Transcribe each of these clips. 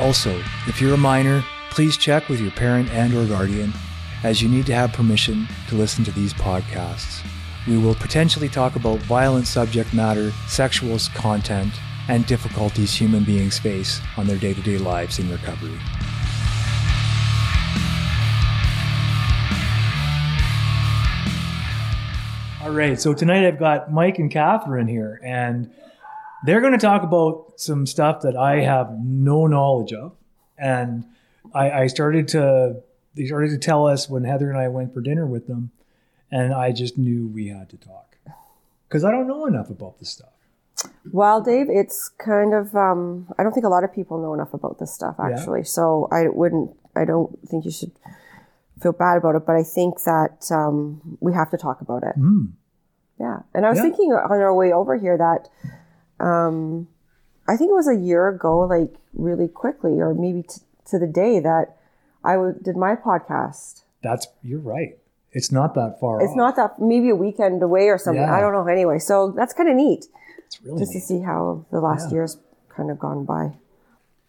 Also, if you're a minor, please check with your parent and or guardian as you need to have permission to listen to these podcasts. We will potentially talk about violent subject matter, sexual content, and difficulties human beings face on their day-to-day lives in recovery. All right, so tonight I've got Mike and Catherine here, and they're going to talk about some stuff that I have no knowledge of. And I, I started to, they started to tell us when Heather and I went for dinner with them, and I just knew we had to talk because I don't know enough about this stuff. Well, Dave, it's kind of, um, I don't think a lot of people know enough about this stuff, actually. So I wouldn't, I don't think you should feel bad about it, but I think that um, we have to talk about it. Mm. Yeah. And I was Yeah. thinking on our way over here that um, I think it was a year ago, like really quickly, or maybe t- to the day that I w- did my podcast. That's, you're right. It's not that far It's off. not that maybe a weekend away or something. Yeah. I don't know. Anyway, so that's kind of neat It's really just to see how the last Yeah. year's kind of gone by.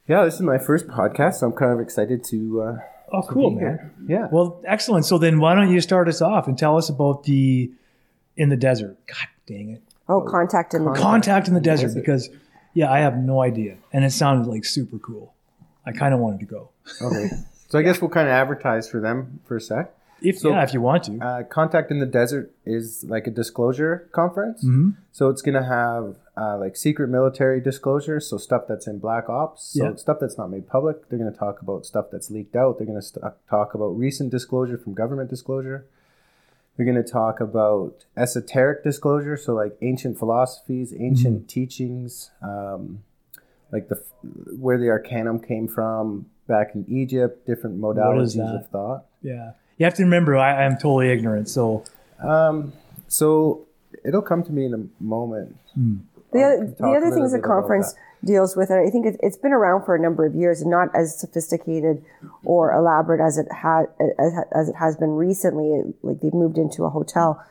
Yeah, this is my first podcast, so I'm kind of excited to. Uh, Oh, to cool, be man. here. Yeah. Well, excellent. So then why don't you start us off and tell us about the in the desert? God dang it. Oh, contact in the Contact in the desert Desert. because yeah, I have no idea. And it sounded like super cool. I kind of wanted to go. Okay. So I guess we'll kind of advertise for them for a sec. If So- yeah, if you want to. Uh, Contact in the Desert is like a disclosure conference. Mhm. So it's going to have uh, like secret military disclosure, so stuff that's in black ops, so Yeah. stuff that's not made public. They're going to talk about stuff that's leaked out. They're going to st- talk about recent disclosure from government disclosure. They're going to talk about esoteric disclosure, so like ancient philosophies, ancient teachings, um, like the where the Arcanum came from back in Egypt, different modalities of thought. Yeah. You have to remember I am totally ignorant. So Um, so it'll come to me in a moment. The I'll other, talk the a other little things the conference deals with, and I think it, it's been around for a number of years, not as sophisticated or elaborate as it had as, as it has been recently. It- like they've moved into a hotel.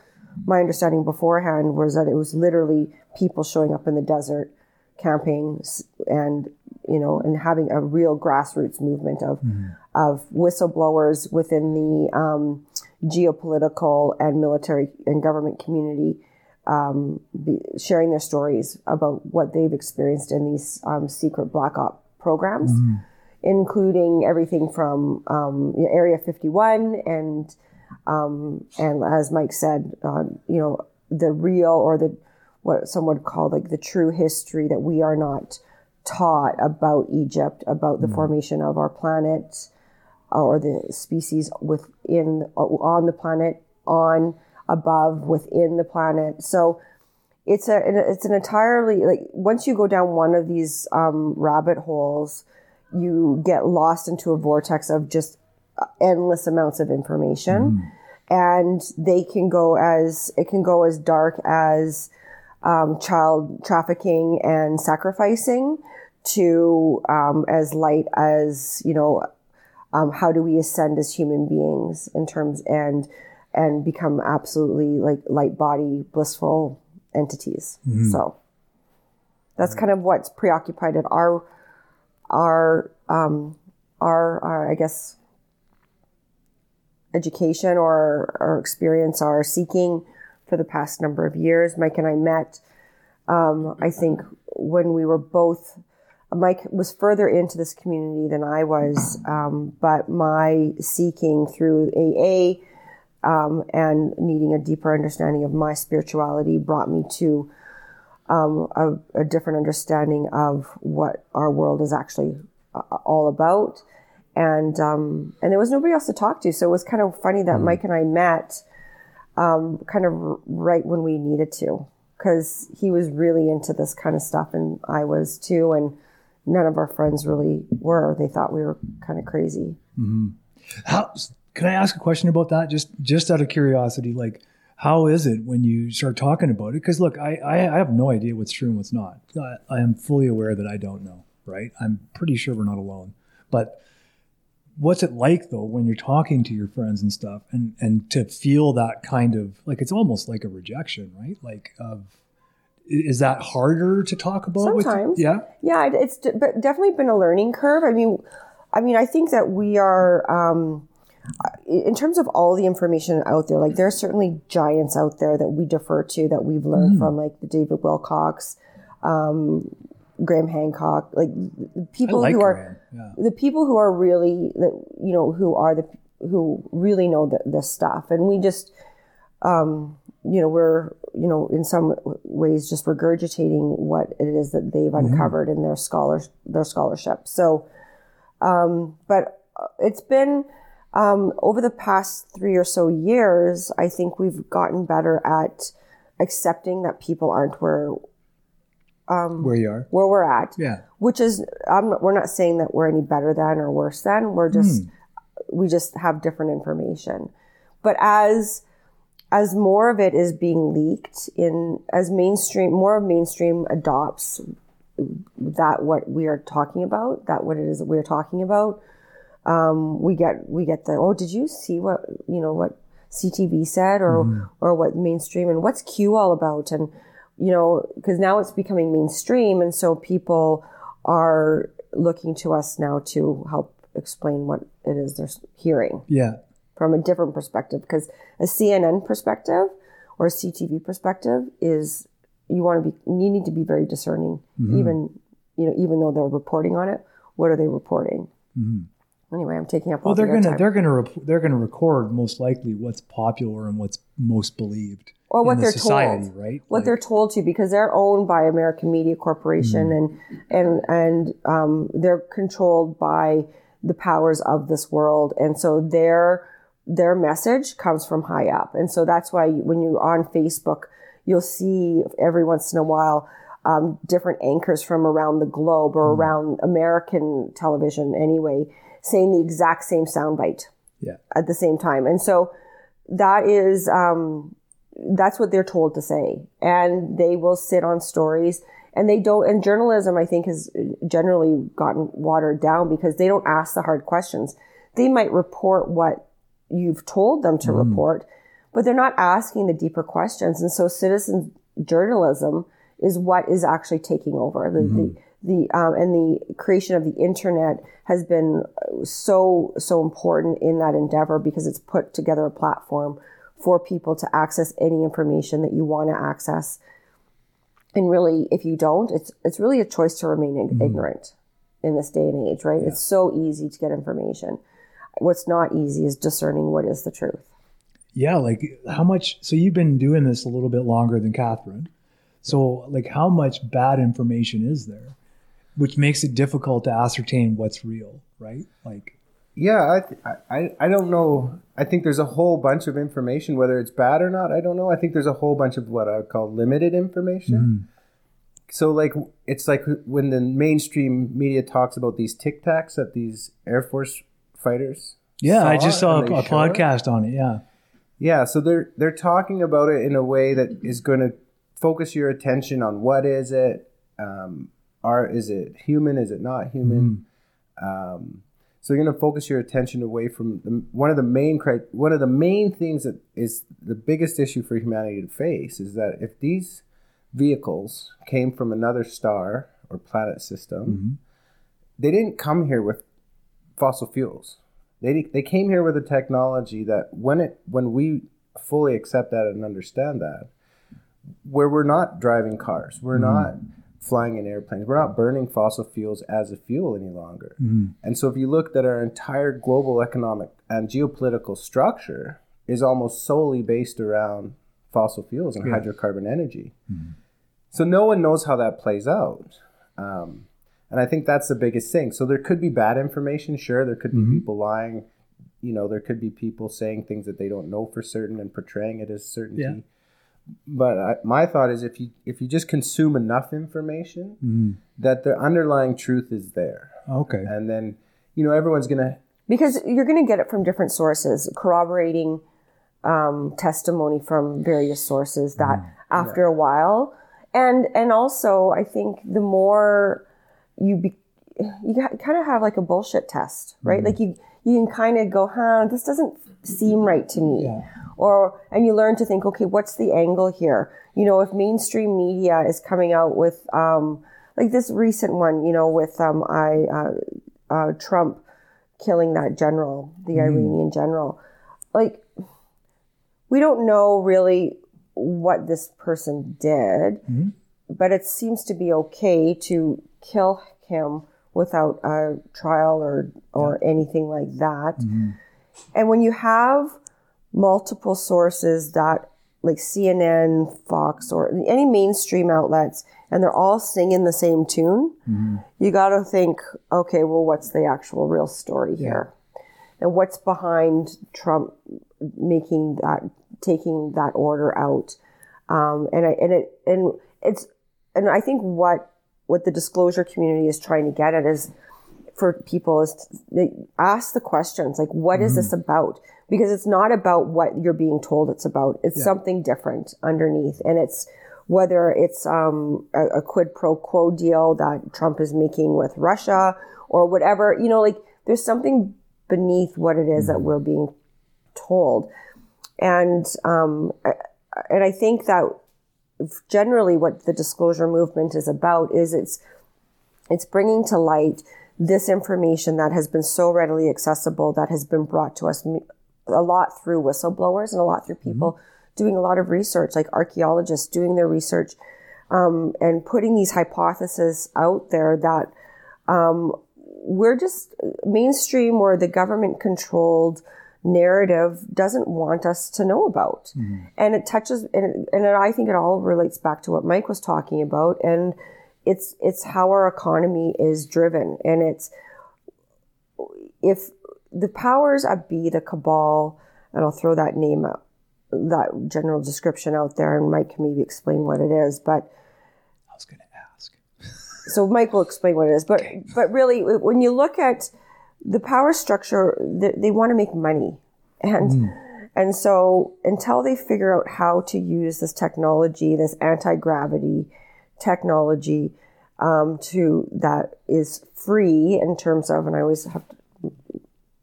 My understanding beforehand was that it was literally people showing up in the desert, camping, and you know, and having a real grassroots movement of of whistleblowers within the um, geopolitical and military and government community um, be, sharing their stories about what they've experienced in these um, secret black op programs, including everything from um, Area 51 and um, and as Mike said, uh, you know, the real or the what some would call like the true history that we are not taught about Egypt, about the formation of our planet or the species within on the planet, on above within the planet. So it's a it's an entirely like once you go down one of these um, rabbit holes, you get lost into a vortex of just endless amounts of information, and they can go as it can go as dark as um, child trafficking and sacrificing to um, as light as you know um, how do we ascend as human beings in terms and and become absolutely like light body blissful entities. So that's kind of what's preoccupied at our our um our, our i guess education or our experience our seeking for the past number of years. Mike and i met um, i think when we were both Mike was further into this community than I was, um, but my seeking through AA um, and needing a deeper understanding of my spirituality brought me to um, a, a, different understanding of what our world is actually uh, all about. And um, and there was nobody else to talk to, so it was kind of funny that mm. Mike and I met um, kind of right when we needed to, because he was really into this kind of stuff, and I was too, and none of our friends really were. They thought we were kind of crazy. Mm-hmm. How can I ask a question about that? Just just out of curiosity, like how is it when you start talking about it? Because look, I, I, I have no idea what's true and what's not. I, I am fully aware that I don't know. Right? I'm pretty sure we're not alone. But what's it like though when you're talking to your friends and stuff, and and to feel that kind of like it's almost like a rejection, right? Like of is that harder to talk about? Sometimes, with, yeah, yeah. It's but definitely been a learning curve. I mean, I mean, I think that we are. Um, in terms of all the information out there, like there are certainly giants out there that we defer to that we've learned mm. from, like the David Wilcock, um, Graham Hancock, like people like who are yeah. the people who are really, the, you know, who are the who really know the, this stuff, and we just, um, you know, we're you know in some ways just regurgitating what it is that they've mm-hmm. uncovered in their scholars their scholarship. So, um, but it's been um, over the past three or so years, I think we've gotten better at accepting that people aren't where um, where you are, where we're at. Yeah. Which is, I'm, we're not saying that we're any better than or worse than. We're just, mm. we just have different information. But as as more of it is being leaked in, as mainstream, more of mainstream adopts that what we are talking about, that what it is that we're talking about, um, we get we get the oh did you see what you know what CTV said or mm. or what mainstream and what's Q all about and you know because now it's becoming mainstream and so people are looking to us now to help explain what it is they're hearing yeah from a different perspective because a CNN perspective or a CTV perspective is you want to be you need to be very discerning mm-hmm. even you know even though they're reporting on it what are they reporting mm-hmm. Anyway, I'm taking up. Well, they're gonna they're gonna rep- they're gonna record most likely what's popular and what's most believed, or what the they're society, told, right? What like, they're told to because they're owned by American Media Corporation mm. and and and um, they're controlled by the powers of this world, and so their their message comes from high up, and so that's why when you're on Facebook, you'll see every once in a while. Um, different anchors from around the globe or mm. around American television anyway, saying the exact same soundbite yeah. at the same time. And so that is, um, that's what they're told to say. And they will sit on stories and they don't, and journalism, I think, has generally gotten watered down because they don't ask the hard questions. They might report what you've told them to mm. report, but they're not asking the deeper questions. And so citizen journalism is what is actually taking over. The, mm-hmm. the, the um, and the creation of the internet has been so so important in that endeavor because it's put together a platform for people to access any information that you want to access. And really if you don't it's it's really a choice to remain mm-hmm. ignorant in this day and age right? Yeah. it's so easy to get information. What's not easy is discerning what is the truth. Yeah like how much so you've been doing this a little bit longer than catherine. So like how much bad information is there which makes it difficult to ascertain what's real, right? Like, yeah, I, I, I don't know. I think there's a whole bunch of information, whether it's bad or not. I don't know. I think there's a whole bunch of what I would call limited information. Mm. So, like, it's like when the mainstream media talks about these tic tacs that these Air Force fighters. Yeah, I just saw a, a podcast on it. Yeah, yeah. So they're they're talking about it in a way that is going to focus your attention on what is it, um, are is it human? Is it not human? Mm-hmm. Um, so you're going to focus your attention away from the, one of the main one of the main things that is the biggest issue for humanity to face is that if these vehicles came from another star or planet system, mm-hmm. they didn't come here with fossil fuels. They they came here with a technology that when it when we fully accept that and understand that, where we're not driving cars, we're mm-hmm. not flying in airplanes. We're not burning fossil fuels as a fuel any longer. Mm-hmm. And so if you looked at our entire global economic and geopolitical structure is almost solely based around fossil fuels and hydrocarbon energy. Mm-hmm. So no one knows how that plays out. Um, and I think that's the biggest thing. So there could be bad information, sure. There could be mm-hmm. people lying. You know, there could be people saying things that they don't know for certain and portraying it as certainty. Yeah. But I, my thought is, if you if you just consume enough information, mm-hmm. that the underlying truth is there, Okay. and then you know everyone's gonna because you're going to get it from different sources, corroborating um, testimony from various sources. That mm-hmm. after a while, and and also I think the more you be, you kind of have like a bullshit test, right? Mm-hmm. Like you you can kind of go, huh, this doesn't seem right to me. Or and you learn to think, okay, what's the angle here? You know, if mainstream media is coming out with um, like this recent one, you know, with um, I uh, uh, Trump killing that general, the Iranian general, like we don't know really what this person did, but it seems to be okay to kill him without a trial or or anything like that. And when you have multiple sources that like CNN, Fox, or any mainstream outlets, and they're all singing the same tune, you got to think, okay, well, what's the actual real story here? And what's behind Trump making that, taking that order out? Um, and I, and it, and it's, and I think what, what the disclosure community is trying to get at is for people is to, they ask the questions like, what is this about? Because it's not about what you're being told it's about. It's something different underneath. And it's whether it's um, a, a quid pro quo deal that Trump is making with Russia or whatever, you know, like there's something beneath what it is that we're being told. And, um, I- and I think that generally what the disclosure movement is about is it's, it's bringing to light this information that has been so readily accessible that has been brought to us a lot through whistleblowers and a lot through people doing a lot of research like archaeologists doing their research um, and putting these hypotheses out there that um, we're just mainstream or the government controlled narrative doesn't want us to know about. And it touches and, it, and it, i think it all relates back to what mike was talking about. And it's it's how our economy is driven and it's if the powers that be the cabal and i'll throw that name out that general description out there and mike can maybe explain what it is but I was going to ask. so Mike will explain what it is. But but really, when you look at the power structure, they, they want to make money, and hmm. and so until they figure out how to use this technology, this anti gravity technology, um, to that is free in terms of, and I always have to,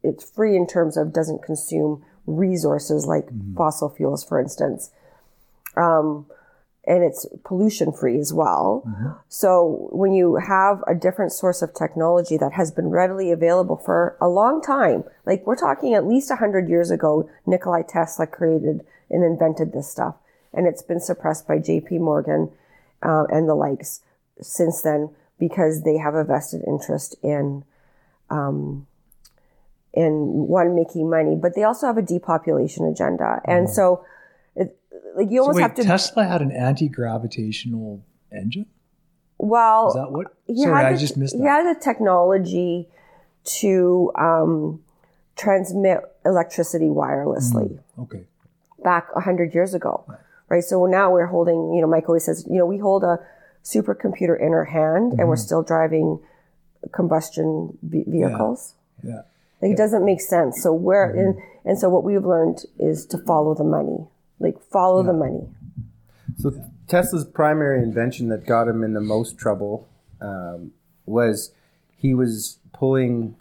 it's free in terms of doesn't consume resources like mm-hmm. fossil fuels, for instance um, and it's pollution free as well. Mm-hmm. So when you have a different source of technology that has been readily available for a long time, like we're talking at least 100 years ago, Nikolai Tesla created and invented this stuff. And it's been suppressed by JP Morgan uh, and the likes since then because they have a vested interest in um, in one making money, but they also have a depopulation agenda. And so, it, like you So almost wait, have to. Tesla had an anti-gravitational engine? Well, Is that what? Sorry, had I the- just missed He had the technology to um, transmit electricity wirelessly Okay. back 100 years ago, right. So now we're holding, you know, Mike always says, you know, we hold a supercomputer in our hand and we're Mm-hmm. still driving combustion ve- vehicles. Yeah. Like it doesn't make sense. So where, Mm-hmm. and, and so what we've learned is to follow the money, like follow the money. So Tesla's primary invention that got him in the most trouble um, was he was pulling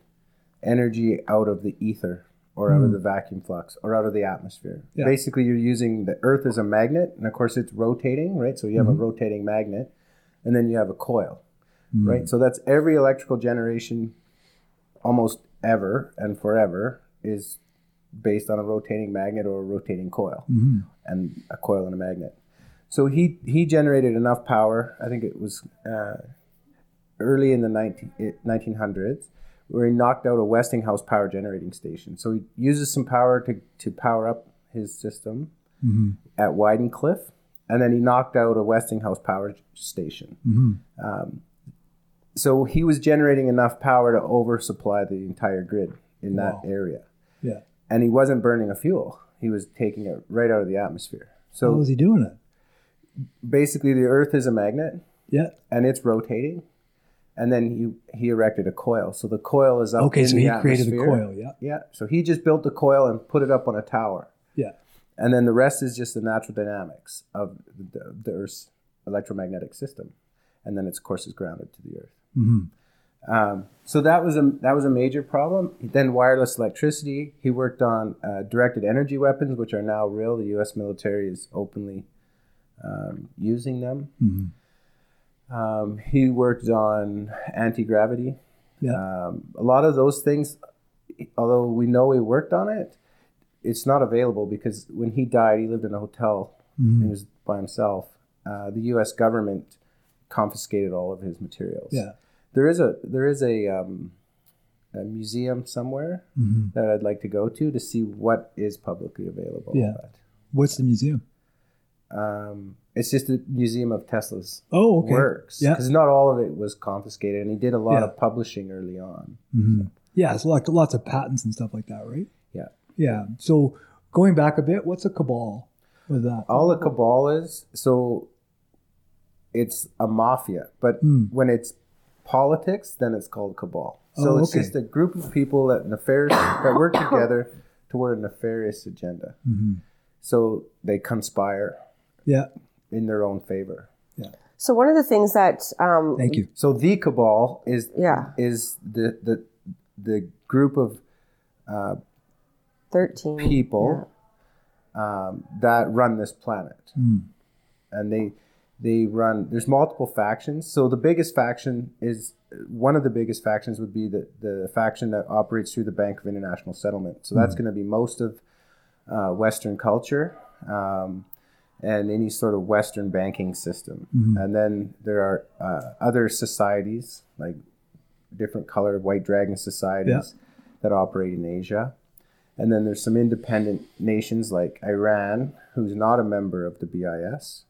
energy out of the ether or out of the vacuum flux or out of the atmosphere. Yeah. Basically, you're using the Earth as a magnet, and of course, it's rotating, right? So you have a rotating magnet, and then you have a coil, right? So that's every electrical generation, almost ever and forever, is based on a rotating magnet or a rotating coil, and a coil and a magnet. So he he generated enough power. I think it was uh, early in the 19, eh, 1900s, where he knocked out a Westinghouse power generating station. So he uses some power to to power up his system at Wardenclyffe, and then he knocked out a Westinghouse power station. Um, so he was generating enough power to oversupply the entire grid in that area, Yeah. and he wasn't burning a fuel. He was taking it right out of the atmosphere. So How was he doing it? basically, the Earth is a magnet, Yeah. and it's rotating. And then he he erected a coil. So the coil is up. Okay, so he created the coil. Yeah. Yeah. So he just built the coil and put it up on a tower. Yeah. And then the rest is just the natural dynamics of the, the Earth's electromagnetic system. And then it's, course, is grounded to the Earth. Mm-hmm. Um, so that was a that was a major problem. Then wireless electricity. He worked on uh, directed energy weapons, which are now real. The U.S. military is openly um, using them. Mm-hmm. Um, he worked on anti gravity. Yeah. Um, a lot of those things, although we know he worked on it, it's not available because when he died, he lived in a hotel. Mm-hmm. He was by himself. Uh, the U.S. government confiscated all of his materials. Yeah. There is a there is a, um, a museum somewhere Mm-hmm. that I'd like to go to to see what is publicly available. Yeah. What's the museum? Um, it's just a museum of Tesla's Oh, okay. works Yeah. because not all of it was confiscated, and he did a lot Yeah. of publishing early on. hmm Yeah, it's like lots of patents and stuff like that, right? Yeah. Yeah. So going back a bit, what's a cabal with that? All a cabal is so it's a mafia, but Hmm. when it's politics, then it's called cabal. So Oh, it's okay. just a group of people that nefarious that work together toward a nefarious agenda. Mhm. So they conspire Yeah. In their own favor. Yeah. So one of the things that um, Thank you. So the cabal is Yeah. is the the the group of uh, thirteen people um, that run this planet, Mm. and they they run. There's multiple factions. So the biggest faction is one of the biggest factions would be the the faction that operates through the Bank of International Settlement. So that's going to be most of uh, Western culture. Um, and any sort of Western banking system. And then there are uh, other societies, like different colored white dragon societies that operate in Asia. And then there's some independent nations like Iran, who's not a member of the BIS.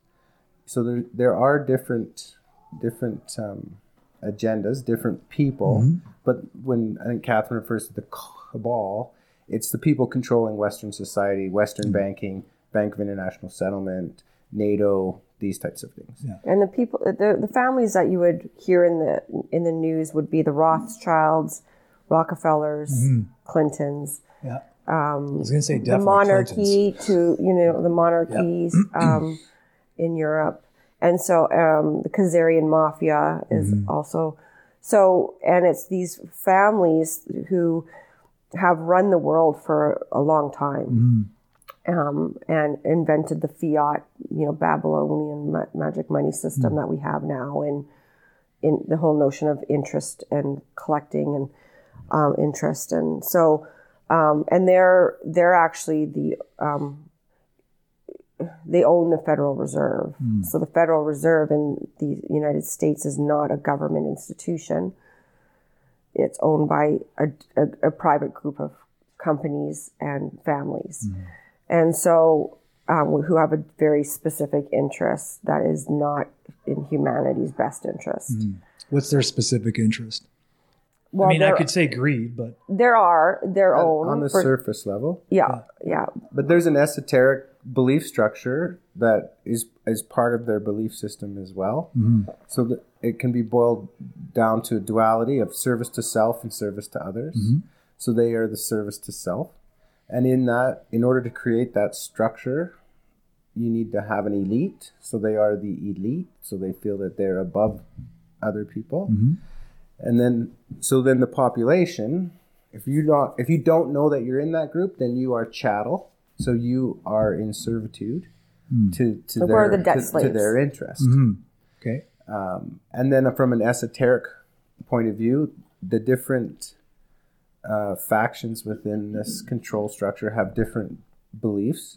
So there, there are different different um, agendas, different people. But when I think Catherine refers to the cabal, it's the people controlling Western society, Western banking, Bank of International Settlement, NATO, these types of things. And the people, the, the families that you would hear in the in the news would be the Rothschilds, Rockefellers, Clintons, Yeah. I was going to say the definitely monarchy to you know the monarchies um, in Europe, and so um, the Khazarian mafia is also so, and it's these families who have run the world for a long time. Um, and invented the fiat, you know, Babylonian ma- magic money system that we have now, and in the whole notion of interest and collecting and um, interest, and so um, and they're they're actually the um, they own the Federal Reserve. So the Federal Reserve in the United States is not a government institution. It's owned by a, a, a private group of companies and families, and so um, who have a very specific interest that is not in humanity's best interest. Hmm. What's their specific interest? Well, I mean, I could say greed, but there are their own On the for- surface level. yeah, yeah, But there's an esoteric belief structure that is is part of their belief system as well. Mm-hmm. So that it can be boiled down to a duality of service to self and service to others. Mm-hmm. So they are the service to self. And in that, in order to create that structure, you need to have an elite. So they are the elite. So they feel that they're above other people. Mm-hmm. And then, so then the population, if you not, if you don't know that you're in that group, then you are chattel. So you are in servitude mm. to to So their the debt to, to their interest. Mm-hmm. okay. Um, and then from an esoteric point of view, the different uh, factions within this control structure have different beliefs.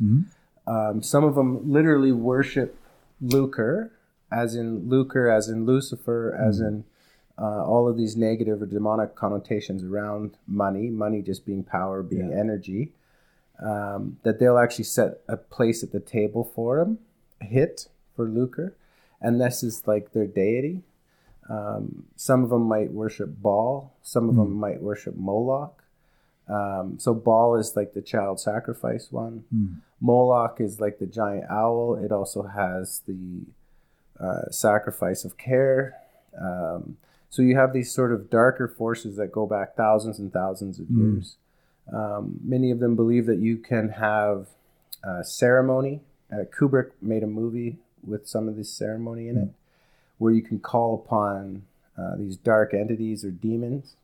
Um, some of them literally worship lucre, as in lucre, as in Lucifer, as in uh, all of these negative or demonic connotations around money, money just being power, being Yeah. energy, um, that they'll actually set a place at the table for them, a hit for lucre, and this is like their deity. Um, some of them might worship Baal, some of them might worship Moloch. Um, so Baal is like the child sacrifice one. Moloch is like the giant owl. It also has the uh, sacrifice of care. Um, so you have these sort of darker forces that go back thousands and thousands of years. Um, many of them believe that you can have uh, ceremony. Uh, Kubrick made a movie with some of this ceremony in it, where you can call upon uh, these dark entities or demons,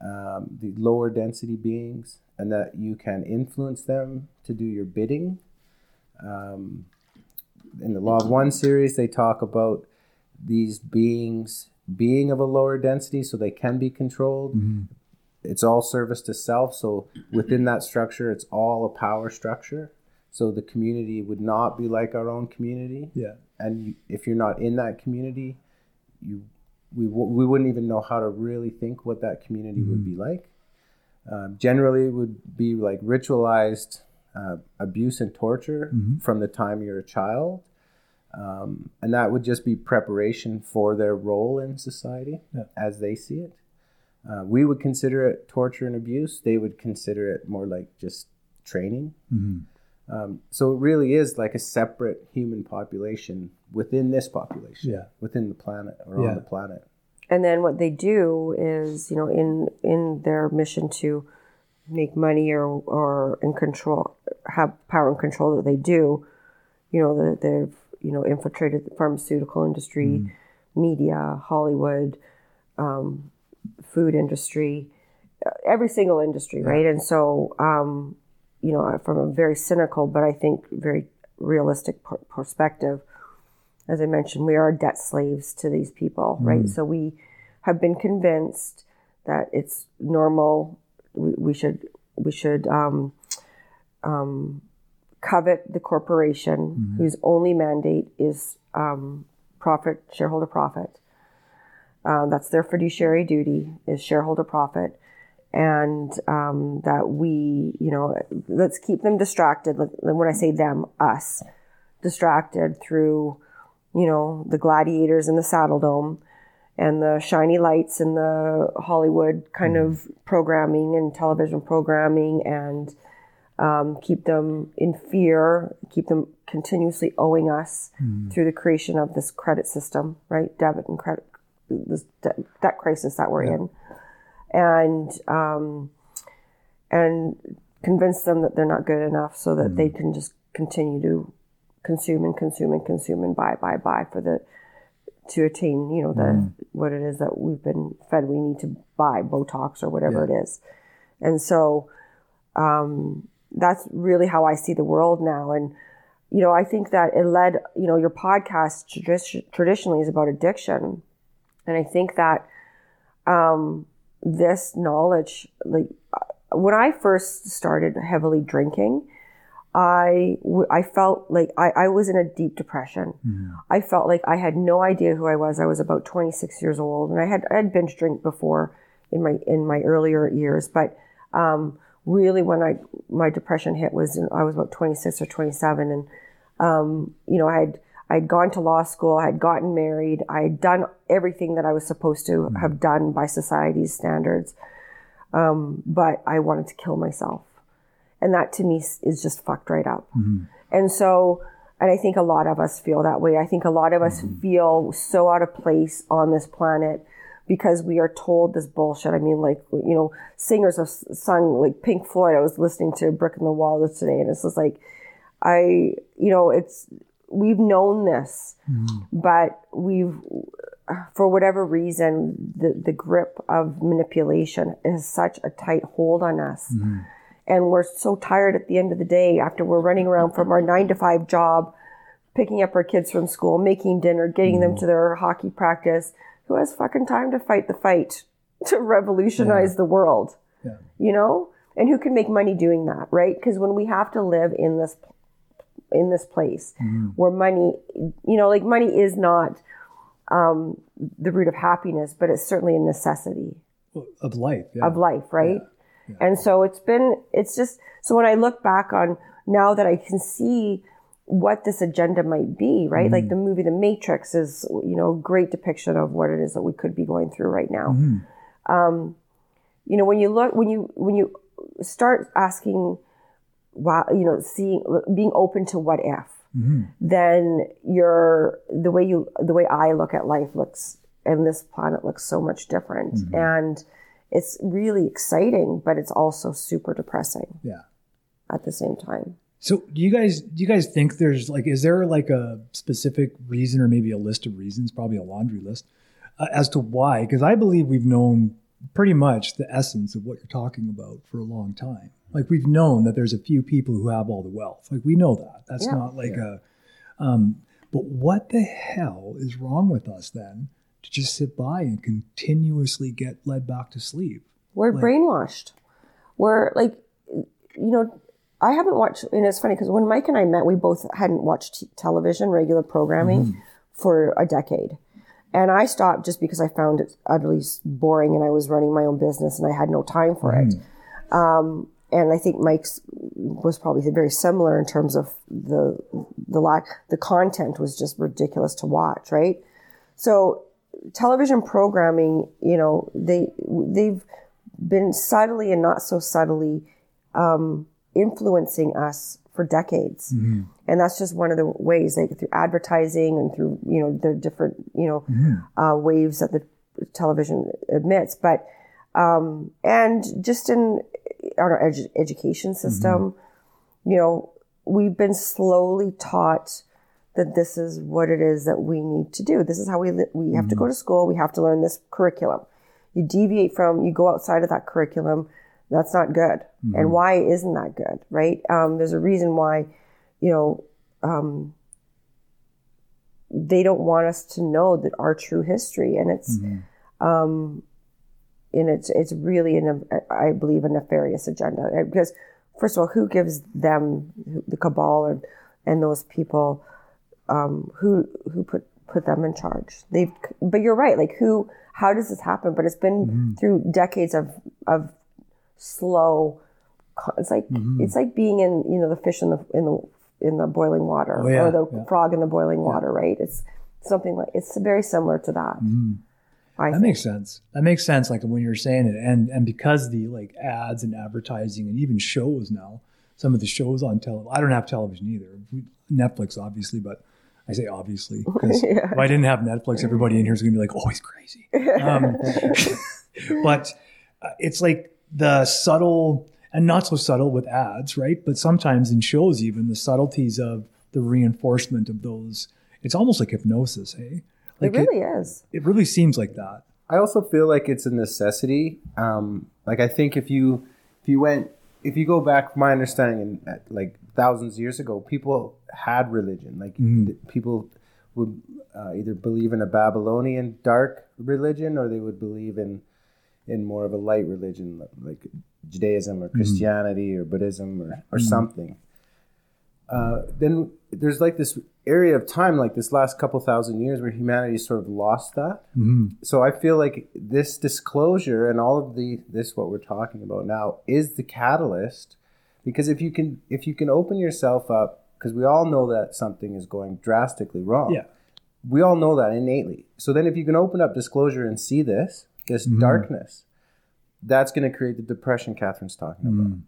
um, the lower density beings, and that you can influence them to do your bidding. Um, in the Law of One series, they talk about these beings being of a lower density, so they can be controlled. It's all service to self. So within that structure, it's all a power structure. So the community would not be like our own community. Yeah. And you, if you're not in that community, you we, w- we wouldn't even know how to really think what that community would be like. Um, generally, it would be like ritualized uh, abuse and torture from the time you're a child. Um, and that would just be preparation for their role in society Yeah. as they see it. Uh, we would consider it torture and abuse. They would consider it more like just training. Um, so it really is like a separate human population within this population, Yeah. within the planet or Yeah. on the planet. and then what they do is you know in in their mission to make money or or in control have power and control that they do you know that they've you know infiltrated the pharmaceutical industry media hollywood um, food industry uh, every single industry right and so um, you know from a very cynical but i think very realistic per- perspective as I mentioned, we are debt slaves to these people, right? So we have been convinced that it's normal. We, we should we should um, um, covet the corporation whose only mandate is um, profit, shareholder profit. Uh, that's their fiduciary duty is shareholder profit, and um, that we, you know, let's keep them distracted. When I say them, us, distracted through you know, the gladiators in the Saddledome and the shiny lights and the Hollywood kind of programming and television programming and um, keep them in fear, keep them continuously owing us through the creation of this credit system, right? Debit and credit, this debt crisis that we're in. And, um, and convince them that they're not good enough so that they can just continue to consume and consume and consume and buy, buy, buy for the to attain, you know, the what it is that we've been fed we need to buy, Botox or whatever it is. And so um, that's really how I see the world now. And you know, I think that it led, you know, your podcast tradi- traditionally is about addiction, and I think that um, this knowledge, like when I first started heavily drinking, I, w- I felt like I, I was in a deep depression. I felt like I had no idea who I was. I was about 26 years old and I had, I had binge drink before in my, in my earlier years. But, um, really when I, my depression hit was, in, I was about 26 or 27. And, um, you know, I had, I had gone to law school. I had gotten married. I had done everything that I was supposed to mm-hmm. have done by society's standards. Um, but I wanted to kill myself and that to me is just fucked right up. Mm-hmm. And so, and I think a lot of us feel that way. I think a lot of us mm-hmm. feel so out of place on this planet because we are told this bullshit. I mean, like, you know, singers have sung like Pink Floyd. I was listening to Brick in the Wall today and it's just like, I, you know, it's, we've known this, mm. but we've, for whatever reason, the, the grip of manipulation is such a tight hold on us mm-hmm. and we're so tired at the end of the day after we're running around from our nine to five job, picking up our kids from school, making dinner, getting them mm. to their hockey practice. Who has fucking time to fight the fight to revolutionize the world? Yeah. You know? And who can make money doing that, right? Because when we have to live in this in this place where money, you know, like money is not um, the root of happiness, but it's certainly a necessity Of life. Yeah. of life, right? And so it's been, it's just, so when I look back on now that I can see what this agenda might be, right? Like the movie The Matrix is, you know, a great depiction of what it is that we could be going through right now. Um, you know, when you look, when you, when you start asking, wow, you know, seeing, being open to what if, then you're, the way you, the way I look at life looks, and this planet looks so much different. And, it's really exciting, but it's also super depressing yeah. at the same time. So do you guys do you guys think there's like is there like a specific reason or maybe a list of reasons, probably a laundry list, uh, as to why? Because I believe we've known pretty much the essence of what you're talking about for a long time. Like we've known that there's a few people who have all the wealth. Like we know that. That's Yeah. not like a. Um, but what the hell is wrong with us then to just sit by and continuously get led back to sleep? We're Like- brainwashed. We're like, you know, I haven't watched, and it's funny because when Mike and I met, we both hadn't watched t- television, regular programming for a decade. And I stopped just because I found it utterly boring and I was running my own business and I had no time for it. Um, and I think Mike's was probably very similar in terms of the the lack the content was just ridiculous to watch, right? So television programming, you know, they they've been subtly and not so subtly um, influencing us for decades, and that's just one of the ways, like through advertising and through you know the different you know uh, waves that the television emits, but um, and just in our edu- education system, you know, we've been slowly taught that this is what it is that we need to do. This is how we li- we have to go to school. We have to learn this curriculum. You deviate from, you go outside of that curriculum. That's not good. And why isn't that good? Right? Um, there's a reason why, you know, um, they don't want us to know that our true history, and it's, um, and it's it's really an I believe a nefarious agenda because first of all, who gives them the cabal and and those people um, who who put put them in charge? They've but you're right. Like who? How does this happen? But it's been through decades of of slow. It's like it's like being in you know the fish in the in the in the boiling water Oh, yeah, or the yeah. frog in the boiling water, right? It's something like it's very similar to that. I That think. makes sense. That makes sense. Like when you're saying it, and and because the like ads and advertising and even shows now, some of the shows on television. I don't have television either. Netflix, obviously, but I say obviously because if I didn't have Netflix, everybody in here is gonna be like, "Oh, he's crazy." Um, but uh, it's like the subtle and not so subtle with ads, right? But sometimes in shows, even the subtleties of the reinforcement of those. It's almost like hypnosis, hey? It really is. it really seems like that. I also feel like it's a necessity. Um, like I think if you if you went if you go back, my understanding, in, like thousands of years ago, people had religion. Like th- people would uh, either believe in a Babylonian dark religion or they would believe in in more of a light religion, like Judaism or mm-hmm. Christianity or Buddhism or, or mm-hmm. something. Uh, then there's like this area of time, like this last couple thousand years, where humanity sort of lost that mm-hmm. so I feel like this disclosure and all of the this what we're talking about now is the catalyst because if you can if you can open yourself up because we all know that something is going drastically wrong. Yeah. We all know that innately. So then if you can open up disclosure and see this, this darkness, that's going to create the depression Catherine's talking about. Mm.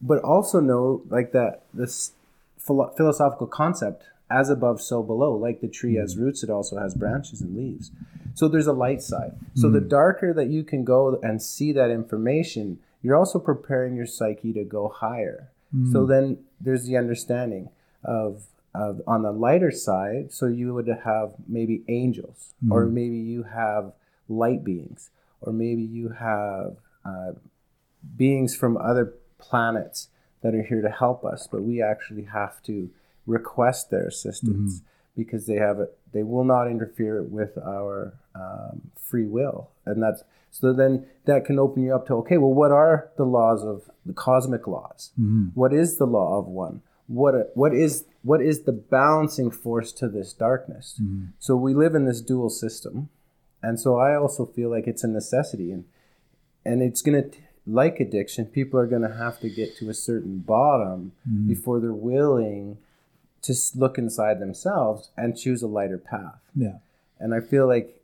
But also know like that this philo- philosophical concept as above so below like the tree has mm. roots it also has branches and leaves. So there's a light side. So the mm. darker that you can go and see that information you're also preparing your psyche to go higher. So then there's the understanding of, of on the lighter side so you would have maybe angels or maybe you have light beings or maybe you have uh, beings from other planets that are here to help us, but we actually have to request their assistance because they have it. They will not interfere with our um, free will, and that's so. Then that can open you up to okay. Well, what are the laws of the cosmic laws? What is the law of one? What what is what is the balancing force to this darkness? So we live in this dual system, and so I also feel like it's a necessity, and and it's gonna like addiction. People are gonna have to get to a certain bottom mm-hmm. before they're willing to look inside themselves and choose a lighter path. Yeah. And I feel like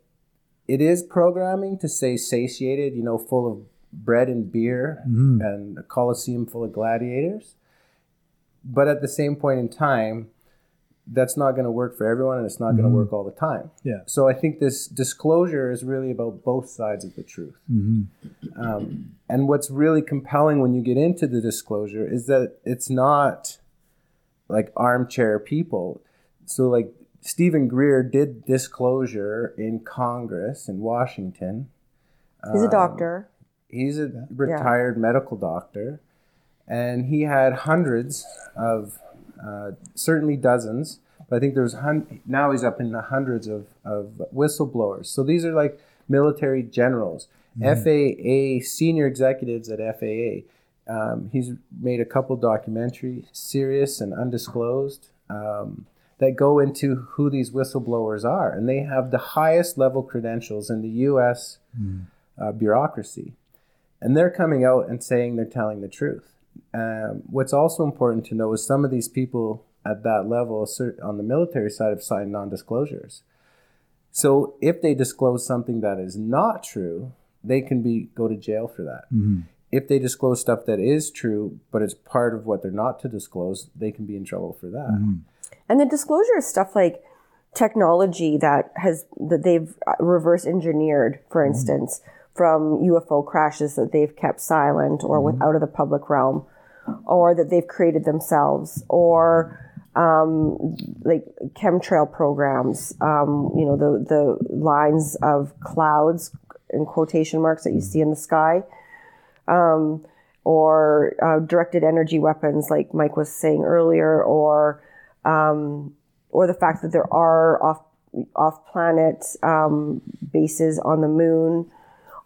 it is programming to say satiated, you know, full of bread and beer mm-hmm. and a coliseum full of gladiators. But at the same point in time, that's not going to work for everyone and it's not going to work all the time. Yeah. So I think this disclosure is really about both sides of the truth. Um, and what's really compelling when you get into the disclosure is that it's not like armchair people. So, like Steven Greer did disclosure in Congress in Washington. He's Um, a doctor. He's a retired medical doctor, and he had hundreds of, uh, certainly dozens, but I think there's hun- now he's up in the hundreds of, of whistleblowers. So these are like military generals, FAA senior executives at FAA. Um, he's made a couple documentaries, Sirius and undisclosed, um, that go into who these whistleblowers are, and they have the highest level credentials in the U.S. Uh, bureaucracy and they're coming out and saying they're telling the truth. Um, what's also important to know is some of these people at that level, cer- on the military side, have signed non-disclosures. So if they disclose something that is not true, they can be go to jail for that. If they disclose stuff that is true, but it's part of what they're not to disclose, they can be in trouble for that. And the disclosure is stuff like technology that has that they've uh, reverse engineered, for instance, from UFO crashes that they've kept silent or with out of the public realm, or that they've created themselves, or um, like chemtrail programs. Um, you know the the lines of clouds in quotation marks that you see in the sky or uh, directed energy weapons, like Mike was saying earlier, or um, or the fact that there are off off planet um, bases on the moon,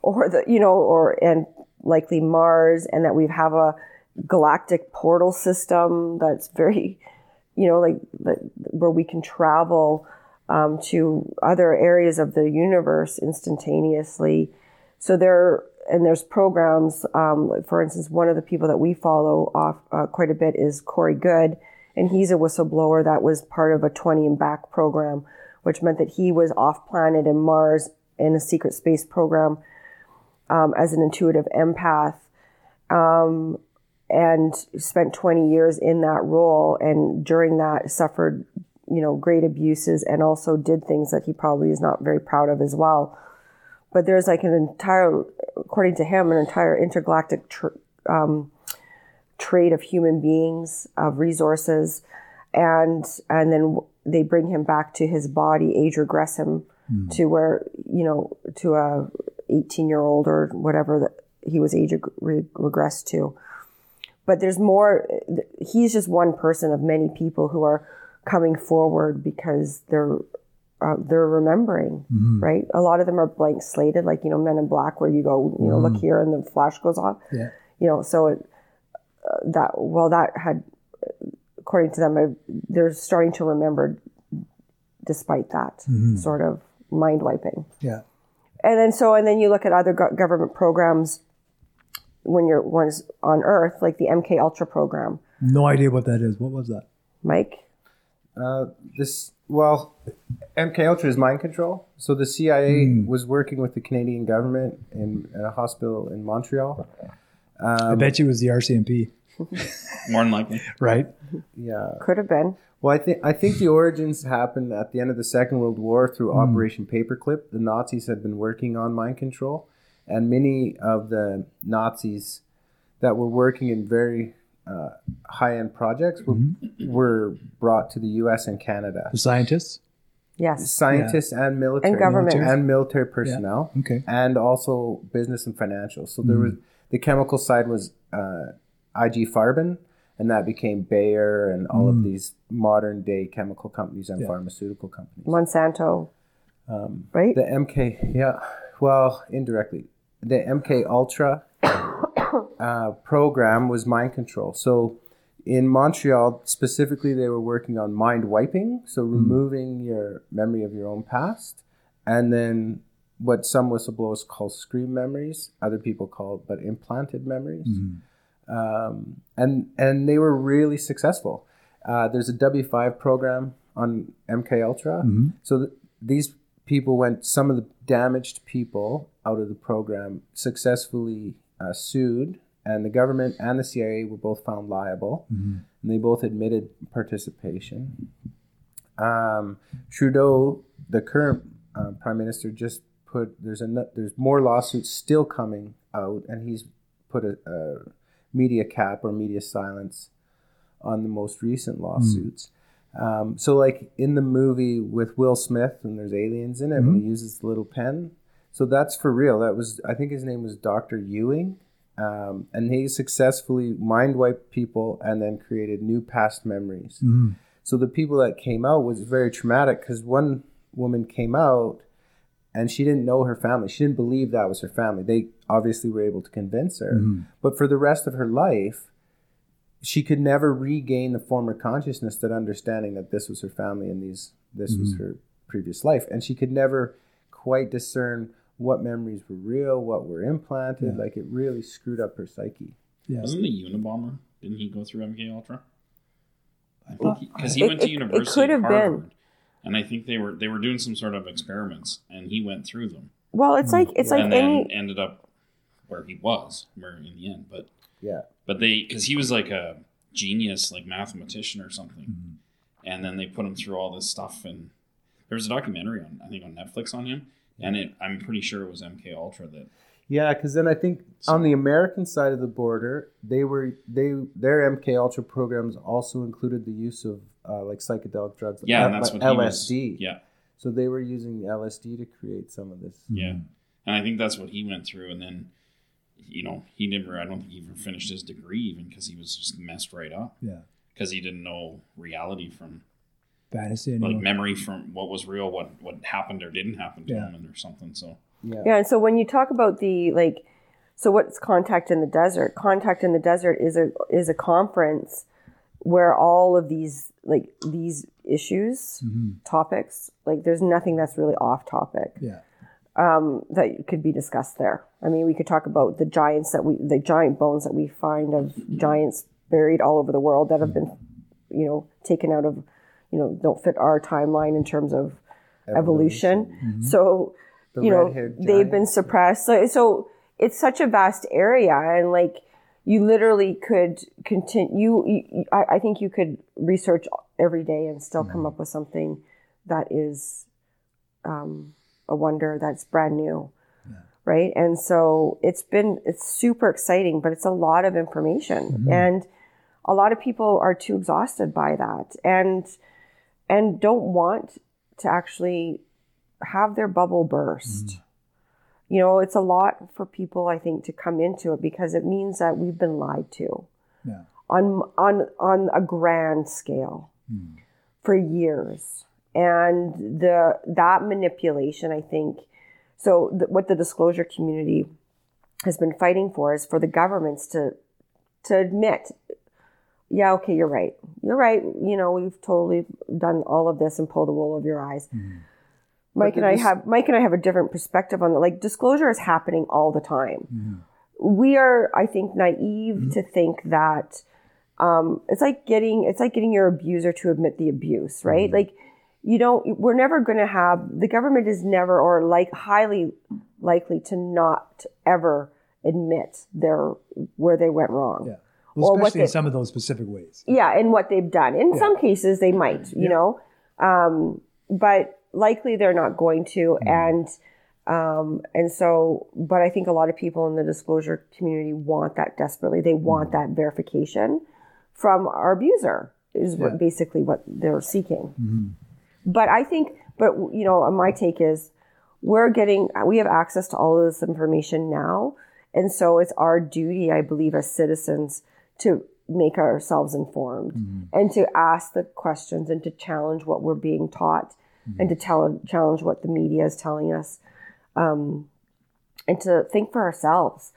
or the you know, or and likely Mars, and that we have a galactic portal system that's very, you know, like where we can travel um, to other areas of the universe instantaneously. So there, and there's programs. Um, for instance, one of the people that we follow off uh, quite a bit is Corey Goode, and he's a whistleblower that was part of a 20 and back program, which meant that he was off planet in Mars in a secret space program um, as an intuitive empath. Um, and spent 20 years in that role and during that suffered you know great abuses and also did things that he probably is not very proud of as well but there's like an entire according to him an entire intergalactic tr- um, trade of human beings of resources and and then they bring him back to his body age regress him to where you know to a 18 year old or whatever that he was age re- regressed to. But there's more he's just one person of many people who are coming forward because they're uh, they're remembering right? A lot of them are blank slated like you know men in black where you go you know look here and the flash goes off. Yeah. you know so it, uh, that well that had according to them uh, they're starting to remember despite that sort of mind wiping. Yeah. And then so and then you look at other go- government programs when you're ones on earth like the mk ultra program No idea what that is. What was that? mike Uh, this well, MK Ultra is mind control. So the CIA was working with the Canadian government in, in a hospital in Montreal. I bet you it was the RCMP, More than likely. right? Yeah. could have been Well, I think I think the origins happened at the end of the Second World War through Operation Paperclip. The Nazis had been working on mind control, and many of the Nazis that were working in very uh, high-end projects were, were brought to the U.S. and Canada. The scientists. yes Scientists and military And government. and military personnel, Okay. and also business and financial. So there was the chemical side was uh, IG Farben, and that became Bayer and all of these modern day chemical companies and pharmaceutical companies. monsanto. Um, right? The MK, yeah, well, indirectly, the MK Ultra uh, program was mind control. So In Montreal, specifically, they were working on mind wiping, so removing your memory of your own past, and then what some whistleblowers call screen memories, other people call but implanted memories. Um, and and they were really successful. Uh, there's a W5 program on MK Ultra, so th- these people went. Some of the damaged people out of the program successfully uh, sued, and the government and the CIA were both found liable, and they both admitted participation. Um, Trudeau, the current uh, prime minister, just put there's a there's more lawsuits still coming out, and he's put a, a media cap or media silence on the most recent lawsuits. Um, so, like in the movie with Will Smith, when there's aliens in it, when he uses the little pen, so that's for real. That was I think his name was Doctor Ewing. Um, and he successfully mind wiped people and then created new past memories. So the people that came out was very traumatic because one woman came out and she didn't know her family. She didn't believe that was her family. They obviously we were able to convince her. Mm-hmm. But for the rest of her life, she could never regain the former consciousness, that understanding that this was her family and these this was mm-hmm. her previous life. And she could never quite discern what memories were real, what were implanted. Like it really screwed up her psyche. Yeah. Wasn't the Unabomber? Didn't he go through MK Ultra? I thought Because he It- went to it- it university could at have been. Harvard, and I think they were they were doing some sort of experiments, and he went through them, Well, it's like it's mm-hmm. like and then any ended up where he was, where in the end. But Yeah. but they because he was like a genius, like mathematician or something, Mm-hmm. and then they put him through all this stuff, and there was a documentary on I think on Netflix on him, and it I'm pretty sure it was MK Ultra that Yeah, because then I think on the American side of the border, they were they their MK Ultra programs also included the use of uh, like psychedelic drugs, yeah, and that's like what he LSD. was, yeah. So they were using LSD to create some of this. Yeah, and I think that's what he went through, and then, you know, he never. I don't think he even finished his degree, even because he was just messed right up Yeah. because he didn't know reality from Fantasy. like anymore. memory from what was real, what what happened or didn't happen to Yeah. him, and or something. So Yeah. Yeah, and so when you talk about the like, so what's Contact in the Desert? Contact in the Desert is a is a conference where all of these like these issues, mm-hmm. topics, like there's nothing that's really off topic Yeah. Um, that could be discussed there. I mean, we could talk about the giants that we, the giant bones that we find of giants buried all over the world that have been, you know, taken out of, you know, don't fit our timeline in terms of evolution. So, The you know, they've been suppressed. So, so it's such a vast area, and like you literally could continue. You, you I, I think you could research every day and still come up with something that is um, a wonder that's brand new. Right. And so it's been, it's super exciting, but it's a lot of information. Mm-hmm. And a lot of people are too exhausted by that and, and don't want to actually have their bubble burst. Mm-hmm. You know, it's a lot for people, I think, to come into it because it means that we've been lied to Yeah. on on on a grand scale mm. for years and the that manipulation i think so th- what the disclosure community has been fighting for is for the governments to to admit yeah okay you're right. You're right. You know we've totally done all of this and pulled the wool over your eyes. Mike and i have mike and i have a different perspective on it like disclosure is happening all the time. We are i think naive to think that um, it's like getting it's like getting your abuser to admit the abuse right? Like you don't we're never going to have the government is never or like highly likely to not ever admit their where they went wrong. Yeah. Well, Or what especially in some of those specific ways. yeah and what they've done. In some cases they might you know? Um, but likely they're not going to and um, and so but i think a lot of people in the disclosure community want that desperately. They want that verification from our abuser is what basically what they're seeking but i think but you know my take is we're getting we have access to all of this information now. And so it's our duty i believe as citizens to make ourselves informed and to ask the questions and to challenge what we're being taught and to tell, challenge what the media is telling us um, and to think for ourselves.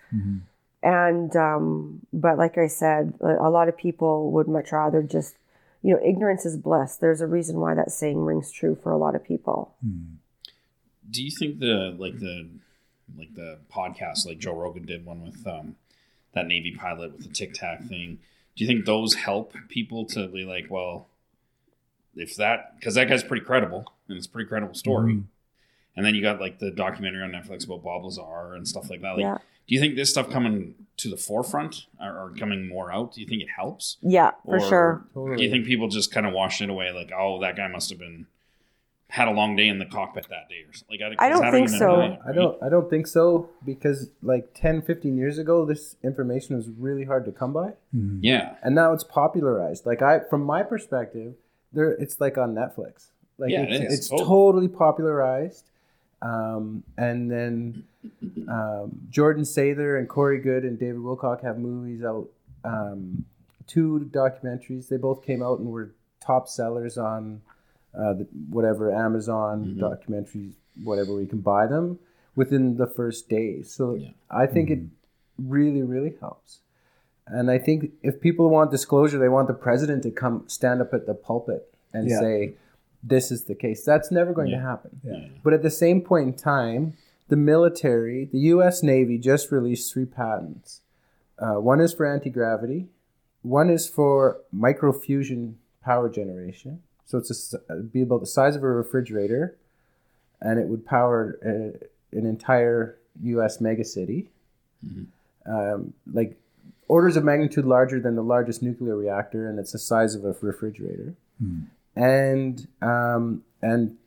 And um, but like I said, a lot of people would much rather just, you know, ignorance is bliss. There's a reason why that saying rings true for a lot of people. Do you think the like the like the podcast like Joe Rogan did one with um that Navy pilot with the Tic Tac thing? Do you think those help people to be like, well, if that because that guy's pretty credible and it's a pretty credible story, and then you got like the documentary on Netflix about Bob Lazar and stuff like that. Like, Yeah. do you think this stuff coming to the forefront or, or coming more out? Do you think it helps? Yeah, for Or sure. Totally. Do you think people just kind of washed it away, like, oh, that guy must have been had a long day in the cockpit that day, or something? Like, I don't think so. a million, I don't I don't think so because like 10 15 years ago this information was really hard to come by mm-hmm. Yeah, and now it's popularized like I from my perspective there it's like on Netflix like Yeah, it's, it is, it's totally. totally popularized um, and then um, Jordan Sather and Corey Goode and David Wilcock have movies out um, two documentaries they both came out and were top sellers on uh, the, whatever Amazon Mm-hmm. documentaries whatever we can buy them within the first days so Yeah. I think it really really helps and I think if people want disclosure, they want the president to come stand up at the pulpit and Yeah. say, this is the case. That's never going to happen. Yeah. But at the same point in time, the military, the U.S. Navy just released three patents. Uh, one is for anti gravity, one is for microfusion power generation. So it's a it'd be about the size of a refrigerator, and it would power uh, an entire U.S. megacity. Um, like orders of magnitude larger than the largest nuclear reactor, and it's the size of a refrigerator. And um, and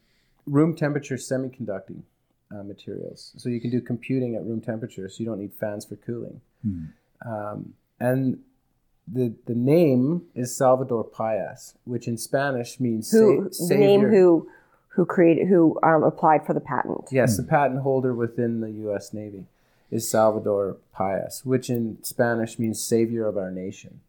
room temperature semiconducting uh, materials, so you can do computing at room temperature, so you don't need fans for cooling. Um, and the the name is Salvador Pais, which in Spanish means Who sa- the name who who created who um, applied for the patent? Yes, the patent holder within the U.S. Navy is Salvador Pais, which in Spanish means savior of our nation.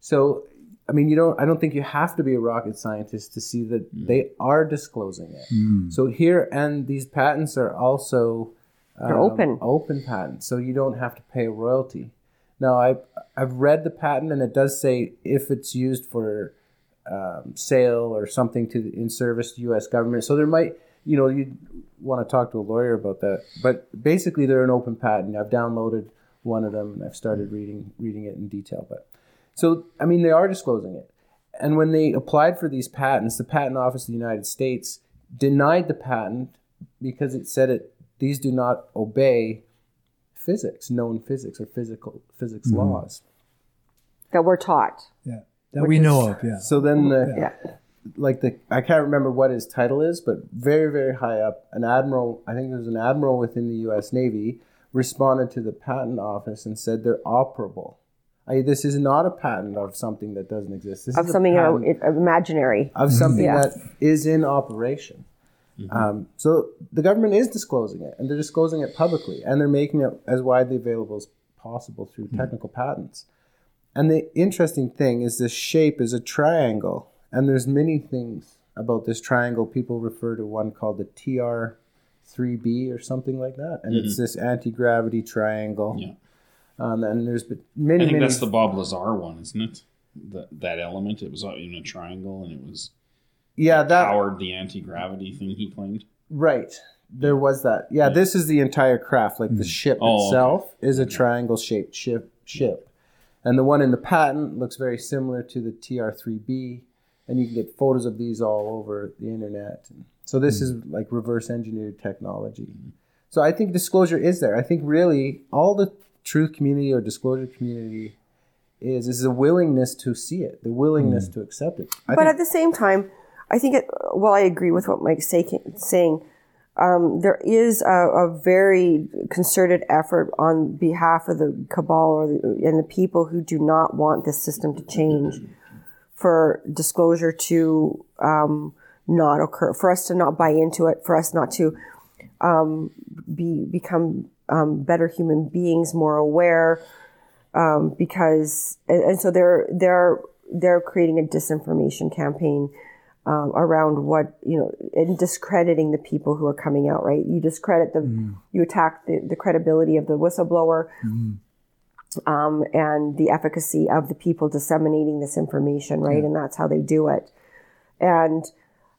So, I mean, you don't. I don't think you have to be a rocket scientist to see that they are disclosing it. So here, and these patents are also um, They're open. open patents, so you don't have to pay a royalty. Now, I've I've read the patent, and it does say if it's used for um, sale or something to in service to U.S. government. So there might, you know, you want to talk to a lawyer about that. But basically, they're an open patent. I've downloaded one of them and I've started reading reading it in detail. But so I mean, they are disclosing it. And when they applied for these patents, the Patent Office of the United States denied the patent because it said it these do not obey physics, known physics or physical physics mm-hmm. laws. That we're taught. Yeah. That we know of, yeah. So then the Yeah. like the I can't remember what his title is, but very very high up, an admiral. I think there's an admiral within the U.S. Navy responded to the patent office and said they're operable. I, this is not a patent of something that doesn't exist. This Of is something a uh, patent it- imaginary. of something Yeah. that is in operation. Um, so the government is disclosing it, and they're disclosing it publicly, and they're making it as widely available as possible through technical patents. And the interesting thing is this shape is a triangle, and there's many things about this triangle. People refer to one called the TR3B or something like that, and it's this anti-gravity triangle. Yeah. Um, and there's been I think many. that's the Bob Lazar one, isn't it? That that element. It was in a triangle, and it was yeah, that powered the anti gravity thing he claimed. Right. There was that. Yeah, this is the entire craft. Like the ship Oh, okay. itself is a triangle shaped ship ship. And the one in the patent looks very similar to the TR3B. And you can get photos of these all over the internet. So this is like reverse engineered technology. So I think disclosure is there. I think really all the truth community or disclosure community is is a willingness to see it, the willingness to accept it. I but think at the same time, I think, it, well, I agree with what Mike's saying. Um, there is a, a very concerted effort on behalf of the cabal or the, and the people who do not want this system to change for disclosure to um, not occur, for us to not buy into it, for us not to um, be become um, better human beings, more aware, um, because and, and so they're they're they're creating a disinformation campaign um, around what you know and discrediting the people who are coming out. Right, you discredit the you attack the, the credibility of the whistleblower. um, and the efficacy of the people disseminating this information, right? And that's how they do it. And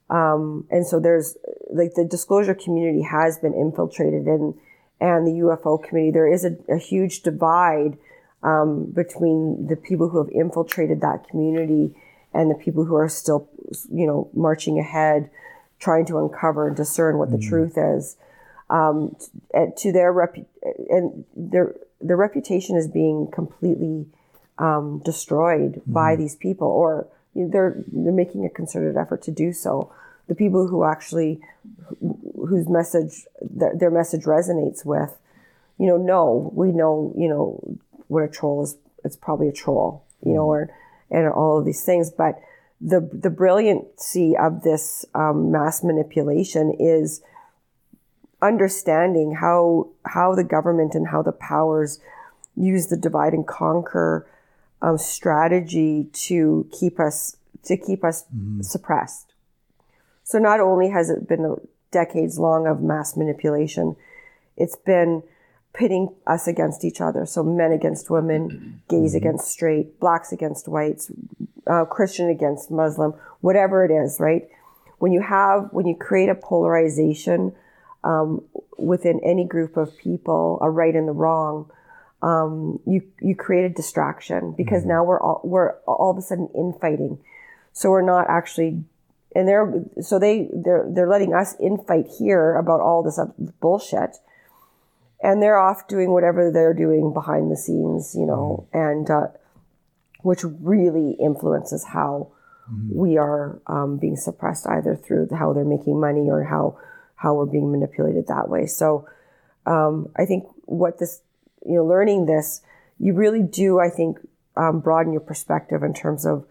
um, and so there's like the disclosure community has been infiltrated and and the UFO community. There is a, a huge divide um, between the people who have infiltrated that community and the people who are still, you know, marching ahead, trying to uncover and discern what the truth is. Um, t- to their repu- and their their reputation is being completely um, destroyed by these people, or you know, they're they're making a concerted effort to do so. The people who actually whose message th- their message resonates with, you know, no, we know, you know, what a troll is. It's probably a troll, you know, or and all of these things. But the the brilliancy of this um, mass manipulation is understanding how how the government and how the powers use the divide and conquer um, strategy to keep us to keep us suppressed. So not only has it been decades long of mass manipulation, it's been pitting us against each other. So men against women, gays against straight, blacks against whites, uh, Christian against Muslim, whatever it is, right? When you have, when you create a polarization um, within any group of people, a right and the wrong, um, you you create a distraction because now we're all we're all of a sudden infighting. So we're not actually, and they're so they they're they're letting us infight here about all this bullshit, and they're off doing whatever they're doing behind the scenes, you know, and uh, which really influences how we are um, being suppressed either through how they're making money or how how we're being manipulated that way. So um, I think what this you know learning this you really do I think um, broaden your perspective in terms of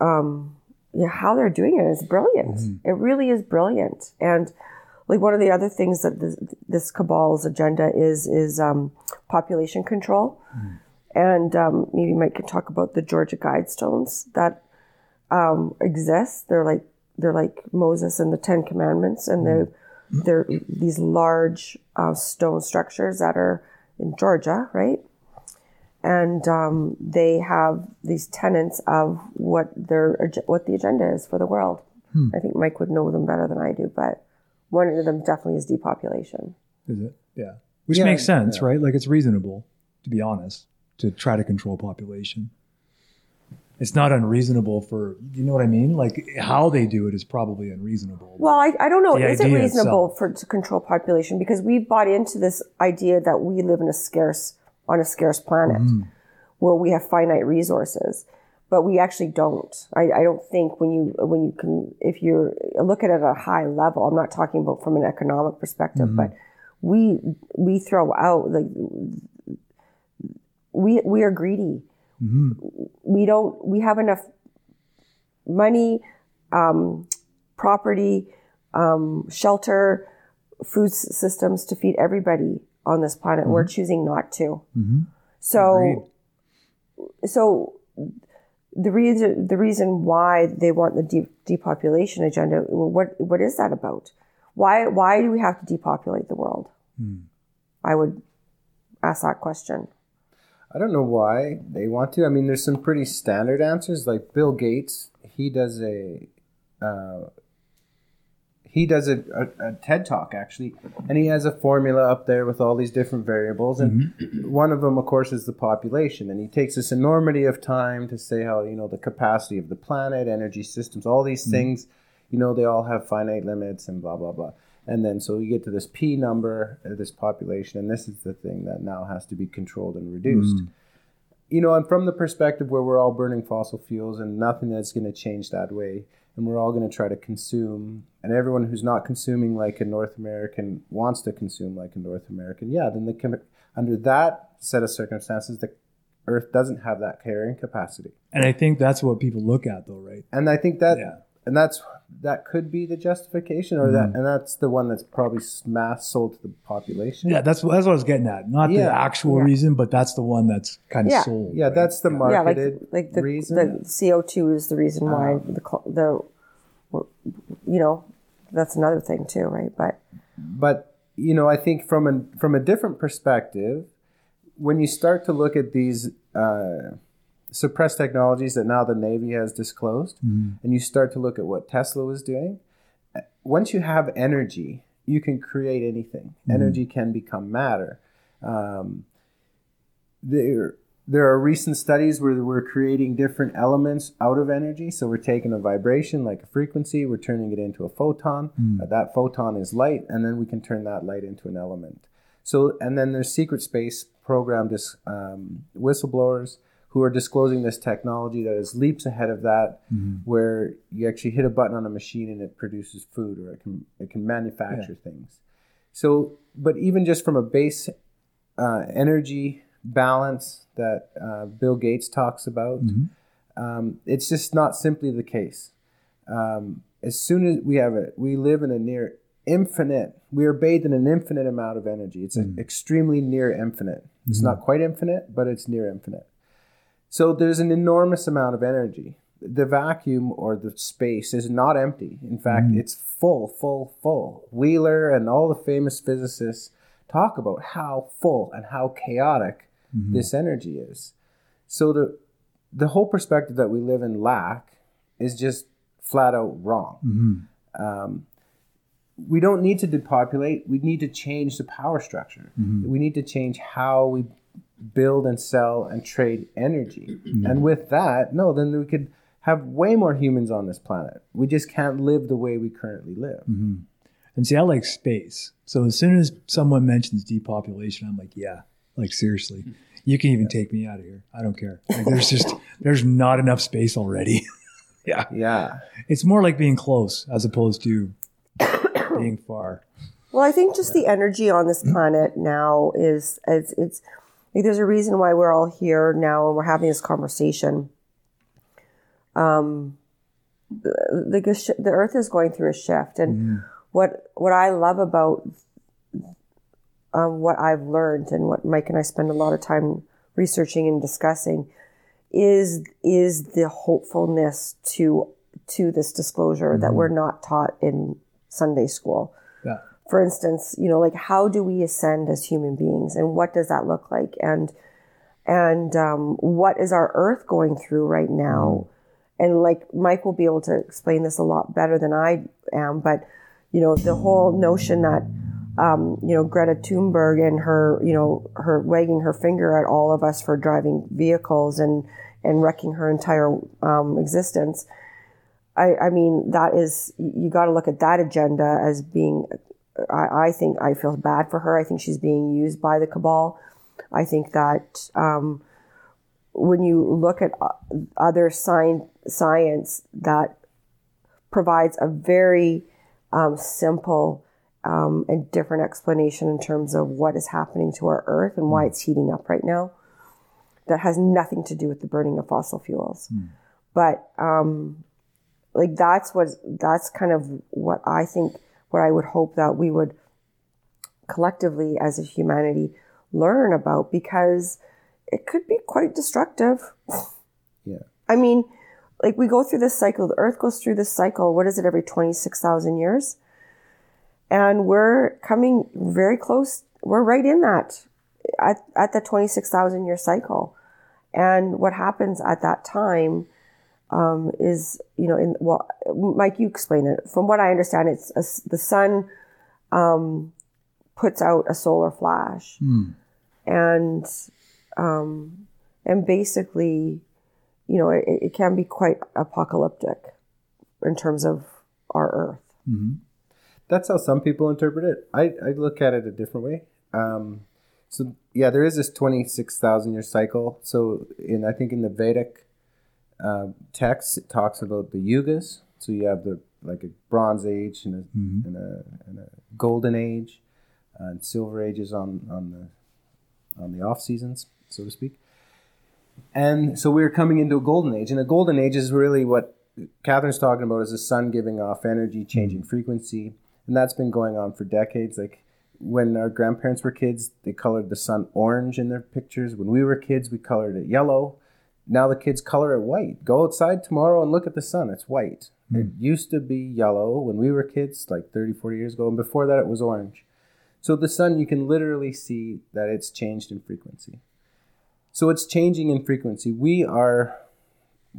um, you know, how they're doing it is brilliant. It really is brilliant. And like one of the other things that this, this cabal's agenda is is um, population control. And um, maybe Mike can talk about the Georgia Guidestones that um, exist. They're like they're like Moses and the Ten Commandments, and they're they're these large uh, stone structures that are in Georgia, right? And um, they have these tenets of what their what the agenda is for the world. I think Mike would know them better than I do, but one of them definitely is depopulation. Is it? Yeah. Which Yeah, makes sense, yeah. right? Like it's reasonable, to be honest, to try to control population. It's not unreasonable for you know what I mean? Like how they do it is probably unreasonable. Well, I, I don't know. Is it reasonable itself. for to control population? Because we've bought into this idea that we live in a scarce on a scarce planet Mm-hmm. where we have finite resources, but we actually don't. I, I don't think when you when you can if you look at it at a high level. I'm not talking about from an economic perspective, Mm-hmm. but we we throw out like we we are greedy. Mm-hmm. We don't. We have enough money, um, property, um, shelter, food systems to feed everybody on this planet. We're mm-hmm. choosing not to. Mm-hmm. So, so the reason the reason why they want the de- depopulation agenda. well, What what is that about? Why why do we have to depopulate the world? Hmm. I would ask that question. I don't know why they want to. I mean, there's some pretty standard answers. Like Bill Gates, he does a uh, he does a, a, a TED talk actually, and he has a formula up there with all these different variables, and mm-hmm. one of them, of course, is the population. And he takes this enormity of time to say how you know the capacity of the planet, energy systems, all these mm-hmm. things, you know, they all have finite limits and blah blah blah. And then so you get to this p number, uh, this population, and this is the thing that now has to be controlled and reduced mm-hmm. you know, and from the perspective where we're all burning fossil fuels and nothing that's going to change that way, and we're all going to try to consume, and everyone who's not consuming like a North American wants to consume like a North American, yeah, then the under that set of circumstances, the Earth doesn't have that carrying capacity, And I think that's what people look at though, right? and I think that, Yeah. And that's that could be the justification, or that, and that's the one that's probably mass sold to the population. Yeah, that's that's what I was getting at. Not the actual Yeah. reason, but that's the one that's kind of Yeah. sold. Yeah, right? that's the yeah, like marketed like the reason. the CO two is the reason why the the you know that's another thing too, right? But but you know i think from a from a different perspective when you start to look at these uh, suppressed technologies that now the Navy has disclosed, Mhm. and you start to look at what Tesla was doing, uh, once you have energy, you can create anything. Energy can become matter. Um, there, there are recent studies where we're creating different elements out of energy. So we're taking a vibration like a frequency, we're turning it into a photon. Uh, that photon is light, and then we can turn that light into an element. So, and then there's secret space program dis, um, whistleblowers who are disclosing this technology that is leaps ahead of that, where you actually hit a button on a machine and it produces food or it can it can manufacture things. So, but even just from a base uh, energy balance that uh, Bill Gates talks about, um, it's just not simply the case. Um, as soon as we have it, we live in a near infinite. We are bathed in an infinite amount of energy. It's a extremely near infinite. It's not quite infinite, but it's near infinite. So there's an enormous amount of energy. The vacuum or the space is not empty. In fact, mm. it's full, full, full. Wheeler and all the famous physicists talk about how full and how chaotic mm-hmm. this energy is. So the the whole perspective that we live in lack is just flat out wrong. Mm-hmm. Um, we don't need to depopulate. We need to change the power structure. Mm-hmm. We need to change how we build and sell and trade energy. Mm-hmm. And with that, no, then we could have way more humans on this planet. We just can't live the way we currently live. Mm-hmm. And see, I like space. So as soon as someone mentions depopulation, I'm like, yeah, like seriously, hmm. you can even take me out of here. I don't care. Like, there's just there's not enough space already. yeah, Yeah. it's more like being close as opposed to being far. Well, I think just the energy on this hmm. planet now is it's it's like there's a reason why we're all here now and we're having this conversation. Um, the the, the Earth is going through a shift, and what what I love about um, what I've learned and what Mike and I spend a lot of time researching and discussing is is the hopefulness to to this disclosure that we're not taught in Sunday school Yeah. For instance, you know, like how do we ascend as human beings, and what does that look like, and and um, what is our Earth going through right now, and like Mike will be able to explain this a lot better than I am, but you know, the whole notion that um, you know Greta Thunberg and her, you know, her wagging her finger at all of us for driving vehicles and and wrecking her entire um, existence. I, I mean, that is, you got to look at that agenda as being, I, I think, I feel bad for her. I think she's being used by the cabal. I think that um, when you look at other science, science that provides a very um, simple um, and different explanation in terms of what is happening to our Earth and why it's heating up right now, that has nothing to do with the burning of fossil fuels. But um, like that's what that's kind of what I think what I would hope that we would collectively as a humanity learn about because it could be quite destructive. Yeah. I mean, like we go through this cycle, the earth goes through this cycle, what is it, every 26,000 years? And we're coming very close, we're right in that, at, at the 26,000 year cycle. And what happens at that time um, is, you know, in well, Mike, you explain it. From what I understand, it's a the sun um, puts out a solar flash, and um, and basically, you know, it, it can be quite apocalyptic in terms of our Earth. That's how some people interpret it. I, I look at it a different way. Um, so yeah, there is this twenty six thousand year cycle. So in I think in the Vedic uh, text, it talks about the yugas. So you have the like a Bronze Age and a, and a, and a Golden Age, uh, and Silver Ages on on the on the off seasons, so to speak. And so we are coming into a golden age, and a golden age is really what Catherine's talking about is the sun giving off energy, changing frequency, and that's been going on for decades. Like when our grandparents were kids, they colored the sun orange in their pictures. When we were kids, we colored it yellow. Now the kids color it white. Go outside tomorrow and look at the sun. It's white. Hmm. It used to be yellow when we were kids, like 30, 40 years ago, and before that it was orange. So the sun, you can literally see that it's changed in frequency. So it's changing in frequency. We are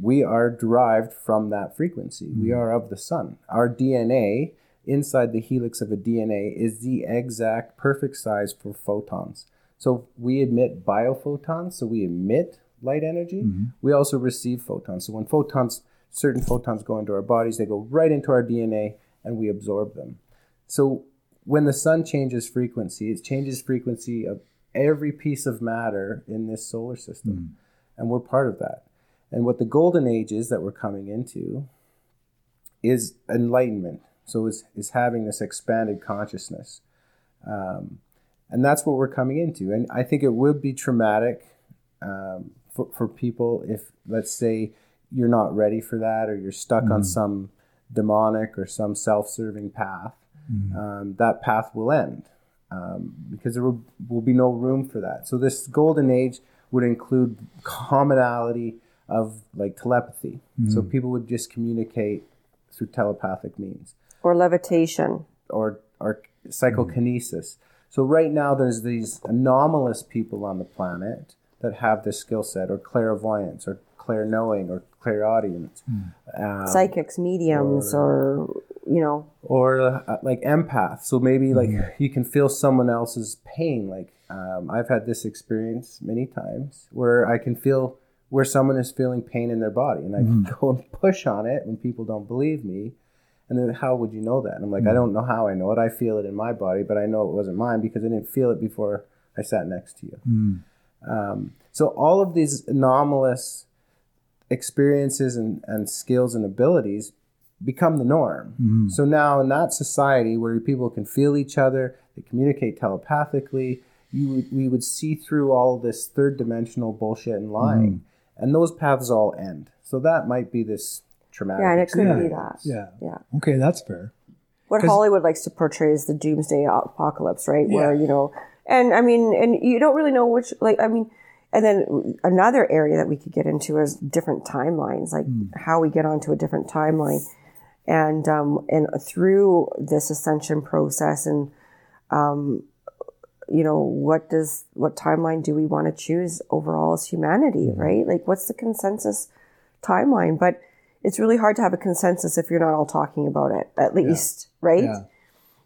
we are derived from that frequency. We hmm. are of the sun. Our DNA inside the helix of a DNA is the exact perfect size for photons. So we emit biophotons, so we emit light energy. We also receive photons. So when photons, certain photons go into our bodies, they go right into our DNA and we absorb them. So when the sun changes frequency, it changes frequency of every piece of matter in this solar system. And we're part of that. And what the golden age is that we're coming into is enlightenment. So is is having this expanded consciousness, um, and that's what we're coming into. And I think it would be traumatic um, for for people if, let's say, you're not ready for that, or you're stuck on some demonic or some self-serving path. Um, that path will end um, because there will, will be no room for that. So this golden age would include commonality of like telepathy. So people would just communicate through telepathic means Or levitation. or or psychokinesis. So right now there's these anomalous people on the planet that have this skill set or clairvoyance or clairknowing or clairaudience. Um, Psychics, mediums, or, you know, or uh, like empath. So maybe like you can feel someone else's pain. Like um, I've had this experience many times where I can feel where someone is feeling pain in their body, and I can go and push on it when people don't believe me. And then how would you know that? And I'm like, I don't know how I know it. I feel it in my body, but I know it wasn't mine because I didn't feel it before I sat next to you. Um, so all of these anomalous experiences and, and skills and abilities become the norm. So now in that society where people can feel each other, they communicate telepathically, you would, we would see through all this third dimensional bullshit and lying, and those paths all end. So that might be this traumatic. yeah, and it could Yeah. be that. Yeah. Yeah. Okay, that's fair. What Hollywood likes to portray is the doomsday apocalypse, right? Where you know, and I mean, and you don't really know which, like, I mean, and then another area that we could get into is different timelines, like how we get onto a different timeline, and um, and through this ascension process, and um, you know, what does what timeline do we want to choose overall as humanity, right? Like, what's the consensus timeline? But it's really hard to have a consensus if you're not all talking about it, at least, right? Yeah.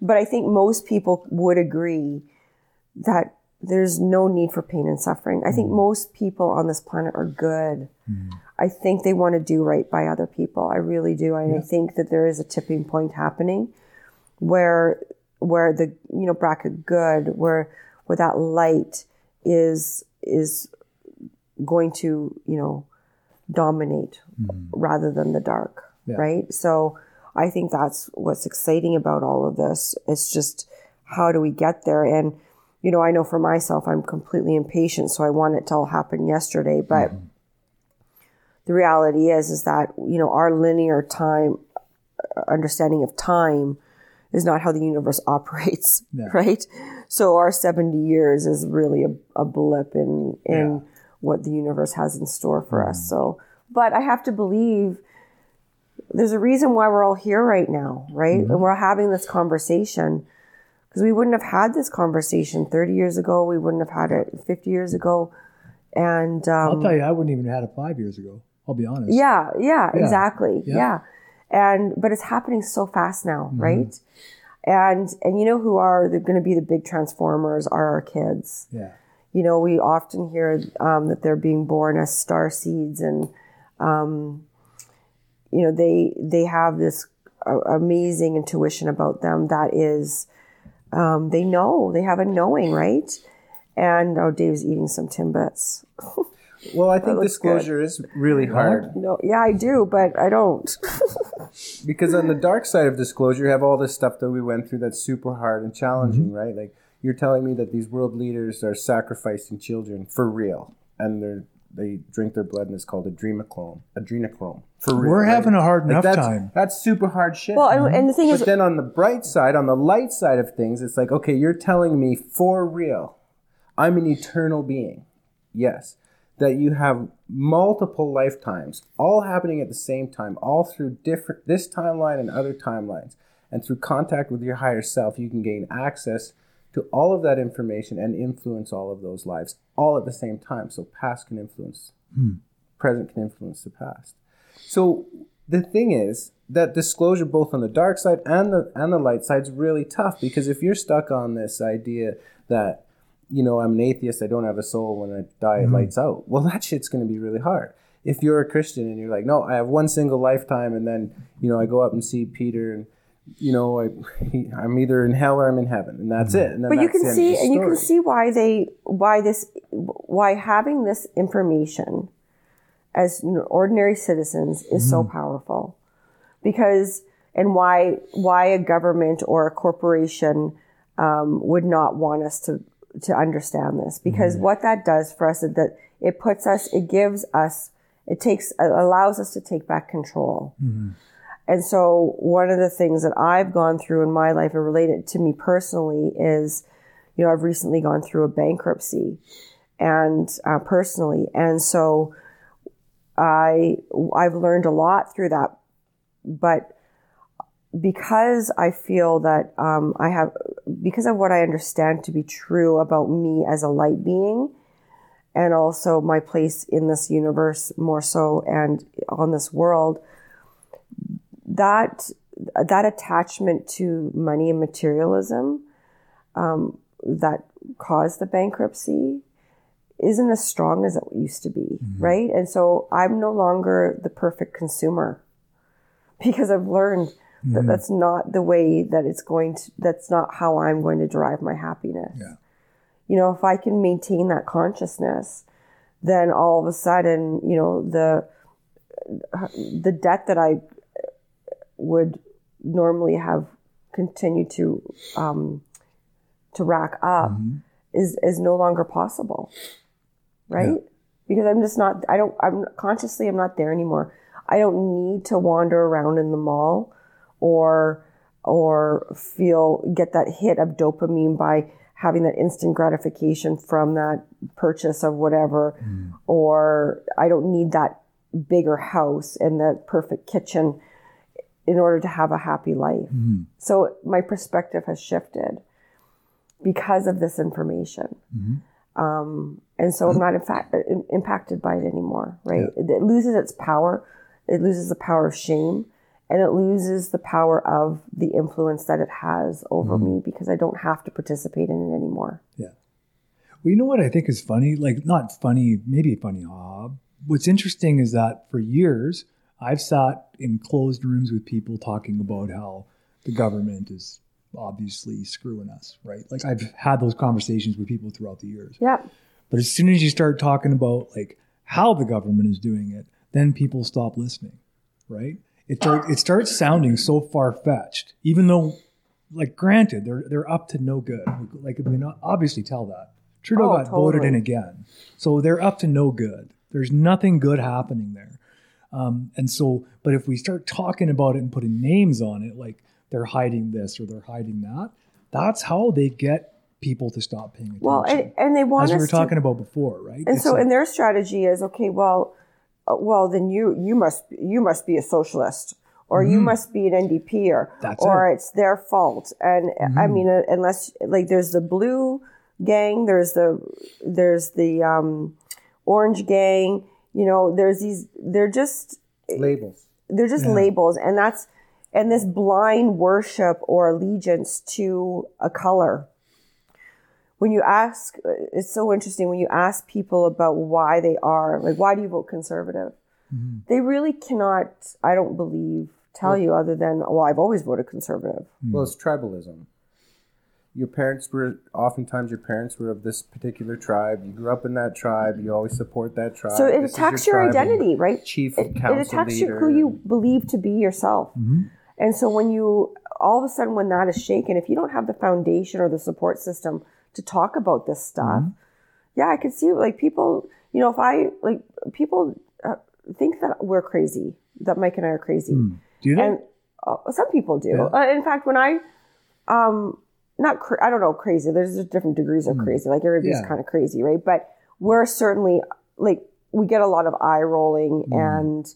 But I think most people would agree that there's no need for pain and suffering. I think mm. most people on this planet are good. Mm. I think they want to do right by other people. I really do. And I think that there is a tipping point happening where where the you know bracket good where where that light is is going to you know dominate mm. rather than the dark Yeah. right so i think that's what's exciting about all of this it's just how do we get there and you know i know for myself i'm completely impatient so i want it to all happen yesterday but mm-hmm. the reality is is that you know our linear time understanding of time is not how the universe operates Yeah. right? So our 70 years is really a, a blip in in what the universe has in store for us mm-hmm. so. But i have to believe there's a reason why we're all here right now right? Mm-hmm. And we're having this conversation because we wouldn't have had this conversation 30 years ago we wouldn't have had it 50 years ago and um, I'll tell you, I wouldn't even have had it five years ago. I'll be honest. yeah, yeah, Yeah. exactly. Yeah. Yeah. And but it's happening so fast now, Mm-hmm. right? And and you know who are they're going to be the big transformers are our kids. Yeah. You know, we often hear um, that they're being born as star seeds, and um, you know they they have this uh, amazing intuition about them that is um, they know they have a knowing, right? And oh, Dave's eating some timbits. Well, I think looks good. disclosure is really hard No, yeah, I do, but I don't. because on the dark side of disclosure, you have all this stuff that we went through that's super hard and challenging, Mm-hmm. right? Like you're telling me that these world leaders are sacrificing children for real, and they're they drink their blood, and it's called adrenochrome. Adrenochrome for real. We're right? having a hard enough that's, time. That's super hard shit. Well, and, and the thing but is, then on the bright side, on the light side of things, it's like, okay, you're telling me for real, I'm an eternal being. Yes. That you have multiple lifetimes, all happening at the same time, all through different this timeline and other timelines. And through contact with your higher self, you can gain access to all of that information and influence all of those lives all at the same time. So past can influence, hmm. present can influence the past. So the thing is that disclosure both on the dark side and the and the light side is really tough because if you're stuck on this idea that you know I'm an atheist, I don't have a soul when I die, it hmm. lights out. Well, that shit's going to be really hard. If you're a Christian and you're like, no, I have one single lifetime, and then you know I go up and see Peter and you know, I, he, I'm either in hell or I'm in heaven, and that's it. And but you can see and you can see why they why this why having this information as ordinary citizens is so mm-hmm. powerful. Because and why why a government or a corporation um, would not want us to to understand this. Because mm-hmm. what that does for us is that it puts us it gives us it takes it allows us to take back control mm-hmm. And so one of the things that I've gone through in my life and related to me personally is, you know, I've recently gone through a bankruptcy and uh, personally. And so I, I've learned a lot through that, but because I feel that um, I have, because of what I understand to be true about me as a light being, and also my place in this universe more so and on this world, that that attachment to money and materialism um, that caused the bankruptcy isn't as strong as it used to be, right? And so I'm no longer the perfect consumer because I've learned that that's not the way that it's going to. That's not how I'm going to derive my happiness. Yeah. You know, if I can maintain that consciousness, then all of a sudden, you know, the the debt that I would normally have continued to um, to rack up is is no longer possible, right? Because I'm just not. I don't. I'm consciously. I'm not there anymore. I don't need to wander around in the mall, or or feel get that hit of dopamine by having that instant gratification from that purchase of whatever, or I don't need that bigger house and that perfect kitchen in order to have a happy life. So my perspective has shifted because of this information. Um, and so I'm not in fact im- impacted by it anymore, right? It, it loses its power. It loses the power of shame and it loses the power of the influence that it has over me because I don't have to participate in it anymore. Yeah. Well, you know what I think is funny? Like, not funny, maybe funny. Uh, what's interesting is that for years, I've sat in closed rooms with people talking about how the government is obviously screwing us, right? Like, I've had those conversations with people throughout the years. Yeah. But as soon as you start talking about like how the government is doing it, then people stop listening, right? It start, it starts sounding so far fetched, even though, like, granted, they're they're up to no good. Like, we can obviously tell that Trudeau Oh, got voted in again, so they're up to no good. There's nothing good happening there, um, and so. But if we start talking about it and putting names on it, like they're hiding this or they're hiding that, that's how they get people to stop paying attention Well, and, and they want as we were to- talking about before, right? and It's so like- and their strategy is okay well uh, well then you you must you must be a socialist or you must be an ndp or Mm-hmm. That's or it. Mm-hmm. it's their fault and i mean uh, unless like there's the blue gang there's the there's the um orange gang you know there's these they're just labels. they're just labels and that's and this blind worship or allegiance to a color. When you ask it's so interesting when you ask people about why they are like why do you vote conservative? Mm-hmm. They really cannot i don't believe tell you other than well i've always voted conservative. Mm. Well, it's tribalism. Your parents were oftentimes your parents were of this particular tribe. You grew up in that tribe. You always support that tribe. so it This attacks your, tribal identity right Chief it, it council attacks you leader. who you believe to be yourself Mm-hmm. and so when you all of a sudden when that is shaken if you don't have the foundation or the support system to talk about this stuff yeah i could see like people you know if i like people uh, think that we're crazy that mike and i are crazy do they? and uh, some people do. Yeah. Uh, in fact, when I, um, not cra- I don't know crazy. There's just different degrees of crazy. Like everybody's. Yeah. kind of crazy, right? But we're certainly like we get a lot of eye rolling, Hmm. and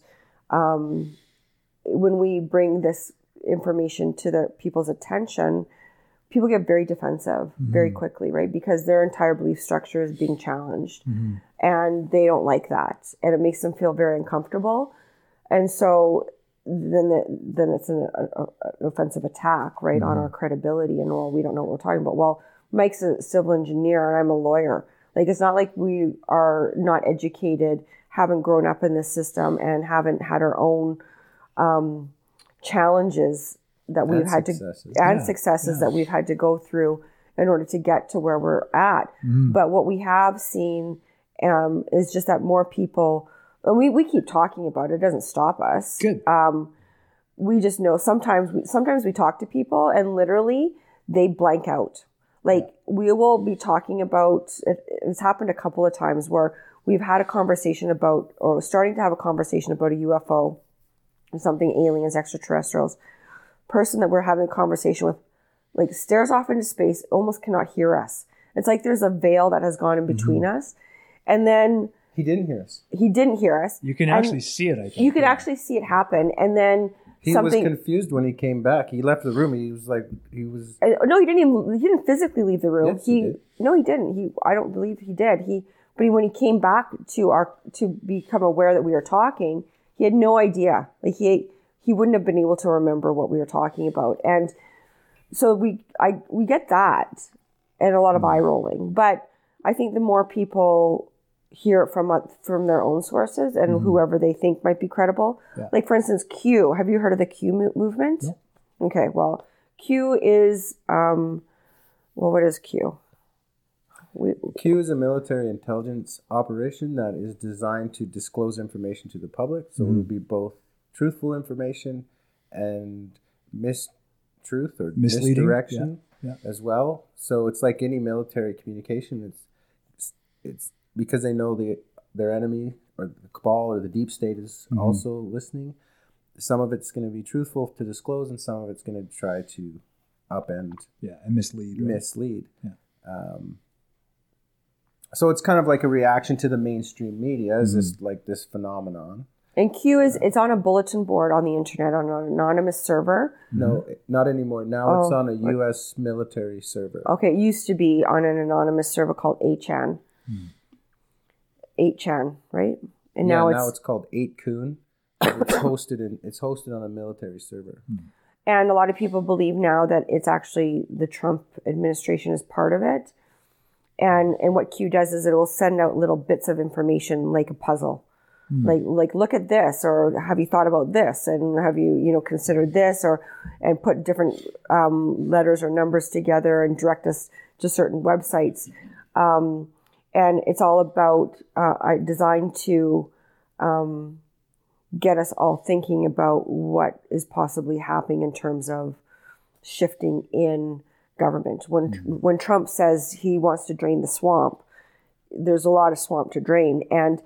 um, when we bring this information to the people's attention, people get very defensive very quickly, right? Because their entire belief structure is being challenged, and they don't like that, and it makes them feel very uncomfortable, and so then it, then it's an, a, an offensive attack, right, on our credibility, and well, we don't know what we're talking about. Well, Mike's a civil engineer, and I'm a lawyer. Like it's not like we are not educated, haven't grown up in this system, and haven't had our own um, challenges that we've had successes. to and Yeah, successes yeah. that we've had to go through in order to get to where we're at. Mhm. But what we have seen um, is just that more people. And We, we keep talking about it. It doesn't stop us. Good. Um, we just know sometimes we sometimes we talk to people and literally they blank out. Like we will be talking about it, it's happened a couple of times where we've had a conversation about or starting to have a conversation about a UFO, something aliens, extraterrestrials. Person that we're having a conversation with like stares off into space, almost cannot hear us. It's like there's a veil that has gone in between us. And then He didn't hear us. he didn't hear us. You can And actually see it, I think. You could yeah. actually see it happen. And then He something was confused when he came back. He left the room. He was like, he was. Uh, no, he didn't even. He didn't physically leave the room. Yes, he did. no, he didn't. He, I don't believe he did. He, but he, when he came back to our to become aware that we were talking, he had no idea. Like he, he wouldn't have been able to remember what we were talking about. And so we, I, we get that, and a lot of eye rolling. But I think the more people hear it from uh, from their own sources and whoever they think might be credible. Mm-hmm. Yeah. Like for instance, Q. Have you heard of the Q mo- movement? Okay, well, Q is um, well, what is Q? We, Q is a military intelligence operation that is designed to disclose information to the public. So it will be both truthful information and mistruth or Misleading, misdirection yeah, as well. So it's like any military communication. It's it's because they know the their enemy or the cabal or the deep state is Mhm. also listening. Some of it's going to be truthful to disclose, and some of it's going to try to upend Yeah, and mislead. right? mislead. Yeah. Um, so it's kind of like a reaction to the mainstream media is this like this phenomenon. and Q is it's on a bulletin board on the internet on an anonymous server. No, not anymore. Now it's Oh, on a like- U.S. military server. Okay, it used to be on an anonymous server called 8chan. 8chan, right? And yeah, now now, it's it's called 8kun. it's hosted in it's hosted on a military server. And a lot of people believe now that it's actually the Trump administration is part of it. And and what Q does is it will send out little bits of information like a puzzle. Like like look at this or have you thought about this and have you you know considered this or and put different um, letters or numbers together and direct us to certain websites. Um, and it's all about uh, designed to um, get us all thinking about what is possibly happening in terms of shifting in government. When when Trump says he wants to drain the swamp, there's a lot of swamp to drain, and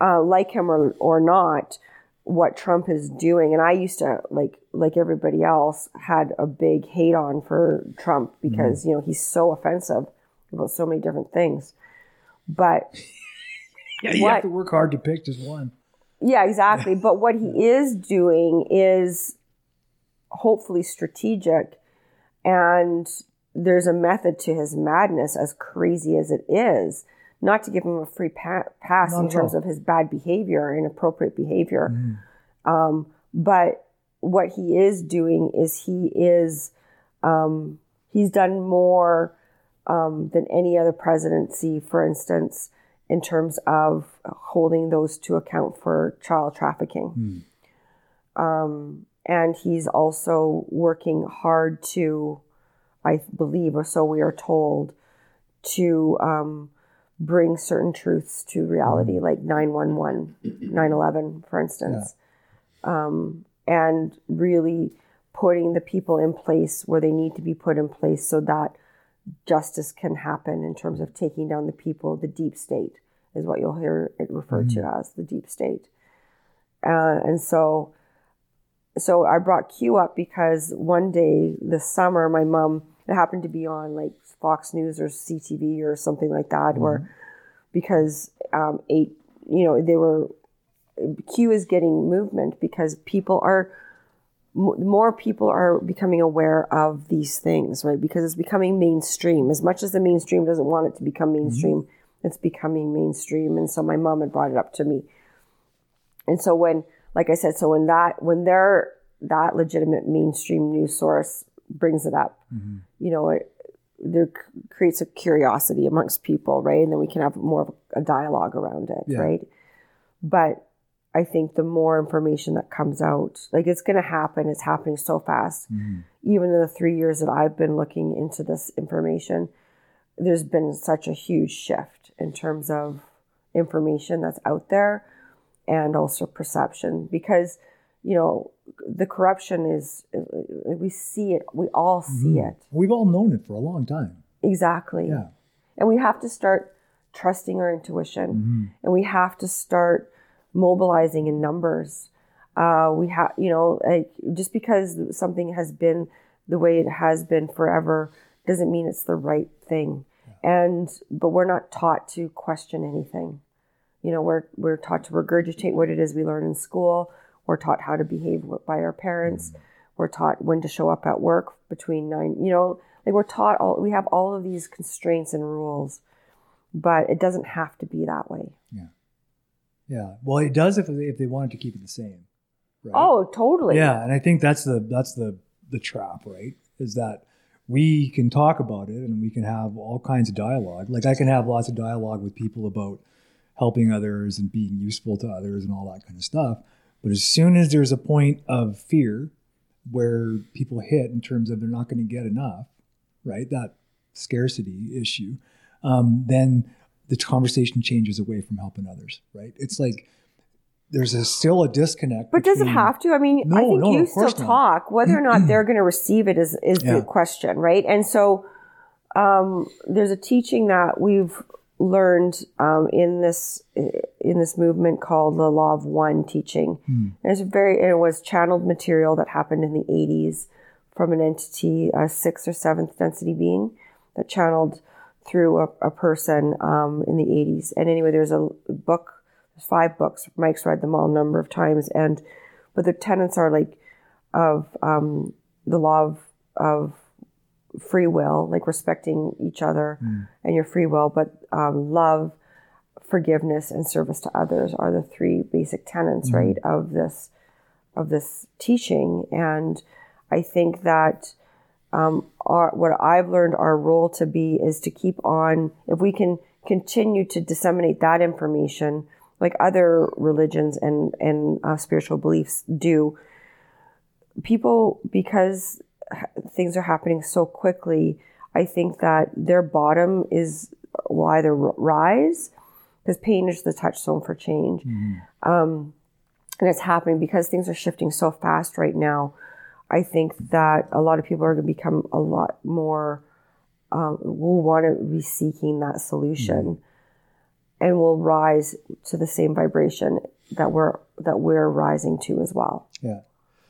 uh, like him or or not, what Trump is doing, and I used to like like everybody else had a big hate on for Trump because you know he's so offensive about so many different things, but Yeah, you What- have to work hard to pick just one. Yeah, exactly. But what he is doing is hopefully strategic, and there's a method to his madness, as crazy as it is. Not to give him a free pa- pass Not in terms all. of his bad behavior, inappropriate behavior. Um, but what he is doing is he is um, he's done more um, than any other presidency, for instance, in terms of holding those to account for child trafficking. Um, and he's also working hard to, I believe, or so we are told, to um, bring certain truths to reality, like 911, 9 11, for instance. Um, and really putting the people in place where they need to be put in place so that justice can happen in terms of taking down the people, the deep state is what you'll hear it referred to as the deep state. Uh, and so, so I brought Q up because one day this summer, my mom, it happened to be on like Fox News or CTV or something like that, where because um, eight, you know, they were Q is getting movement because people are more people are becoming aware of these things, right? Because it's becoming mainstream. As much as the mainstream doesn't want it to become mm-hmm. mainstream, it's becoming mainstream. And so my mom had brought it up to me. And so when, like I said, so when that, when they're, that legitimate mainstream news source brings it up, mm-hmm. you know, it, there creates a curiosity amongst people, right? And then we can have more of a dialogue around it, Yeah. right? But I think the more information that comes out, like it's going to happen, it's happening so fast. Mm-hmm. Even in the three years that I've been looking into this information, there's been such a huge shift in terms of information that's out there and also perception because, you know, the corruption is, uh, we see it, we all see mm-hmm. it. We've all known it for a long time. Exactly. Yeah. And we have to start trusting our intuition mm-hmm. and we have to start mobilizing in numbers. Uh, we have, you know, like just because something has been the way it has been forever doesn't mean it's the right thing. And, but we're not taught to question anything. You know, we're, we're taught to regurgitate what it is we learn in school. We're taught how to behave by our parents. We're taught when to show up at work between nine, you know, like we're taught all, we have all of these constraints and rules, but it doesn't have to be that way. Yeah. Well, it does if if they wanted to keep it the same. Right? Oh, totally. Yeah, and I think that's the that's the the trap, right? Is that we can talk about it and we can have all kinds of dialogue. Like I can have lots of dialogue with people about helping others and being useful to others and all that kind of stuff. But as soon as there's a point of fear where people hit in terms of they're not going to get enough, right? That scarcity issue, um, then the conversation changes away from helping others, right? It's like there's a, still a disconnect. But does it have to? I mean, I think no, you still not. talk. Whether or not they're going to receive it is is Yeah. the question, right? And so um, there's a teaching that we've learned um, in this in this movement called the Law of One teaching. Hmm. And it's a very it was channeled material that happened in the 80s from an entity, a sixth or seventh density being that channeled through a, a person um, in the 80s. And anyway, there's a book, there's five books. Mike's read them all a number of times. And but the tenets are like of um, the law of, of free will, like respecting each other and your free will, but um, love, forgiveness, and service to others are the three basic tenets, right, of this of this teaching. And I think that um, our, what I've learned our role to be is to keep on, if we can continue to disseminate that information, like other religions and, and uh, spiritual beliefs do, people, because things are happening so quickly, I think that their bottom is will either rise, because pain is the touchstone for change. Um, and it's happening because things are shifting so fast right now. I think that a lot of people are going to become a lot more, um, will want to be seeking that solution and will rise to the same vibration that we're, that we're rising to as well. Yeah.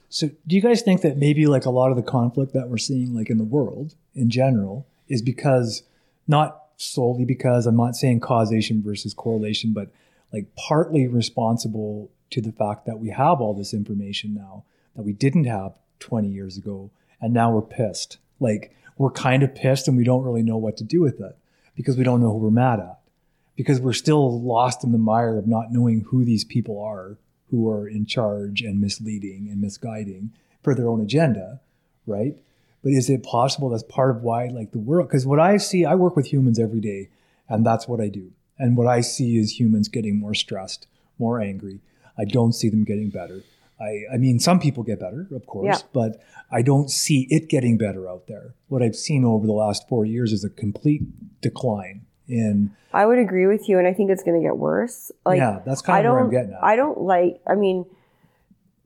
So do you guys think that maybe like a lot of the conflict that we're seeing like in the world in general is because not solely because I'm not saying causation versus correlation, but like partly responsible to the fact that we have all this information now that we didn't have 20 years ago and now we're pissed. Like we're kind of pissed and we don't really know what to do with it because we don't know who we're mad at. Because we're still lost in the mire of not knowing who these people are who are in charge and misleading and misguiding for their own agenda, right? But is it possible that's part of why, like the world? Because what I see, I work with humans every day, and that's what I do. And what I see is humans getting more stressed, more angry. I don't see them getting better. I, I mean, some people get better, of course, Yeah. but I don't see it getting better out there. What I've seen over the last four years is a complete decline in. I would agree with you, and I think it's going to get worse. Like, yeah, that's kind of where I'm getting at. I don't like. I mean,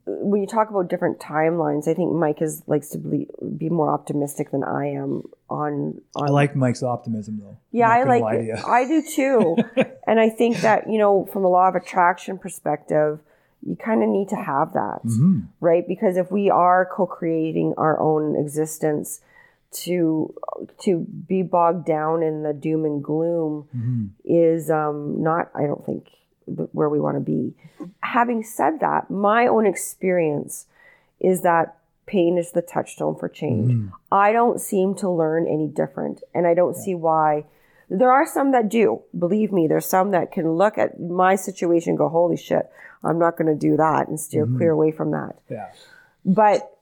when you talk about different timelines, I think Mike is likes to be, be more optimistic than I am on. on I like Mike's optimism, though. Yeah, I like it. I do too. and I think that, you know, from a law of attraction perspective, you kind of need to have that, Mm-hmm. right? Because if we are co-creating our own existence to to be bogged down in the doom and gloom Mm-hmm. is um, not, I don't think, where we want to be. Having said that, my own experience is that pain is the touchstone for change. Mm-hmm. I don't seem to learn any different, and I don't see why. There are some that do. Believe me, there's some that can look at my situation and go, "Holy shit, I'm not going to do that," and steer Mm-hmm. clear away from that. Yeah. But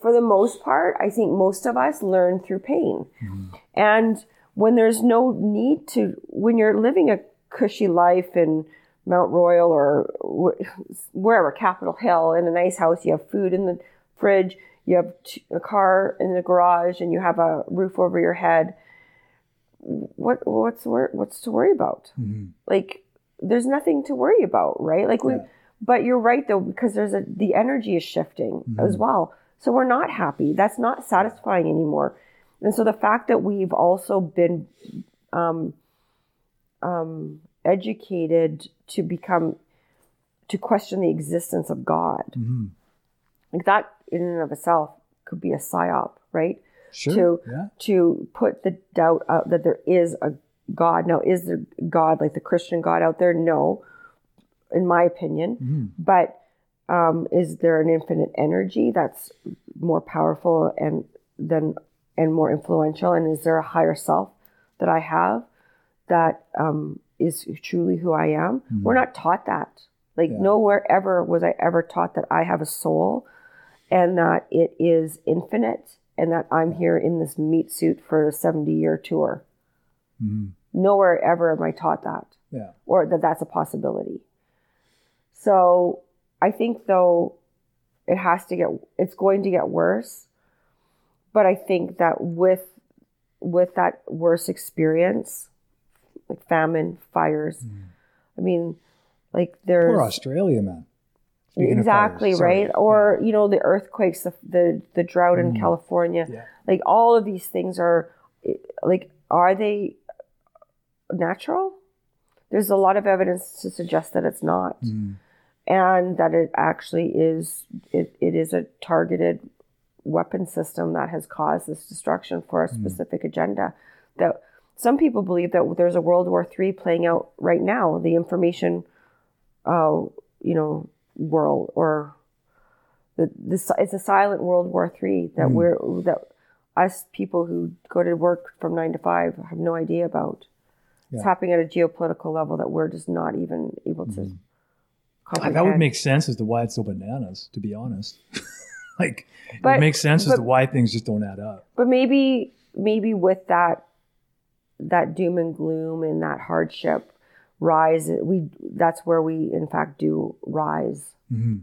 for the most part, I think most of us learn through pain. And when there's no need to, when you're living a cushy life in Mount Royal or wherever, Capitol Hill, in a nice house, you have food in the fridge, you have a car in the garage, and you have a roof over your head. What what's what's to worry about? Like, there's nothing to worry about, right? Like we, Yeah. but you're right though because there's a the energy is shifting as well. So we're not happy. That's not satisfying anymore. And so the fact that we've also been um, um, educated to become to question the existence of God, Mhm. like that in and of itself could be a psyop, right? Sure. To yeah. to put the doubt out that there is a God. Now, is there God like the Christian God out there? No, in my opinion. Mhm. But um, is there an infinite energy that's more powerful and than and more influential? And is there a higher self that I have that um, is truly who I am? We're not taught that. Like Yeah. nowhere ever was I ever taught that I have a soul and that it is infinite and that I'm here in this meat suit for a 70 year tour. Mhm. Nowhere ever am I taught that Yeah. or that that's a possibility. So I think though it has to get it's going to get worse. But I think that with with that worse experience, like famine, fires, I mean, like there's Poor Australia, man. Speaking exactly right or you know the earthquakes the the, the drought in Mm. california Yeah. like all of these things are like are they natural. There's a lot of evidence to suggest that it's not. Mm. and that it actually is it, it is a targeted weapon system that has caused this destruction for a specific agenda. That some people believe that there's a world war iii playing out right now the information uh, you know world or the this it's a silent world war iii that we're that us people who go to work from nine to five have no idea about it's happening at a geopolitical level that we're just not even able to God, comprehend. that would make sense as to why it's so bananas, to be honest. like, But- it makes sense as to why things just don't add up. but maybe maybe with that that doom and gloom and that hardship rise we that's where we in fact do rise hmm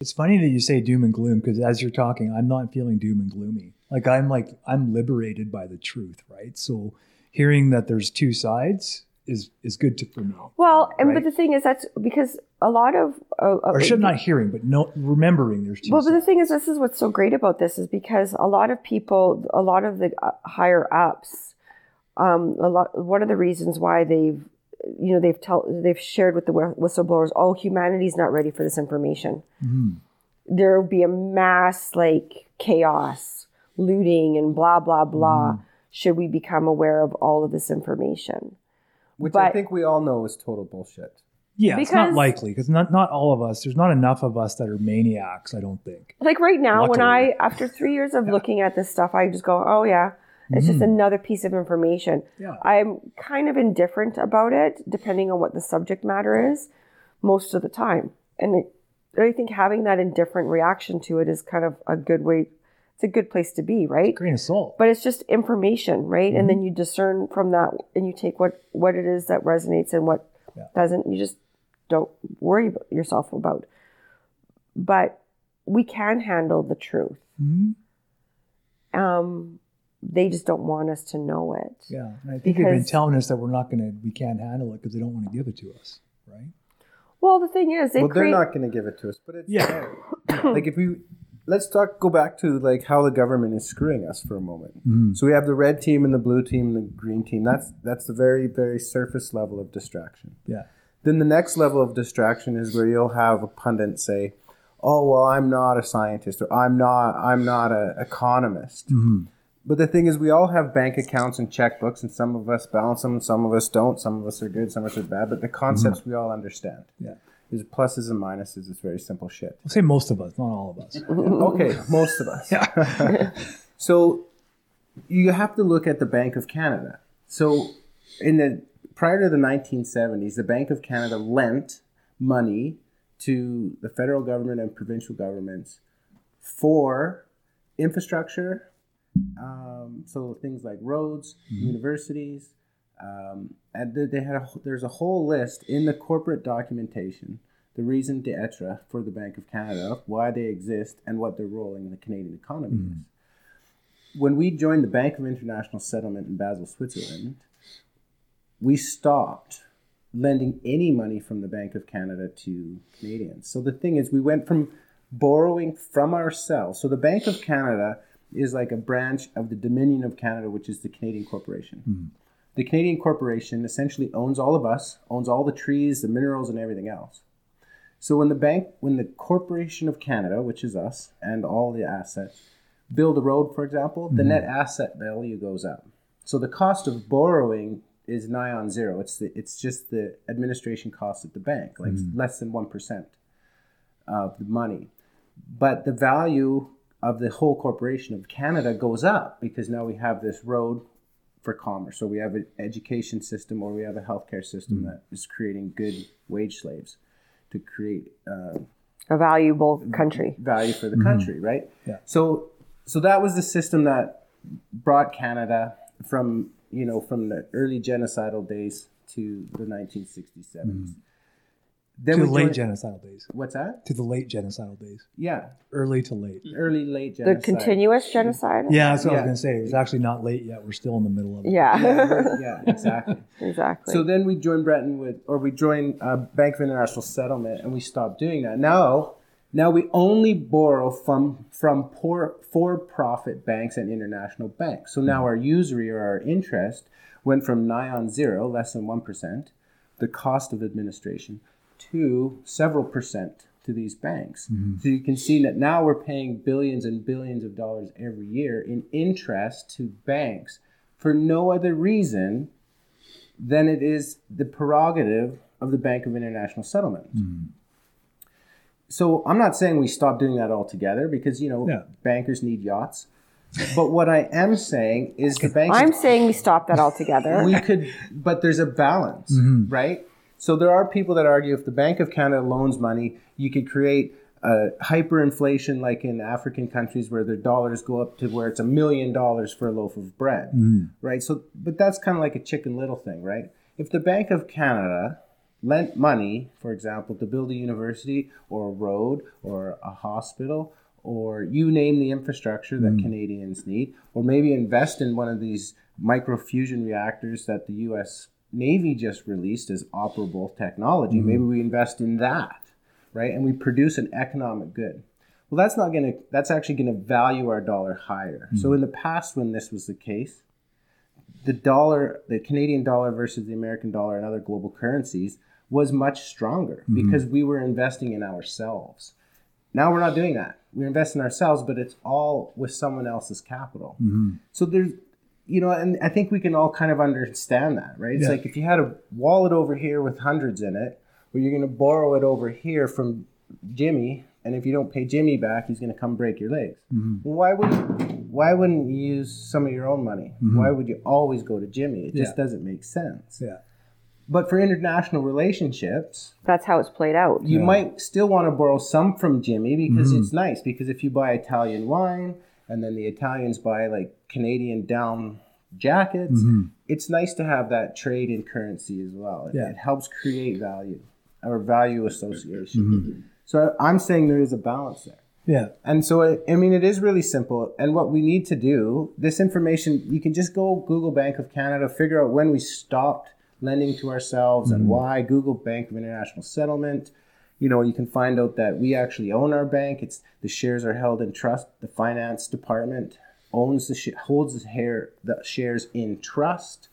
It's funny that you say doom and gloom because as you're talking, I'm not feeling doom and gloomy. Like I'm like I'm liberated by the truth, right? So hearing that there's two sides is is good to for me. well and Right. but the thing is that's because a lot of uh, or should not hearing, but no remembering there's two well, but the thing is, this is what's so great about this is because a lot of people, a lot of the uh, higher ups, um, a lot. One of the reasons why they've, you know, they've tell they've shared with the whi- whistleblowers, oh, humanity's not ready for this information. Mhm. There will be a mass like chaos, looting, and blah blah blah. Should we become aware of all of this information? Which I think we all know is total bullshit. Yeah, it's not likely because not not all of us. There's not enough of us that are maniacs. I don't think. Like right now, when I, after three years of looking at this stuff, I just go, oh yeah, it's just mm. another piece of information. Yeah. I'm kind of indifferent about it, depending on what the subject matter is, most of the time. And it, I think having that indifferent reaction to it is kind of a good way, it's a good place to be, right? Grain of salt. But it's just information, right? And then you discern from that and you take what, what it is that resonates and what Yeah. doesn't. You just don't worry yourself about. But we can handle the truth. Mhm. Um, they just don't want us to know it. Yeah, and I think they've been telling us that we're not gonna, we can't handle it because they don't want to give it to us, right? Well, the thing is, they well, create. they're not going to give it to us, but it's Yeah. there. like if we let's talk, go back to like how the government is screwing us for a moment. Mhm. So we have the red team and the blue team and the green team. That's that's the very very surface level of distraction. Yeah. Then the next level of distraction is where you'll have a pundit say, "Oh well, I'm not a scientist, or I'm not I'm not an economist." Mhm. But the thing is, we all have bank accounts and checkbooks, and some of us balance them, some of us don't. Some of us are good, some of us are bad. But the concepts we all understand. Yeah. There's pluses and minuses. It's very simple shit. I'll say most of us, not all of us. okay, most of us. so you have to look at the Bank of Canada. So in the prior to the 1970s, the Bank of Canada lent money to the federal government and provincial governments for infrastructure. Um, so things like roads, universities, um, and they- they had a, there's a whole list in the corporate documentation, the reason d'etre for the Bank of Canada, why they exist, and what their role in the Canadian economy hmm. is. When we joined the Bank of International Settlement in Basel, Switzerland, we stopped lending any money from the Bank of Canada to Canadians. So the thing is, we went from borrowing from ourselves. So the Bank of Canada is like a branch of the Dominion of Canada, which is the Canadian Corporation. Hmm. The Canadian Corporation essentially owns all of us, owns all the trees, the minerals, and everything else. So when the bank, when the Corporation of Canada, which is us, and all the assets, build a road, for example, the mm-hmm. net asset value goes up. So the cost of borrowing is nigh on zero. It's the, it's just the administration cost at the bank, like mm-hmm. less than one percent of the money. But the value of the whole corporation of Canada goes up because now we have this road for commerce. So we have an education system or we have a healthcare system mm-hmm. that is creating good wage slaves to create uh, A valuable country. value for the country, right? Yeah. So so that was the system that brought Canada from you know from the early genocidal days to the 1967s. Then to we the late joined- genocidal days. What's that? To the late genocidal days. Yeah, Early to late. early late genocide. The continuous genocide. Yeah, that's what I was going to say. It's actually not late yet. We're still in the middle of it. Yeah. Yeah, yeah, exactly. exactly. So then we joined Bretton Woods, or we joined uh, Bank of International Settlement, and we stopped doing that. Now, now we only borrow from from poor for-profit banks and international banks. So now our usury or our interest went from nigh on zero, less than one percent, the cost of administration, to several percent to these banks. Mm-hmm. So you can see that now we're paying billions and billions of dollars every year in interest to banks for no other reason than it is the prerogative of the Bank of International Settlement. Mm-hmm. So I'm not saying we stop doing that altogether because you know Yeah. bankers need yachts. But what I am saying is the banks I'm saying we stop that altogether. we could but there's a balance, mm-hmm. right? So there are people that argue if the Bank of Canada loans money, you could create uh, hyperinflation like in African countries where their dollars go up to where it's a million dollars for a loaf of bread, right? So, but that's kind of like a chicken little thing, right? If the Bank of Canada lent money, for example, to build a university or a road or a hospital or you name the infrastructure that Canadians need, or maybe invest in one of these microfusion reactors that the US Navy just released as operable technology. Mm-hmm. Maybe we invest in that, right? And we produce an economic good. Well, that's not going to, that's actually going to value our dollar higher. Mm-hmm. So in the past, when this was the case, the dollar, the Canadian dollar versus the American dollar and other global currencies was much stronger mm-hmm. because we were investing in ourselves. Now we're not doing that. We invest in ourselves, but it's all with someone else's capital. So there's, you know, and I think we can all kind of understand that, right? It's Yeah. like if you had a wallet over here with hundreds in it, or you're going to borrow it over here from Jimmy, and if you don't pay Jimmy back, he's going to come break your legs. Mm-hmm. Well, why would why wouldn't you use some of your own money? Mm-hmm. Why would you always go to Jimmy? It just Yeah. doesn't make sense. Yeah. But for international relationships, That's how it's played out. you Yeah. might still want to borrow some from Jimmy because mm-hmm. it's nice. Because if you buy Italian wine and then the Italians buy like Canadian down jackets, mm-hmm. it's nice to have that trade in currency as well. It, Yeah. it helps create value or value association. Mm-hmm. So I'm saying there is a balance there. Yeah. And so, I I mean, it is really simple. And what we need to do, this information, you can just go Google Bank of Canada, figure out when we stopped lending to ourselves and mm-hmm. why. Google Bank of International Settlement. You know, you can find out that we actually own our bank. It's the shares are held in trust. The finance department owns the sh- holds the, hair, the shares in trust.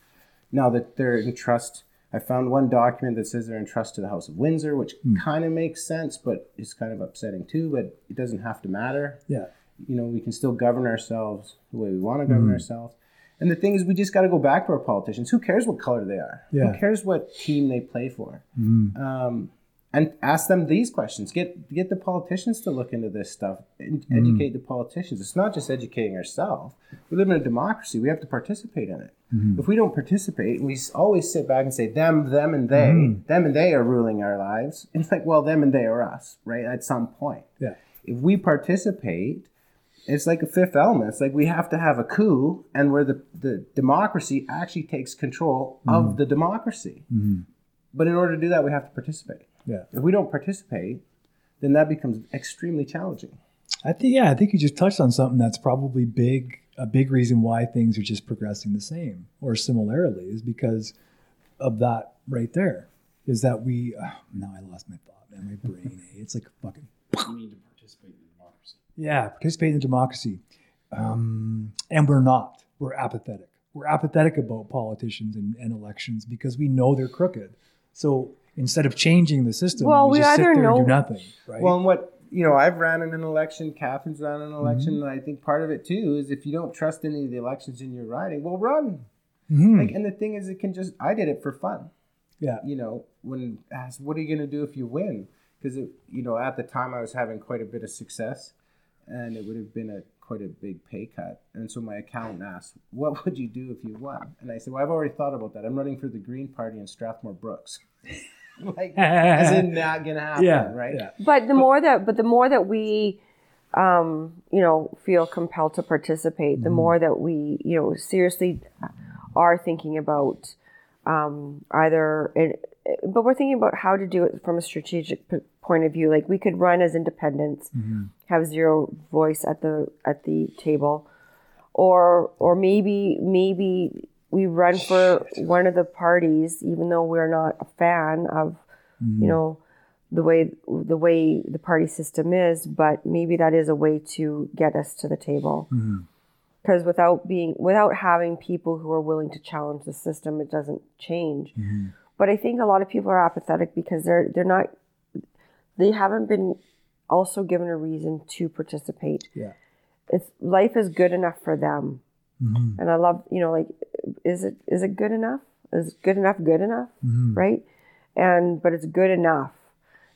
Now that they're in trust, I found one document that says they're in trust to the House of Windsor, which hmm. kind of makes sense, but is kind of upsetting too. But it doesn't have to matter. Yeah. You know, we can still govern ourselves the way we want to govern hmm. ourselves. And the thing is, we just got to go back to our politicians. Who cares what color they are? Yeah. Who cares what team they play for? Hmm. Um, and ask them these questions. Get get the politicians to look into this stuff and Mm. educate the politicians. It's not just educating ourselves. We live in a democracy. We have to participate in it. Mm-hmm. If we don't participate, we always sit back and say them, them, and they, Mm. them and they are ruling our lives. It's like, well, them and they are us, right? At some point, Yeah. if we participate, it's like a fifth element. It's like we have to have a coup, and where the, the democracy actually takes control Mm-hmm. of the democracy. But in order to do that, we have to participate. Yeah. If we don't participate, then that becomes extremely challenging. I think yeah, I think you just touched on something that's probably big a big reason why things are just progressing the same or similarly is because of that right there. Is that we uh, now I lost my thought, man. My brain. eh? It's like fucking We need to participate in the democracy. yeah, participate in democracy. Um, and we're not. We're apathetic. We're apathetic about politicians and, and elections because we know they're crooked. So instead of changing the system, Well, we, we just sit either there and know- do nothing. Right. Well, and what you know, I've ran in an election. Catherine's ran in an election, Mm-hmm. and I think part of it too is if you don't trust any of the elections in your riding, well, run. Mhm. Like, and the thing is, it can just. I did it for fun. yeah. you know, when asked, what are you going to do if you win? Because, you know, at the time I was having quite a bit of success and it would have been a quite a big pay cut. And so my accountant asked, what would you do if you won? And I said, well, I've already thought about that. I'm running for the Green Party in Strathmore Brooks. like, as in not going to happen, yeah. right? Yeah. But the more that, but the more that we, um, you know, feel compelled to participate, the more that we, you know, seriously are thinking about um, either, and, but we're thinking about how to do it from a strategic p- point of view. Like we could run as independents, have zero voice at the at the table, or or maybe maybe we run for one of the parties, even though we're not a fan of, you mm-hmm. know, the way the way the party system is. But maybe that is a way to get us to the table. Mm-hmm. Because without being without having people who are willing to challenge the system, it doesn't change. Mm-hmm. But I think a lot of people are apathetic because they're they're not they haven't been also given a reason to participate. Yeah. It's life is good enough for them. Mhm. And I love, you know, like is it is it good enough? Is good enough good enough? Mhm. Right? And but it's good enough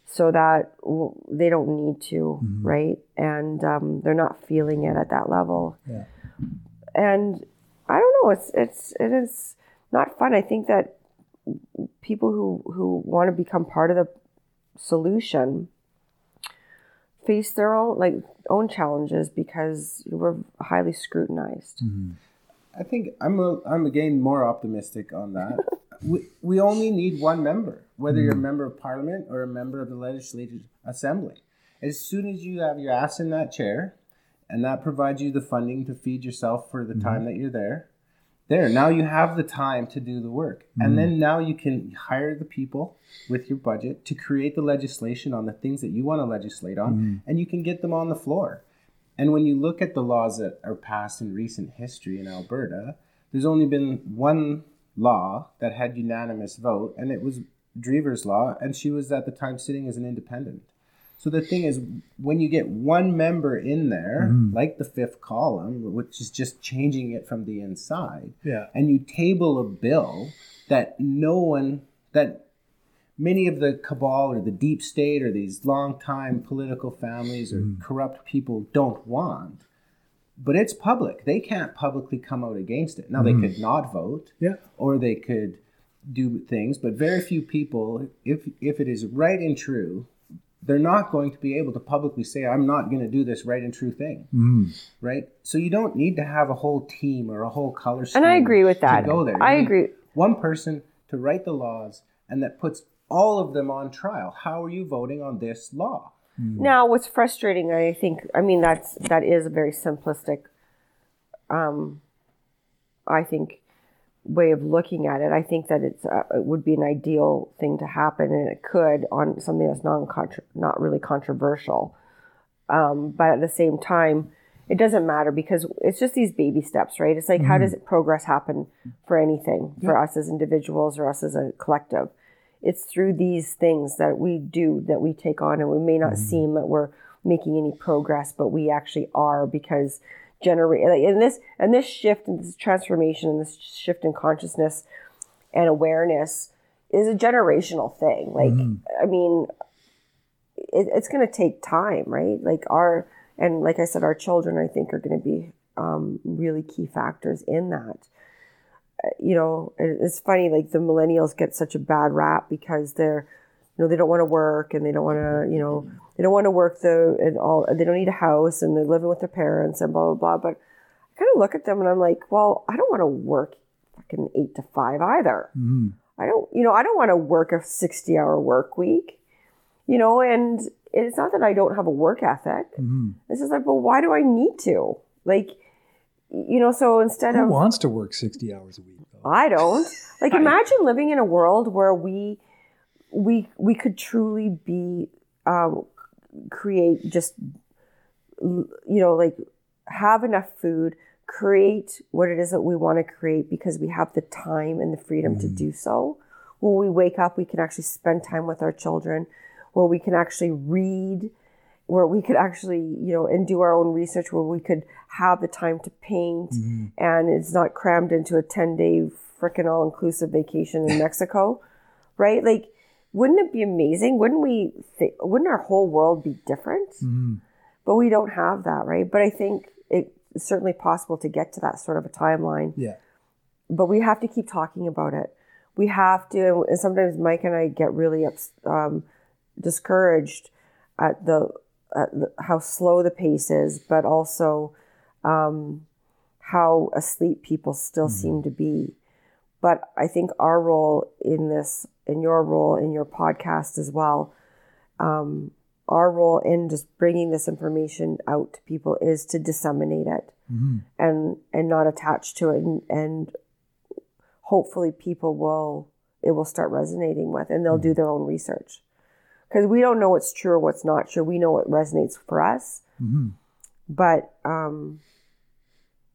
so that w- they don't need to, right? And um, they're not feeling it at that level. Yeah. And I don't know, it's it's it is not fun. I think that people who who want to become part of the solution face their own like own challenges because we're highly scrutinized. Mm-hmm. I think I'm a, I'm again more optimistic on that. we, we only need one member, whether you're a mm-hmm. member of parliament or a member of the legislative assembly. As soon as you have your ass in that chair, and that provides you the funding to feed yourself for the mm-hmm. time that you're there, there now you have the time to do the work, and then mm. now you can hire the people with your budget to create the legislation on the things that you want to legislate on, mm. and you can get them on the floor. And when you look at the laws that are passed in recent history in Alberta, there's only been one law that had unanimous vote, and it was Drever's law, and she was at the time sitting as an independent. So the thing is, when you get one member in there, mm-hmm. like the fifth column, which is just changing it from the inside, Yeah. and you table a bill that no one, that many of the cabal or the deep state or these long time political families or mm-hmm. corrupt people don't want, but it's public. They can't publicly come out against it. Now, they mm-hmm. could not vote Yeah. or they could do things, but very few people, if if it is right and true, they're not going to be able to publicly say, "I'm not going to do this right and true thing." Mm. Right? So you don't need to have a whole team or a whole color scheme. And I agree with to that. go there. I You need agree. One person to write the laws, and that puts all of them on trial. How are you voting on this law? Now, what's frustrating, I think, I mean, that's that is a very simplistic, um, I think, way of looking at it. I think that it's uh, it would be an ideal thing to happen, and it could on something that's non not really controversial. Um, but at the same time, it doesn't matter because it's just these baby steps, right? It's like how does progress happen for anything for us as individuals or us as a collective? It's through these things that we do that we take on, and we may not seem that we're making any progress, but we actually are because generate like in this and this shift and this transformation and this shift in consciousness and awareness is a generational thing. Like, I mean, it, it's going to take time, right? Like our and like I said, our children I think are going to be um, really key factors in that. Uh, You know, it's funny like the millennials get such a bad rap because they're you know they don't want to work and they don't want to you know they don't want to work the and all they don't need a house and they're living with their parents and blah blah blah. But I kind of look at them and I'm like, well, I don't want to work fucking eight to five either. Mhm. I don't, you know, I don't want to work a 60 hour work week, you know, and it's not that I don't have a work ethic. Mhm. It's just like, well, why do I need to? Like, you know, so instead Who of, wants to work 60 hours a week, though? I don't. Like, imagine living in a world where we, we, we could truly be, um, create just, you know, like have enough food, create what it is that we want to create because we have the time and the freedom to do so. When we wake up, we can actually spend time with our children, where we can actually read, where we could actually, you know, and do our own research, where we could have the time to paint and it's not crammed into a 10 day freaking all inclusive vacation in Mexico, right? Like, wouldn't it be amazing? Wouldn't we, th- wouldn't our whole world be different? Mhm. But we don't have that, right? But I think it's certainly possible to get to that sort of a timeline. Yeah. But we have to keep talking about it. We have to, and sometimes Mike and I get really ups, um, discouraged at the, at the how slow the pace is, but also um, how asleep people still seem to be. But I think our role in this, in your role in your podcast as well, um, our role in just bringing this information out to people is to disseminate it Mhm. and and not attach to it. And, and hopefully people will it will start resonating with and they'll do their own research. Because we don't know what's true or what's not true. We know what resonates for us. Mhm. but um,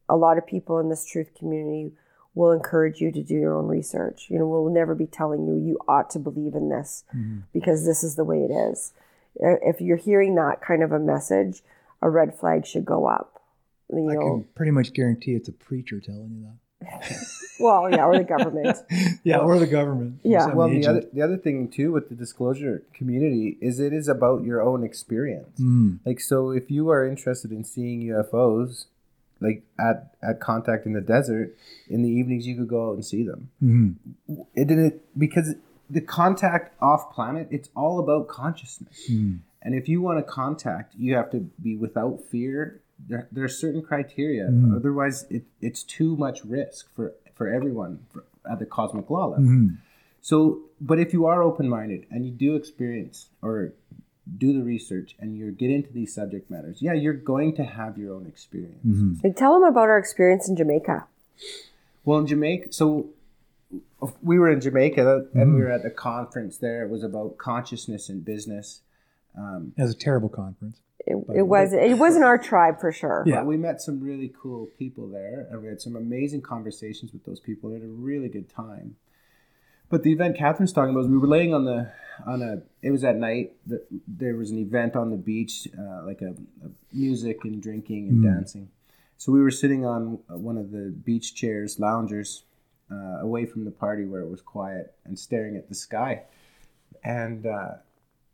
a lot of people in this truth community will encourage you to do your own research you know we'll never be telling you you ought to believe in this because this is the way it is Uh, if you're hearing that kind of a message a red flag should go up you I know can pretty much guarantee it's a preacher telling you that. well yeah or the government yeah, or the government. Yeah. some Well, the other, the other thing too with the disclosure community is it is about your own experience. Mm. Like, so if you are interested in seeing UFOs, like at, at Contact in the Desert, in the evenings you could go out and see them. Mhm. It didn't because the contact off planet, it's all about consciousness. Mm. And if you want to contact, you have to be without fear. There, there are certain criteria. Mhm. Otherwise, it, it's too much risk for, for everyone for, at the cosmic law level. Mhm. So, but if you are open minded and you do experience or do the research and you get into these subject matters, yeah, you're going to have your own experience. Mhm. Like, tell them about our experience in Jamaica. Well, in Jamaica, so we were in Jamaica and we were at a conference there. It was about consciousness and business. Um, It was a terrible conference. It, it was it wasn't our tribe for sure. Yeah. But we met some really cool people there, and we had some amazing conversations with those people. We had a really good time. But the event Catherine's talking about, was we were laying on the on a. It was at night. The, there was an event on the beach, uh, like a, a music and drinking and dancing. So we were sitting on one of the beach chairs, loungers, uh, away from the party where it was quiet, and staring at the sky. And uh,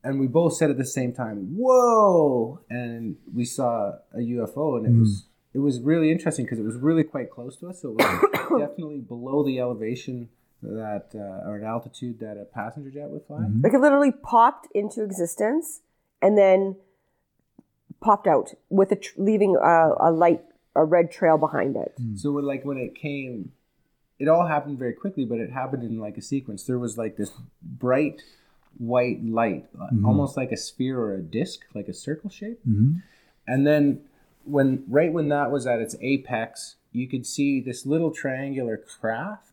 and we both said at the same time, "Whoa!" And we saw a UFO, and it was it was really interesting because it was really quite close to us. So it was definitely below the elevation that uh, or an altitude that a passenger jet would fly. Like it literally popped into existence and then popped out with a tr- leaving a, a light a red trail behind it. So when, like when it came, it all happened very quickly, but it happened in like a sequence. There was like this bright white light, uh, almost like a sphere or a disc, like a circle shape. Mhm. And then when right when that was at its apex, you could see this little triangular craft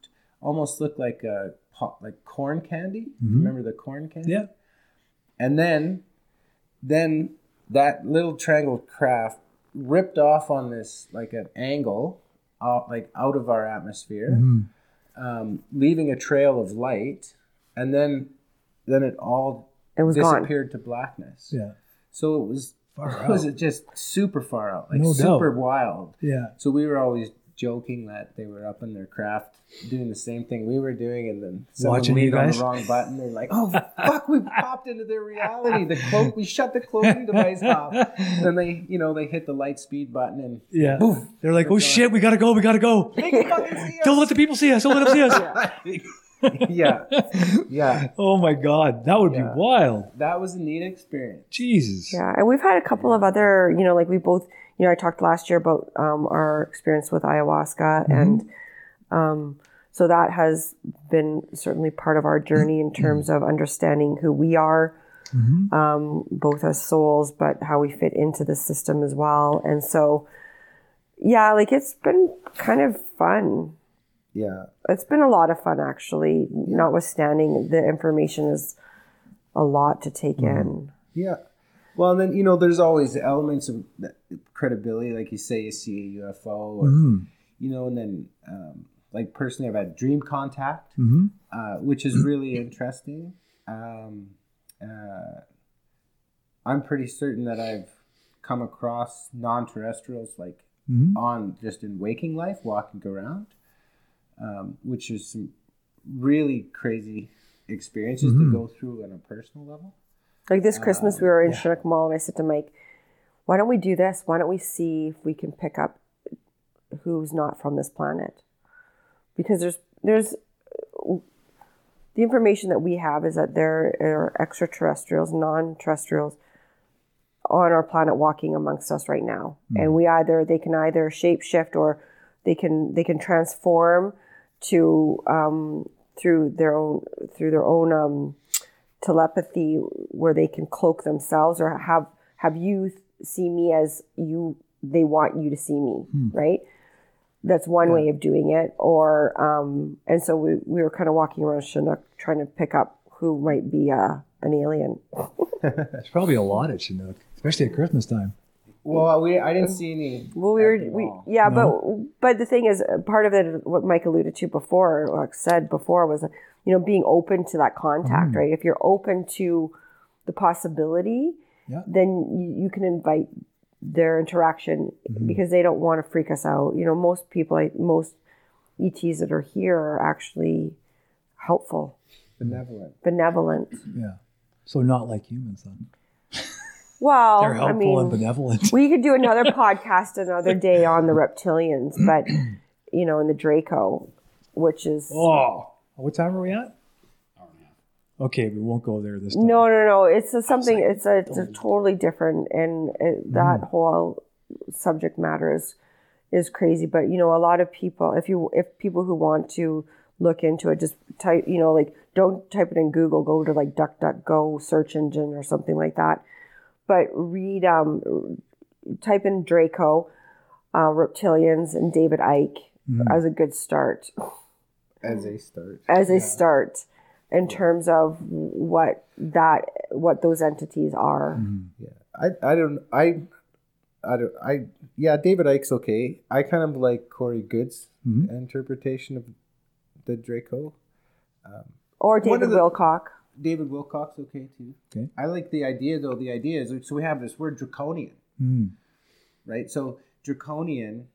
almost looked like a like corn candy. Remember the corn candy? Yeah. And then then that little triangle craft ripped off on this like an angle out, like out of our atmosphere Mhm. um, leaving a trail of light and then then it all It was gone. disappeared to blackness Yeah. so it was Far it was out. just super far out like No super doubt. wild Yeah. so we were always joking that they were up in their craft doing the same thing we were doing, and then someone Watching you leaned on the wrong button. They're like, "Oh fuck, we popped into their reality. The cloak, we shut the cloaking device off." Then they, you know, they hit the light speed button and Yeah. Poof. They're like, oh shit, we gotta go, we gotta go. they can fucking see Don't let the people see us. Don't let them see us. yeah, yeah. Oh my god, that would Yeah. be wild. That was a neat experience. Jesus. Yeah, and we've had a couple of other, you know, like we both, you know, I talked last year about um, our experience with ayahuasca, and um, so that has been certainly part of our journey in terms of understanding who we are, Mhm. um, both as souls, but how we fit into the system as well. And so, yeah, like it's been kind of fun. Yeah, It's been a lot of fun, actually. Notwithstanding, the information is a lot to take in. yeah. Well, and then you know, there's always elements of credibility, like you say, you see a UFO, or Mhm. you know, and then um, like personally, I've had dream contact. Mhm. uh, which is really interesting. Um, uh, I'm pretty certain that I've come across non-terrestrials like Mhm. on just in waking life, walking around, um, which is some really crazy experiences Mhm. to go through on a personal level. Like this Christmas, we were in yeah. Chinook Mall, and I said to Mike, "Why don't we do this? Why don't we see if we can pick up who's not from this planet? Because there's there's the information that we have is that there are extraterrestrials, non-terrestrials on our planet walking amongst us right now, and we either they can either shapeshift or they can they can transform to um, through their own through their own um, telepathy where they can cloak themselves or have have you see me as you they want you to see me right that's one way of doing it or um and so we, we were kind of walking around chinook trying to pick up who might be uh, an alien There's probably a lot at Chinook, especially at Christmas time. Well, we I didn't see any. well we were we, yeah No? but but the thing is uh, part of it what mike alluded to before or said before was you know being open to that contact mm. right if you're open to the possibility Yeah. then you, you can invite their interaction mm-hmm. because they don't want to freak us out you know most people most ets that are here are actually helpful benevolent. benevolent Yeah. So not like humans then. well They're i helpful mean and benevolent. we could do another podcast another day on the reptilians but you know in the draco which is oh. What time are we at? Hour and a half. Okay, we won't go there this time. no no no. It's a something it's a, it's a totally different and it, that whole subject matter is is crazy. But you know a lot of people if you if people who want to look into it just type you know like don't type it in google. Go to like duckduckgo search engine or something like that. But read um type in draco uh, reptilians and David Icke as a good start As a start. as a start in terms of what that what those entities are. Yeah, I, I don't I I don't I yeah David Icke's okay. I kind of like Corey Goode's Mhm. interpretation of the Draco. Or David the- Wilcock. David Wilcock's okay too. Okay. I like the idea though. The idea is so we have this word draconian, Mm. right? So draconian.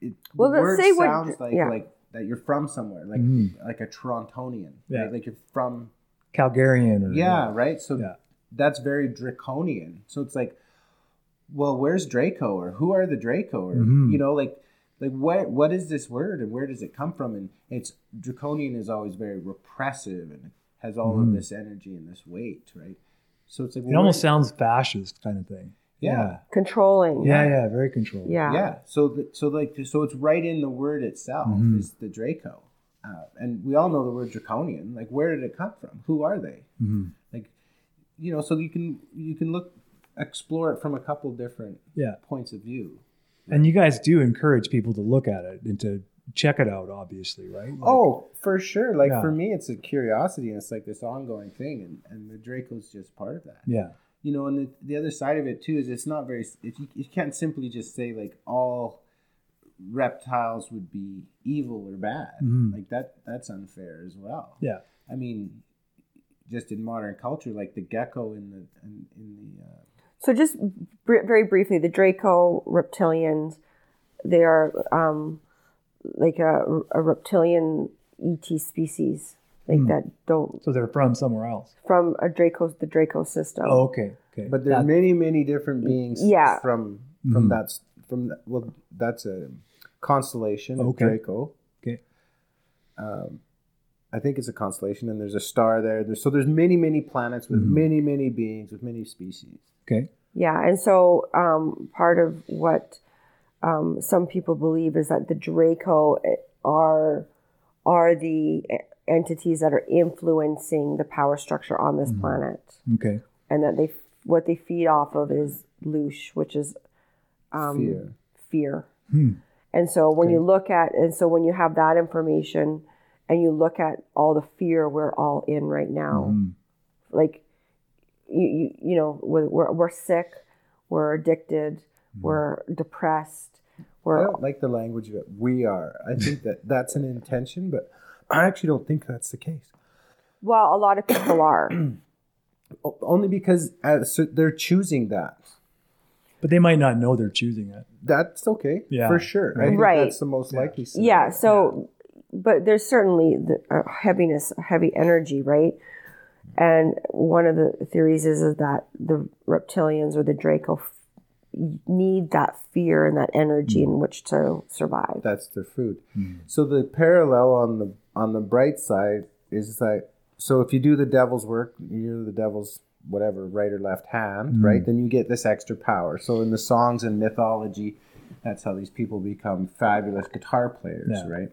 It, Well, the let's word say what- sounds like yeah. like that you're from somewhere, like Mhm. like a Torontonian, Yeah. right? Like you're from Calgarian or Yeah, right. So Yeah. that's very draconian. So it's like, well, where's Draco or who are the Draco or Mhm. you know, like like what what is this word and where does it come from? And it's draconian is always very repressive and has all Mhm. of this energy and this weight, right? So it's like It almost sounds fascist kind of thing. Yeah. Controlling. Yeah, yeah, very controlling Yeah. yeah. So the, so like so it's right in the word itself Mhm. is the Draco. Uh, and we all know the word draconian. Like, where did it come from? Who are they? Mhm. like you know so you can you can look explore it from a couple different Yeah. points of view And you guys do encourage people to look at it and to check it out, obviously, right? Like- oh for sure like Yeah. for me it's a curiosity and it's like this ongoing thing and, and the draco's just part of that yeah. You know and the, the other side of it too is it's not very if you, you can't simply just say like all reptiles would be evil or bad Mhm. like that that's unfair as well Yeah. i mean just in modern culture like the gecko in the in, in the uh, So just br- very briefly, the Draco reptilians they are um, like a, a reptilian ET species, like that don't So they're from somewhere else. from a Draco the Draco system. Oh, okay. Okay. But there's That- many, many different beings Yeah. from from Mhm. that's from that, well that's a constellation of Okay. Draco. Okay. Um, I think it's a constellation, and there's a star there. There's, so there's many, many planets with Mhm. many, many beings with many species. Okay. Yeah, and so um, part of what um, some people believe is that the Draco eh, are are the eh, entities that are influencing the power structure on this Mm-hmm. planet, Okay. and that they what they feed off of is loosh, which is um, Fear. fear. Hmm. And so when Okay. you look at and so when you have that information and you look at all the fear we're all in right now, Mhm. like you you, you know we're, we're, sick we're addicted we're depressed we're I don't like the language that we are. I think that that's an intention, but I actually don't think that's the case. well a lot of people are Only because uh, so they're choosing that. But they might not know they're choosing it. That's okay, Yeah. for sure. I think Right. that's the most likely. scenario. yeah so but there's certainly the uh, heaviness heavy energy right and one of the theories is, is that the reptilians or the draco f- need that fear and that energy in which to survive that's their food. So the parallel on the on the bright side is that so if you do the devil's work, you're the devil's whatever right or left hand, mm. right? Then you get this extra power. So in the songs and mythology, that's how these people become fabulous guitar players, Yeah. right?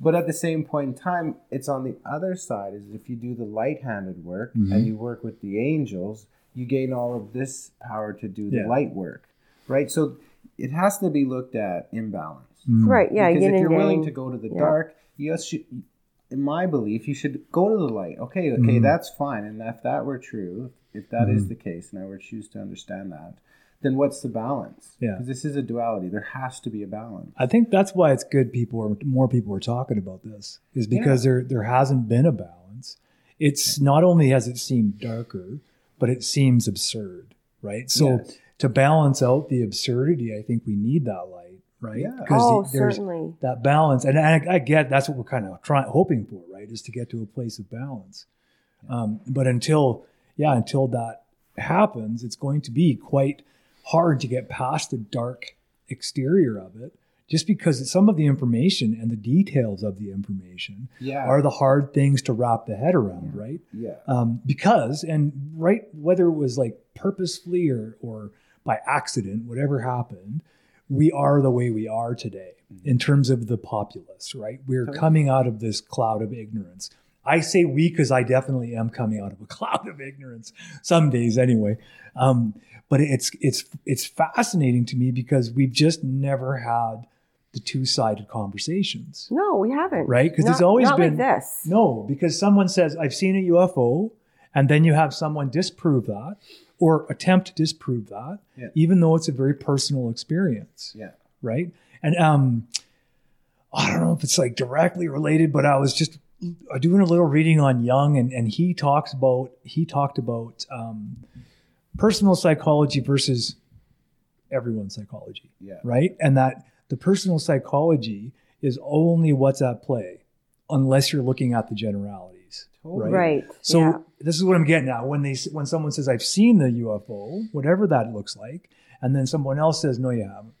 But at the same point in time, it's on the other side is if you do the light-handed work and mm-hmm. you work with the angels, you gain all of this power to do the Yeah. light work, right? So it has to be looked at in balance. Mm. right yeah because yin if you're willing yang. to go to the Yeah. dark, you should, in my belief, you should go to the light. Okay, okay, mm-hmm. that's fine. And if that were true, if that is mm-hmm. the case, and I were to choose to understand that, then what's the balance? Yeah. because this is a duality. There has to be a balance. I think that's why it's good people are more people are talking about this is because there there hasn't been a balance. It's not only has it seemed darker, but it seems absurd, right? So Yes. to balance out the absurdity, I think we need that light, right? Yeah. oh the- there's certainly that balance, and I, I get that's what we're kind of trying hoping for, right? Is to get to a place of balance. Um, but until yeah, until that happens, it's going to be quite hard to get past the dark exterior of it, just because some of the information and the details of the information Yeah. are the hard things to wrap the head around, right? Yeah, um, because and right whether it was like purposefully or or by accident whatever happened we are the way we are today in terms of the populace right? We're Totally. coming out of this cloud of ignorance. I say we because i definitely am coming out of a cloud of ignorance some days anyway. Um, but it's it's it's fascinating to me because we've just never had the two-sided conversations. No we haven't. Right? Because it's always not been- like this. No, because someone says, I've seen a UFO, and then you have someone disprove that or attempt to disprove that, Yeah. even though it's a very personal experience. yeah. Right. And um, I don't know if it's like directly related, but I was just doing a little reading on Jung, and, and he talks about, he talked about um, personal psychology versus everyone's psychology Yeah. right? And that the personal psychology is only what's at play unless you're looking at the generalities, Totally. Right? right So yeah. this is what I'm getting at when they when someone says I've seen the UFO, whatever that looks like, and then someone else says no, you haven't.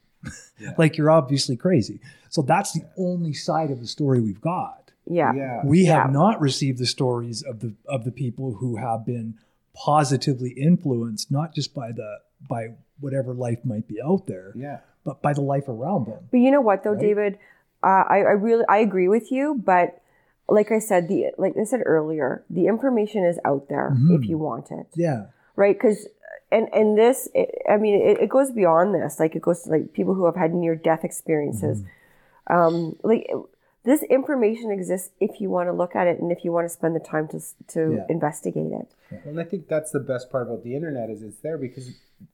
Yeah. like you're obviously crazy. So that's the only side of the story we've got. yeah Yeah. We have Yeah. not received the stories of the of the people who have been positively influenced, not just by the by whatever life might be out there, Yeah. but by the life around them. But you know what, though, Right? David, uh, I, I really I agree with you. But like I said, the like I said earlier, the information is out there Mhm. if you want it, Yeah. right? Because and and this, it, I mean, it, it goes beyond this. Like it goes to like people who have had near death experiences. Um, like this information exists if you want to look at it and if you want to spend the time to to Yeah. investigate it. And I think that's the best part about the internet is it's there because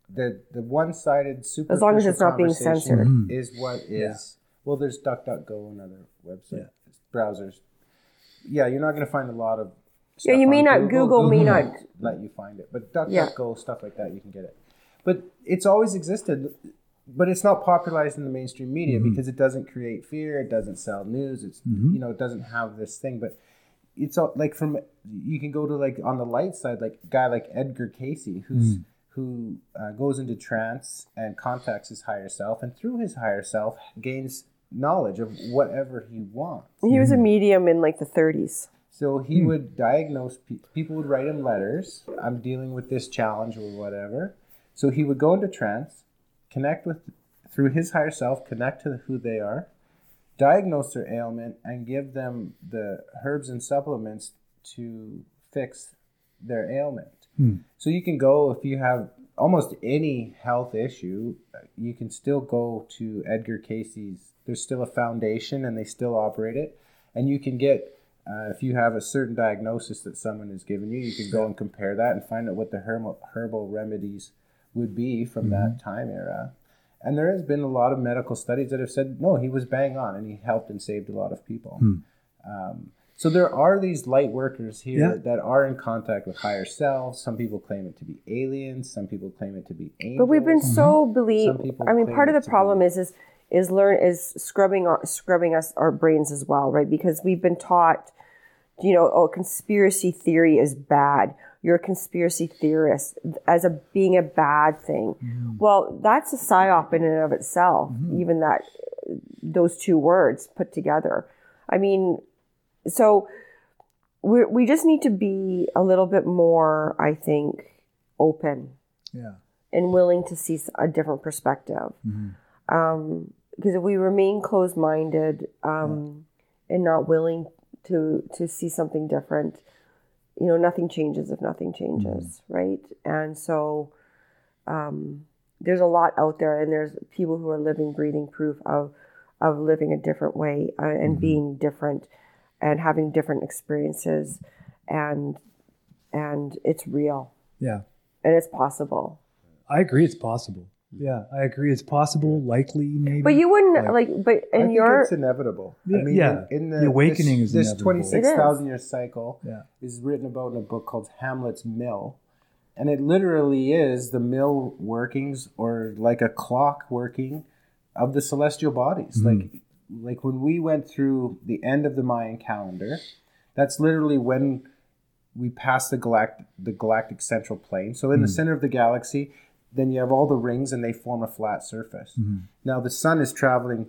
the the one-sided super As long as it's not being censored. Mhm. is what is well there's DuckDuckGo and other website browsers. Yeah, you're not going to find a lot of Yeah, you may on not- Google may not- let you find it. But Yeah. DuckDuckGo stuff like that you can get it. But it's always existed. but it's not popularized in the mainstream media Mhm. because it doesn't create fear. It doesn't sell news. It's Mhm. you know it doesn't have this thing. But it's all, like from you can go to like on the light side, like a guy like Edgar Cayce, who's Mm. who uh, goes into trance and contacts his higher self, and through his higher self gains knowledge of whatever he wants. He was a medium in like the 30s. So he Hmm. would diagnose pe- people would write him letters. I'm dealing with this challenge or whatever. So he would go into trance, connect with through his higher self, connect to who they are, diagnose their ailment, and give them the herbs and supplements to fix their ailment. Hmm. So you can go if you have almost any health issue, you can still go to Edgar Cayce's. There's still a foundation, and they still operate it, and you can get. Uh, if you have a certain diagnosis that someone has given you, you can go and compare that and find out what the herbal, herbal remedies would be from that time era. And there has been a lot of medical studies that have said, no, he was bang on and he helped and saved a lot of people. Hmm. Um, so there are these light workers here Yeah. that are in contact with higher selves. Some people claim it to be aliens. Some people claim it to be angels. But we've been so believe. Some people I mean, part of the problem be- is is is learn is scrubbing our, scrubbing us our brains as well, right? Because we've been taught, you know, oh, conspiracy theory is bad. You're a conspiracy theorist as a being a bad thing. Mm-hmm. Well, that's a psyop in and of itself. Mm-hmm. Even that those two words put together. I mean, so we we just need to be a little bit more, I think, open Yeah. and willing to see a different perspective. Mm-hmm. Um, because if we remain closed minded um, and not willing to to see something different, you know, nothing changes if nothing changes, right? And so um, there's a lot out there, and there's people who are living, breathing proof of of living a different way uh, and being different and having different experiences, and and it's real Yeah. and it's possible. I agree it's possible. Yeah, I agree it's possible, likely maybe. But you wouldn't Like- like, but I in think your it's inevitable. Yeah, I mean, yeah. in, in the, The awakening this, is this inevitable. It is. 26,000 year cycle Yeah. is written about in a book called Hamlet's Mill. And it literally is the mill workings or like a clock working of the celestial bodies. Mhm. Like like when we went through the end of the Mayan calendar, that's literally when we pass the galactic the galactic central plane. So in the Mhm. center of the galaxy, then you have all the rings and they form a flat surface. Mhm. Now the sun is traveling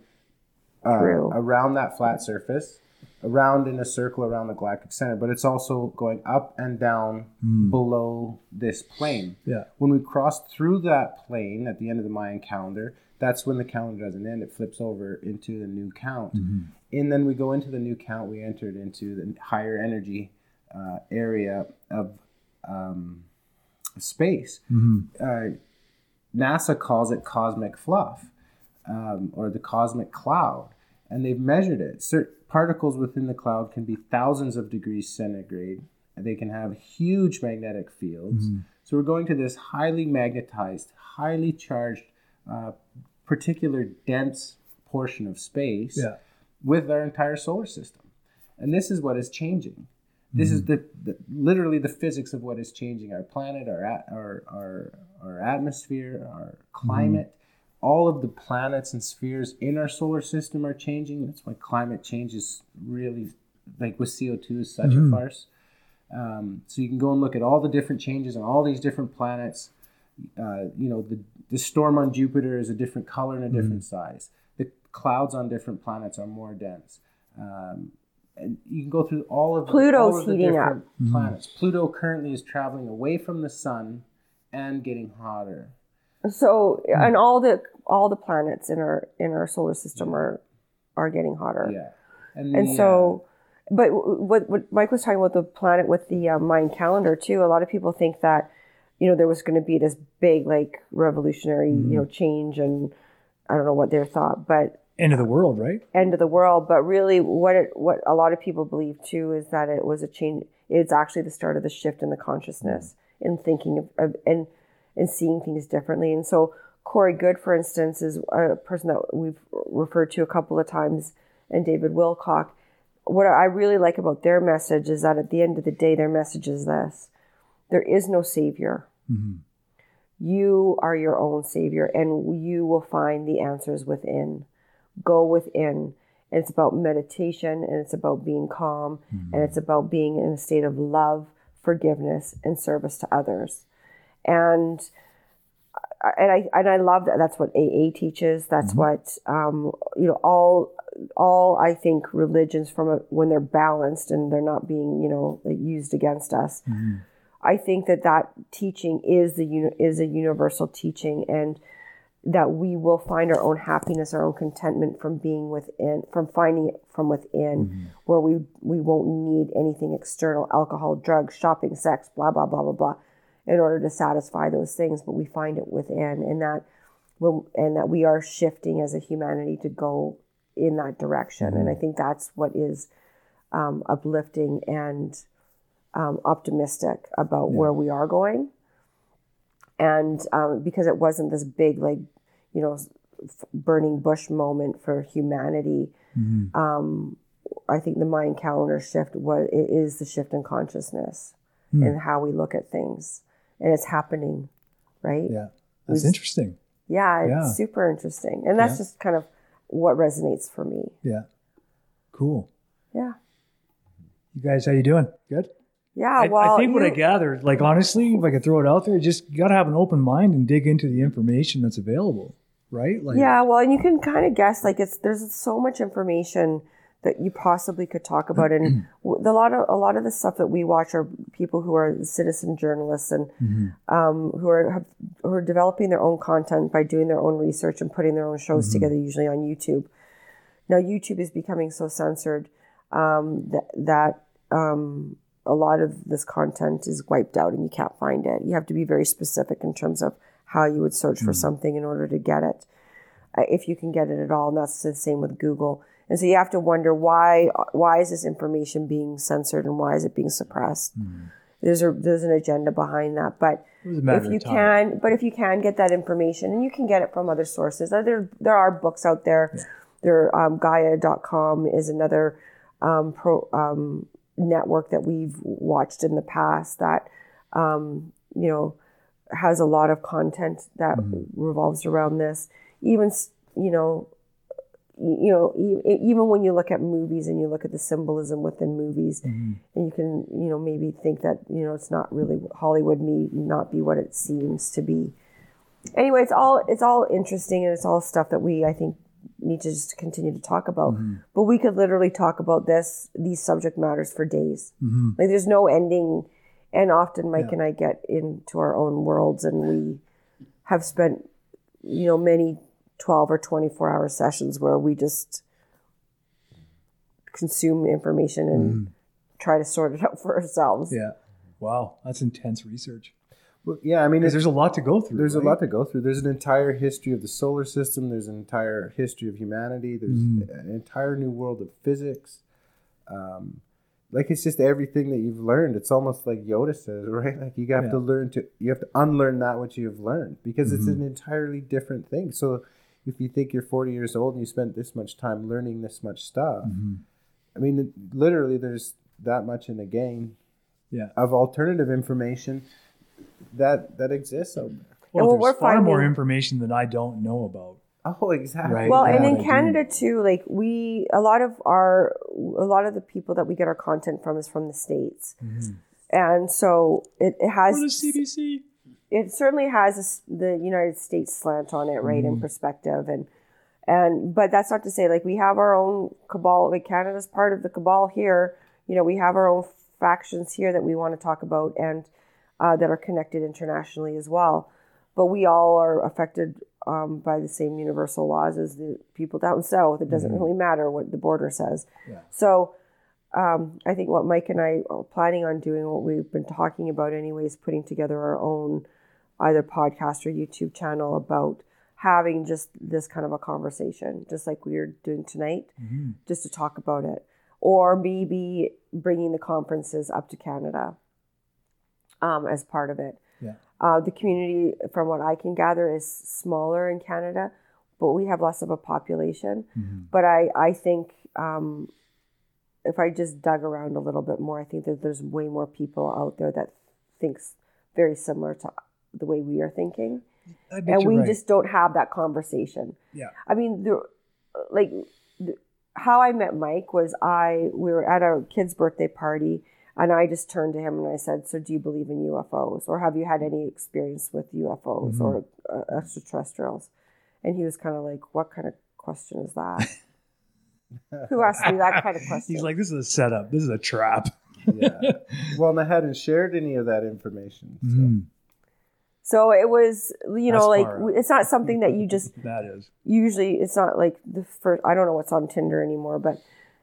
uh, around that flat surface, around in a circle around the galactic center, but it's also going up and down Mm. below this plane. Yeah. When we cross through that plane at the end of the Mayan calendar, that's when the calendar doesn't end. It flips over into the new count. Mhm. And then we go into the new count, we entered into the higher energy uh, area of um, space. Mhm. Uh, NASA calls it cosmic fluff um, or the cosmic cloud. And they've measured it. Certain particles within the cloud can be thousands of degrees centigrade. And they can have huge magnetic fields. Mhm. So we're going to this highly magnetized, highly charged, uh, particular dense portion of space Yeah. with our entire solar system. And this is what is changing. This is the, the literally the physics of what is changing our planet, our our, our our atmosphere, our climate. All of the planets and spheres in our solar system are changing. That's why climate change is really like with CO two is such Mhm. a farce. Um, so you can go and look at all the different changes on all these different planets. Uh, you know, the the storm on Jupiter is a different color and a different size. The clouds on different planets are more dense. Um, and you can go through all of Pluto's all of the heating up. different planets. Pluto currently is traveling away from the sun and getting hotter. So, and all the all the planets in our in our solar system are are getting hotter. Yeah, and, And the, uh, so, but what what Mike was talking about the planet with the uh, Mayan calendar too. A lot of people think that you know there was going to be this big like revolutionary Mm-hmm. you know change, and I don't know what their thought, but End of the world, right? end of the world. But really, what it what a lot of people believe too is that it was a change. It's actually the start of the shift in the consciousness in thinking of, of and and seeing things differently. And so Corey Goode, for instance, is a person that we've referred to a couple of times, and David Wilcock. What I really like about their message is that at the end of the day, their message is this: there is no savior. Mhm. You are your own savior, and you will find the answers within. Go within. And it's about meditation, and it's about being calm, and it's about being in a state of love, forgiveness, and service to others. And uh, and I and I love that. That's what AA teaches. That's mm-hmm. what um, you know. All all I think religions from a, when they're balanced and they're not being you know used against us. Mm-hmm. I think that that teaching is the is a universal teaching, and that we will find our own happiness, our own contentment from being within, from finding it from within, where we we won't need anything external, alcohol, drugs, shopping, sex, blah blah blah blah blah, in order to satisfy those things. But we find it within, and that when, and that we are shifting as a humanity to go in that direction. And I think that's what is um, uplifting and um, optimistic about where we are going. And um, because it wasn't this big, like, you know, f- burning bush moment for humanity, um, I think the Mayan calendar shift was it is the shift in consciousness and how we look at things, and it's happening, right? Yeah. That's We- interesting. Yeah, it's Yeah. super interesting, and that's Yeah. just kind of what resonates for me. Yeah. Cool. Yeah, You guys, how you doing? Good. Yeah. I, well, I think what I gathered, like honestly, if I could throw it out there, just you got to have an open mind and dig into the information that's available, right? Like, yeah, well, and you can kind of guess like it's there's so much information that you possibly could talk about, and the lot of a lot of the stuff that we watch are people who are citizen journalists and um, who are have, who are developing their own content by doing their own research and putting their own shows together, usually on YouTube. Now, YouTube is becoming so censored um, that that um, a lot of this content is wiped out and you can't find it. You have to be very specific in terms of how you would search for something in order to get it, uh, if you can get it at all. And that's the same with Google. And so you have to wonder why why is this information being censored and why is it being suppressed? There's a there's an agenda behind that, but It was a matter if you can, but if you can get that information, and you can get it from other sources, uh, there there are books out there. There, um, Gaia.com is another um, pro um, network that we've watched in the past that um, you know has a lot of content that revolves around this. Even you know, you know, even when you look at movies and you look at the symbolism within movies, and you can you know maybe think that you know it's not really Hollywood may not be what it seems to be. Anyway, it's all it's all interesting and it's all stuff that we I think need to just continue to talk about. Mm-hmm. But we could literally talk about this these subject matters for days. Mm-hmm. Like there's no ending. And often Mike and I get into our own worlds and we have spent, you know, many 12 or 24 hour sessions where we just consume information and mm. try to sort it out for ourselves. Yeah. Wow. That's intense research. Well, yeah, I mean, there's a lot to go through. there's a lot to go through. There's an entire history of the solar system. There's an entire history of humanity. There's mm-hmm. an entire new world of physics. Um, like it's just everything that you've learned. It's almost like Yoda says, right? Like you have Yeah. to learn to, you have to unlearn that which you've learned because it's mm-hmm. an entirely different thing. So if you think you're 40 years old and you spent this much time learning this much stuff, mm-hmm. I mean, literally, there's that much in the game Yeah. of alternative information that that exists out there. Well, well, there's we're far more information than I don't know about. Oh, exactly. Right. Well, and Yeah, in they do. Canada too, like we, a lot of our, a lot of the people that we get our content from is from the states, mm-hmm. and so it, it has Or the CBC. it certainly has this, the United States slant on it, right, in mm-hmm. perspective, and and but that's not to say like we have our own cabal. Like Canada's part of the cabal here. You know, we have our own factions here that we want to talk about and uh, that are connected internationally as well. But we all are affected um, by the same universal laws as the people down south. It doesn't really matter what the border says. Yeah. So um, I think what Mike and I are planning on doing, what we've been talking about anyway, is putting together our own either podcast or YouTube channel about having just this kind of a conversation, just like we are doing tonight, just to talk about it. Or maybe bringing the conferences up to Canada um, as part of it. Yeah. Uh, the community, from what I can gather, is smaller in Canada, but we have less of a population. But I, I think um, if I just dug around a little bit more, I think that there's way more people out there that thinks very similar to the way we are thinking and we right. just don't have that conversation yeah. I mean, the like the, how I met Mike was I we were at a kid's birthday party, and I just turned to him and I said, "So do you believe in UFOs, or have you had any experience with UFOs or uh, extraterrestrials?" And he was kind of like, "What kind of question is that?" Who asked me that kind of question? He's like, this is a setup. This is a trap. yeah. Well, and I hadn't shared any of that information. So. Mm, so it was, you know, That's like far it's not something that you just that is. usually it's not like the first i don't know what's on tinder anymore but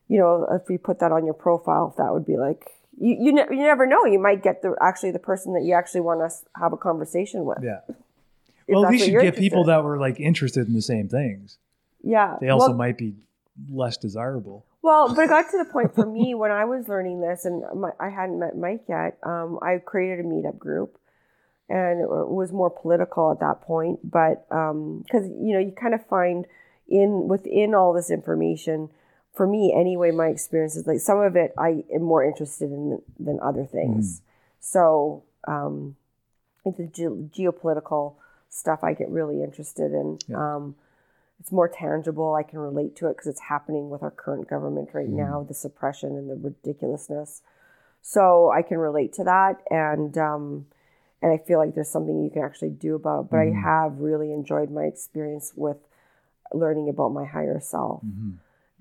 you know if you put that on your profile that would be like you you, ne- you never know you might get the actually the person that you actually want to have a conversation with Yeah. Well, we that's least what you you're get people that were like interested in the same things. yeah They also well, might be less desirable. well but it got to the point for me when i was learning this and my, i hadn't met mike yet um, i created a meetup group and it was more political at that point but because you know you kind of find in within all this information for me anyway my experience is like some of it i am more interested in than other things. So um the ge- geopolitical stuff i get really interested in. Yeah. um it's more tangible. I can relate to it because it's happening with our current government right now the suppression and the ridiculousness. So i can relate to that and um and I feel like there's something you can actually do about it. But I have really enjoyed my experience with learning about my higher self.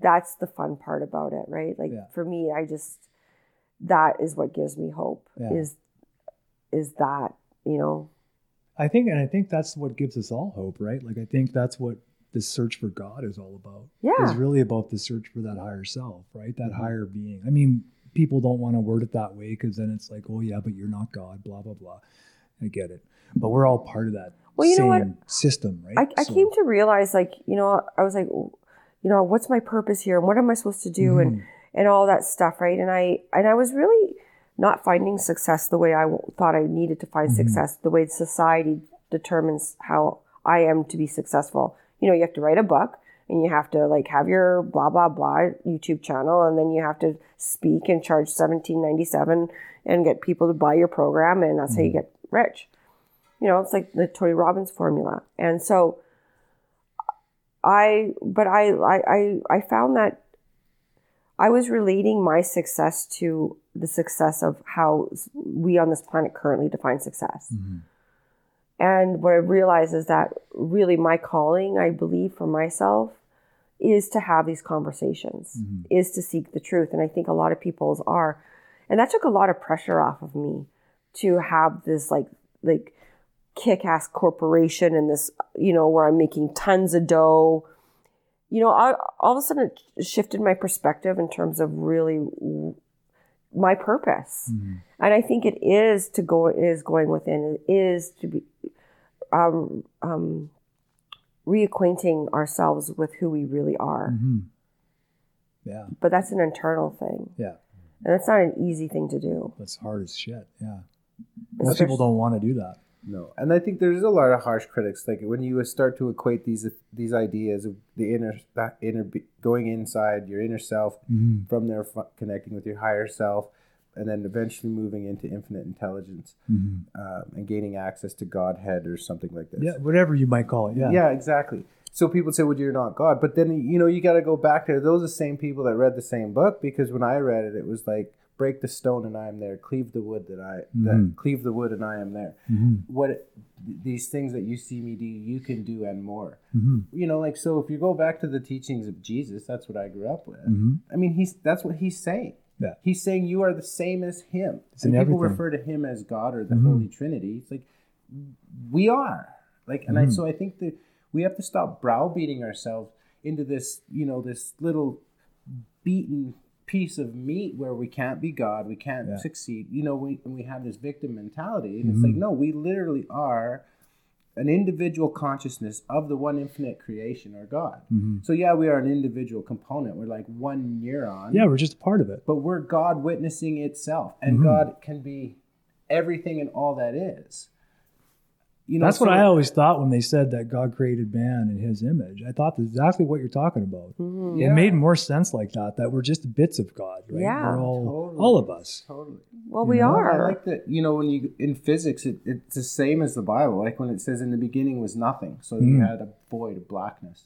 That's the fun part about it, right? Like Yeah. for me, I just that is what gives me hope. Yeah. Is is that you know? I think, and I think that's what gives us all hope, right? Like, I think that's what this search for God is all about. Yeah. It's really about the search for that higher self, right? That Mhm. higher being. I mean, people don't want to word it that way because then it's like, oh, yeah, but you're not God, blah, blah, blah. I get it. But we're all part of that Well, you know same what? system, right? I, I So- came to realize, like you know, I was like, you know, what's my purpose here, and what am I supposed to do, and Mhm. and all that stuff, right? And I and I was really not finding success the way I thought I needed to find Mhm. success, the way society determines how I am to be successful. You know, you have to write a book and you have to like have your blah blah blah YouTube channel and then you have to speak and charge 17.97 and get people to buy your program and that's how you Mhm. get rich. You know, it's like the Tony Robbins formula. And so I but I I I, found that I was relating my success to the success of how we on this planet currently define success. Mhm. And what I realized is that really my calling, I believe for myself, is to have these conversations, Mhm. is to seek the truth. And I think a lot of people's are. And that took a lot of pressure off of me to have this like like kick ass corporation and this, you know, where I'm making tons of dough. You know, I, all of a sudden it shifted my perspective in terms of really my purpose Mhm. and I think it is to go is going within. It is to be um, um, reacquainting ourselves with who we really are. Mhm. Yeah, But that's an internal thing, yeah. and that's not an easy thing to do. That's hard as shit. Yeah. Most people don't want to do that. No, and I think there's a lot of harsh critics. Like when you start to equate these these ideas of the inner that inner going inside your inner self, Mhm. from there connecting with your higher self, and then eventually moving into infinite intelligence Mhm. um, and gaining access to Godhead or something like this. Yeah, whatever you might call it. Yeah. Yeah, exactly. So people say, "Well, you're not God," but then you know you got to go back to those are the same people that read the same book because when I read it, it was like, "Break the stone and I am there; cleave the wood that I that Mhm. cleave the wood and I am there." Mhm. What these things that you see me do, you can do and more. Mhm. You know, like so. If you go back to the teachings of Jesus, that's what I grew up with. Mhm. I mean, he's that's what he's saying. Yeah. He's saying you are the same as him. It's and people everything. refer to him as God or the Mhm. Holy Trinity. It's like we are. Like and I Mhm. so I think that we have to stop browbeating ourselves into this, you know, this little beaten piece of meat where we can't be God, we can't Yeah. succeed. You know, we we have this victim mentality. And it's like, no, we literally are an individual consciousness of the one infinite creation or God. Mhm. So yeah, we are an individual component. We're like one neuron. Yeah, we're just a part of it. But we're God witnessing itself. And Mhm. God can be everything and all that is. You know, That's what so- I always thought when they said that God created man in his image. I thought that's exactly what you're talking about. Mhm. It made more sense like that, that we're just bits of God, right? Yeah, we're all, totally. all of us. Totally. Well, we Well, are. I like that. You know, when you in physics, it, it's the same as the Bible. Like when it says, "In the beginning was nothing," so you Mm. had a void, a blackness,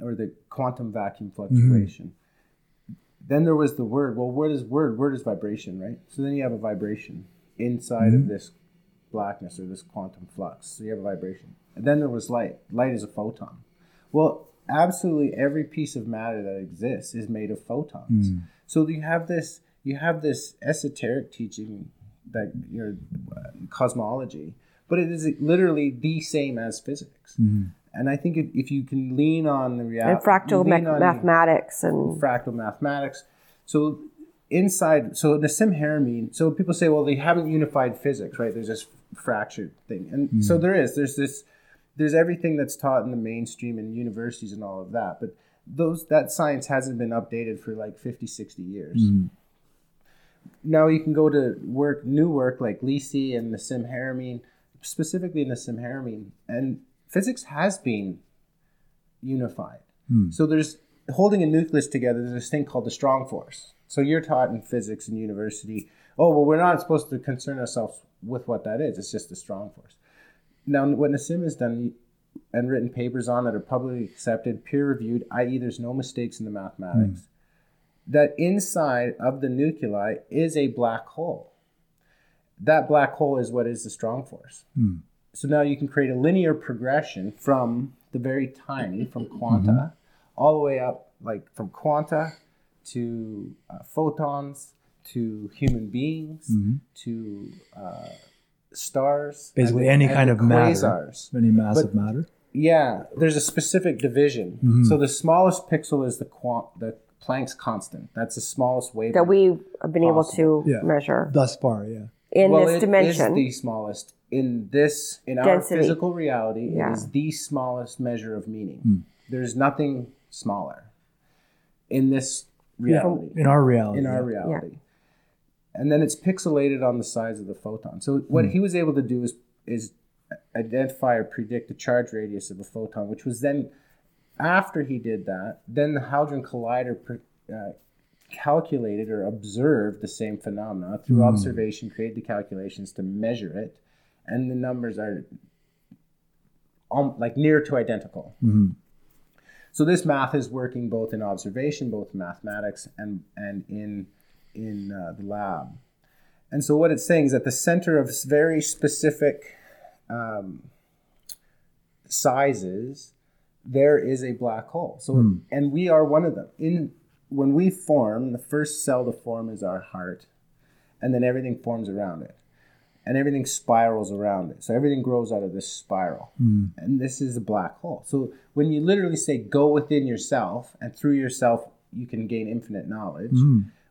or the quantum vacuum fluctuation. Then there was the word. Well, word is word. Word is vibration, right? So then you have a vibration inside of this blackness or this quantum flux. So you have a vibration. And then there was light. Light is a photon. Well, absolutely every piece of matter that exists is made of photons. So you have this you have this esoteric teaching that your uh, cosmology, but it is literally the same as physics. And I think if, if you can lean on the reality and fractal me- mathematics and fractal mathematics. So inside, so Nassim Haramein, so people say, well, they haven't unified physics, right? There's this fractured thing. And hmm. so there is, there's this, there's everything that's taught in the mainstream and universities and all of that. But those, that science hasn't been updated for like 50, 60 years. Hmm. Now you can go to work, new work like Lisi and Nassim Haramein, specifically in Nassim Haramein, and physics has been unified. Hmm. So there's holding a nucleus together. There's this thing called the strong force. So you're taught in physics in university. Oh well, we're not supposed to concern ourselves with what that is. It's just the strong force. Now, what Nassim has done and written papers on that are publicly accepted, peer reviewed, i.e., there's no mistakes in the mathematics. Hmm. That inside of the nuclei is a black hole. That black hole is what is the strong force. Hmm. So now you can create a linear progression from the very tiny, from quanta, mm-hmm. all the way up, like from quanta to uh, photons to human beings mm-hmm. to uh, stars. Basically, the- any and kind the of matter. quasars. Any massive But- matter. Yeah, there's a specific division. Mm-hmm. So the smallest pixel is the quant, the Planck's constant. That's the smallest wavelength. that we have been able to Yeah. measure Thus far, yeah. in well, this it is dimension. the smallest in this in our physical reality. Yeah. It is the smallest measure of meaning. Hmm. There's nothing smaller in this reality. In our reality. in our yeah. And then it's pixelated on the size of the photon. So what he was able to do is is identify or predict the charge radius of a photon, which was then after he did that, then the Hadron Collider pre- uh, calculated or observed the same phenomena through observation, created the calculations to measure it, and the numbers are um, like near to identical. So this math is working both in observation, both mathematics, and and in in uh, the lab. And so what it's saying is at the center of very specific um, sizes, there is a black hole. So and we are one of them. In when we form, the first cell to form is our heart, and then everything forms around it. And everything spirals around it. So everything grows out of this spiral. And this is a black hole. So when you literally say go within yourself and through yourself you can gain infinite knowledge,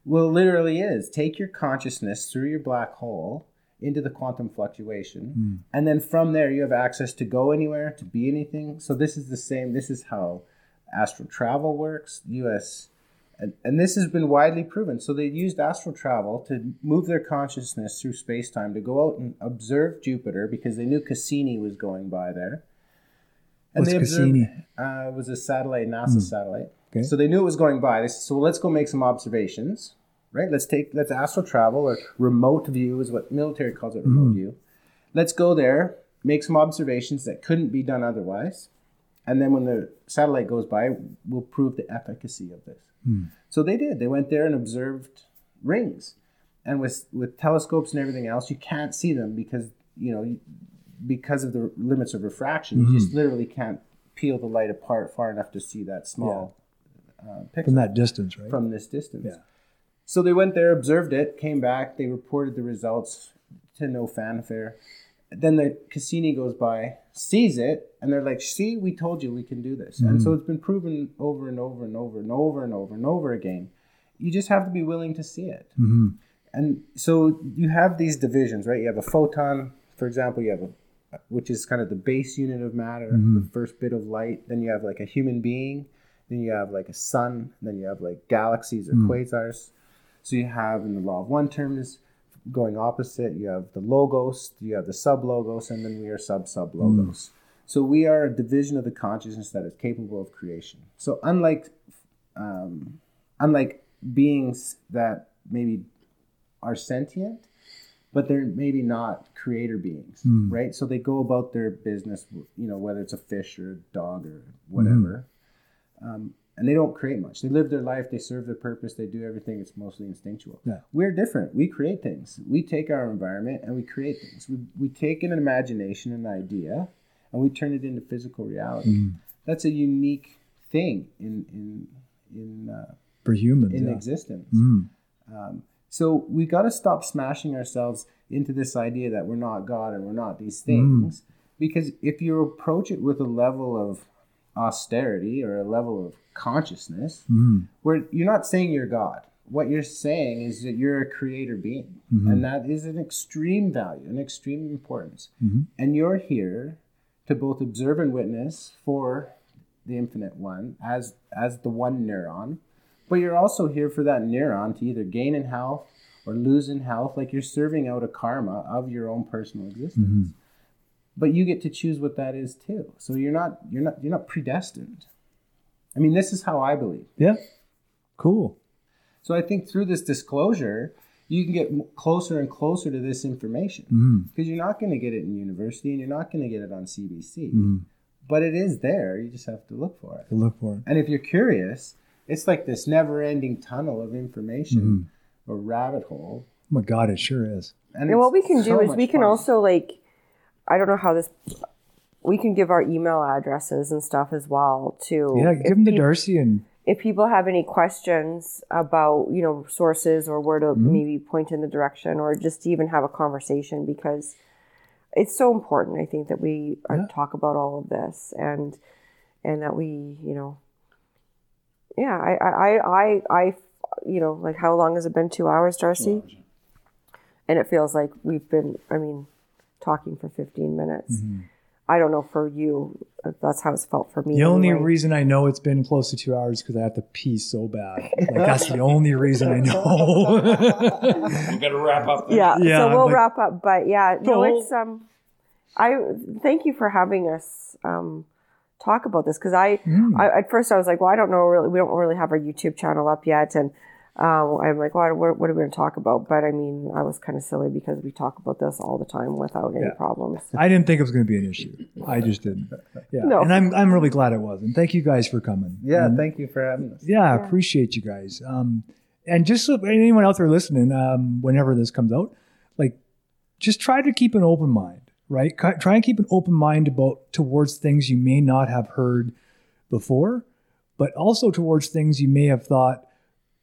well, it literally is take your consciousness through your black hole into the quantum fluctuation. And then from there you have access to go anywhere, to be anything. So this is the same. This is how astral travel works. US and, and this has been widely proven. So they used astral travel to move their consciousness through space time to go out and observe Jupiter because they knew Cassini was going by there. What's they observed- Cassini? Uh, it was a satellite, NASA satellite. Okay. So they knew it was going by. They said, so let's go make some observations, right? Let's take let's astral travel or remote view is what military calls it, remote mm-hmm. view. Let's go there, make some observations that couldn't be done otherwise, and then when the satellite goes by, we'll prove the efficacy of this. Hmm. So they did. They went there and observed rings, and with with telescopes and everything else, you can't see them because you know because of the limits of refraction. You just mm-hmm. literally can't peel the light apart far enough to see that small uh, pixel From that distance, right? from this distance. Yeah. So they went there, observed it, came back. They reported the results to no fanfare. Then the Cassini goes by, sees it, and they're like, "See, we told you we can do this." And so mm-hmm. it's been proven over and over and over and over and over and over again. You just have to be willing to see it. Mm-hmm. And so you have these divisions, right? You have a photon, for example. You have a, which is kind of the base unit of matter, the mm-hmm. first bit of light. Then you have like a human being. Then you have like a sun. Then you have like galaxies or mm. quasars. So you have in the law of one terms going opposite. You have the logos. You have the sub logos, and then we are sub sub logos. So we are a division of the consciousness that is capable of creation. So unlike um, unlike beings that maybe are sentient, but they're maybe not creator beings, Mm. right? So they go about their business, you know, whether it's a fish or a dog or whatever, um, and they don't create much. They live their life, they serve their purpose, they do everything. It's mostly instinctual. Yeah. We're different. We create things. We take our environment and we create things. We, we take an imagination, an idea, and we turn it into physical reality. Mm. That's a unique thing in in in uh, For humans. in yeah. existence. Mm. Um, so we got to stop smashing ourselves into this idea that we're not God and we're not these things. Because if you approach it with a level of austerity or a level of consciousness, Mm. where you're not saying you're God. What you're saying is that you're a creator being. Mhm. And that is an extreme value, an extreme importance. Mhm. And you're here to both observe and witness for the infinite one as as the one neuron, but you're also here for that neuron to either gain in health or lose in health, like you're serving out a karma of your own personal existence. But you get to choose what that is too. So you're not you're not you're not predestined. I mean, this is how I believe. Yeah. Cool. So I think through this disclosure, you can get closer and closer to this information Mm. because you're not going to get it in university and you're not going to get it on CBC. Mm. But it is there. You just have to look for it. To look for it. And if you're curious, it's like this never-ending tunnel of information Mm-hmm. or rabbit hole. Oh my God, it sure is. And, And what we can so do is we can fun. also like, I don't know how this. We can give our email addresses and stuff as well too. Yeah, If give them to peop- Darcy and if people have any questions about you know sources or where to Mm-hmm. maybe point in the direction or just to even have a conversation because it's so important i think that we uh, Yeah. talk about all of this and and that we you know yeah I, I i i i you know like how long has it been two hours darcy and it feels like we've been i mean talking for 15 minutes i don't know for you that's how it's felt for me Mm-hmm. the only anyway. reason I know it's been close to two hours because I have to pee so bad. Like that's the only reason I know. we got to wrap up. Then. yeah, Yeah, so we'll like- wrap up but yeah no Cool. it's um i thank you for having us um talk about this because I, Mm. I at first i was like well i don't know really we don't really have our youtube channel up yet and um, i'm like well, what, what are we going to talk about but i mean i was kind of silly because we talk about this all the time without any Yeah. problems I didn't think it was going to be an issue. I just didn't. Yeah, No. and I'm I'm really glad it was. And thank you guys for coming. Yeah, And- thank you for having us. yeah, I appreciate you guys. Um, and just so anyone out there listening, um, whenever this comes out, like, just try to keep an open mind, right? Try and keep an open mind about towards things you may not have heard before, but also towards things you may have thought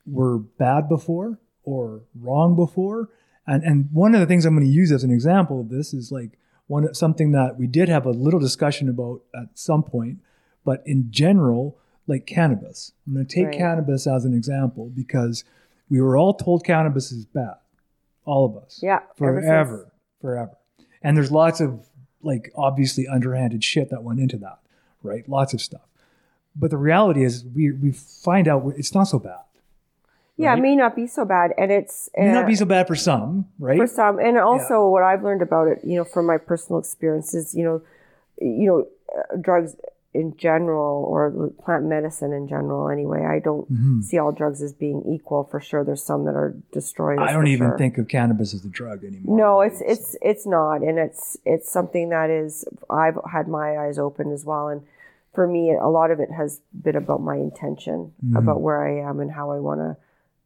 were bad before or wrong before. And and one of the things I'm going to use as an example of this is like one something that we did have a little discussion about at some point, but in general, like cannabis. I'm going to take Right. cannabis as an example because we were all told cannabis is bad, all of us, yeah forever, forever. And there's lots of like obviously underhanded shit that went into that, right? Lots of stuff. But the reality is, we we find out it's not so bad. Yeah right? it may not be so bad and it's It may not uh, be so bad for some, right? for some and also what i've learned about it you know from my personal experiences you know you know uh, drugs in general or plant medicine in general anyway i don't Mhm. see all drugs as being equal for sure there's some that are destroyers I don't even sure. think of cannabis as a drug anymore. no it's it's it's not and it's it's something that is i've had my eyes open as well and for me a lot of it has been about my intention Mhm. about where i am and how i want to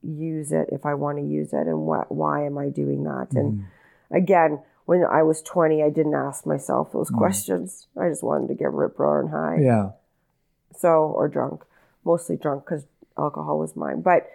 use it if i want to use it and what why am i doing that and Mm-hmm. again when i was 20 i didn't ask myself those questions i just wanted to get rip roaring high. Yeah. so or drunk mostly drunk because alcohol was mine but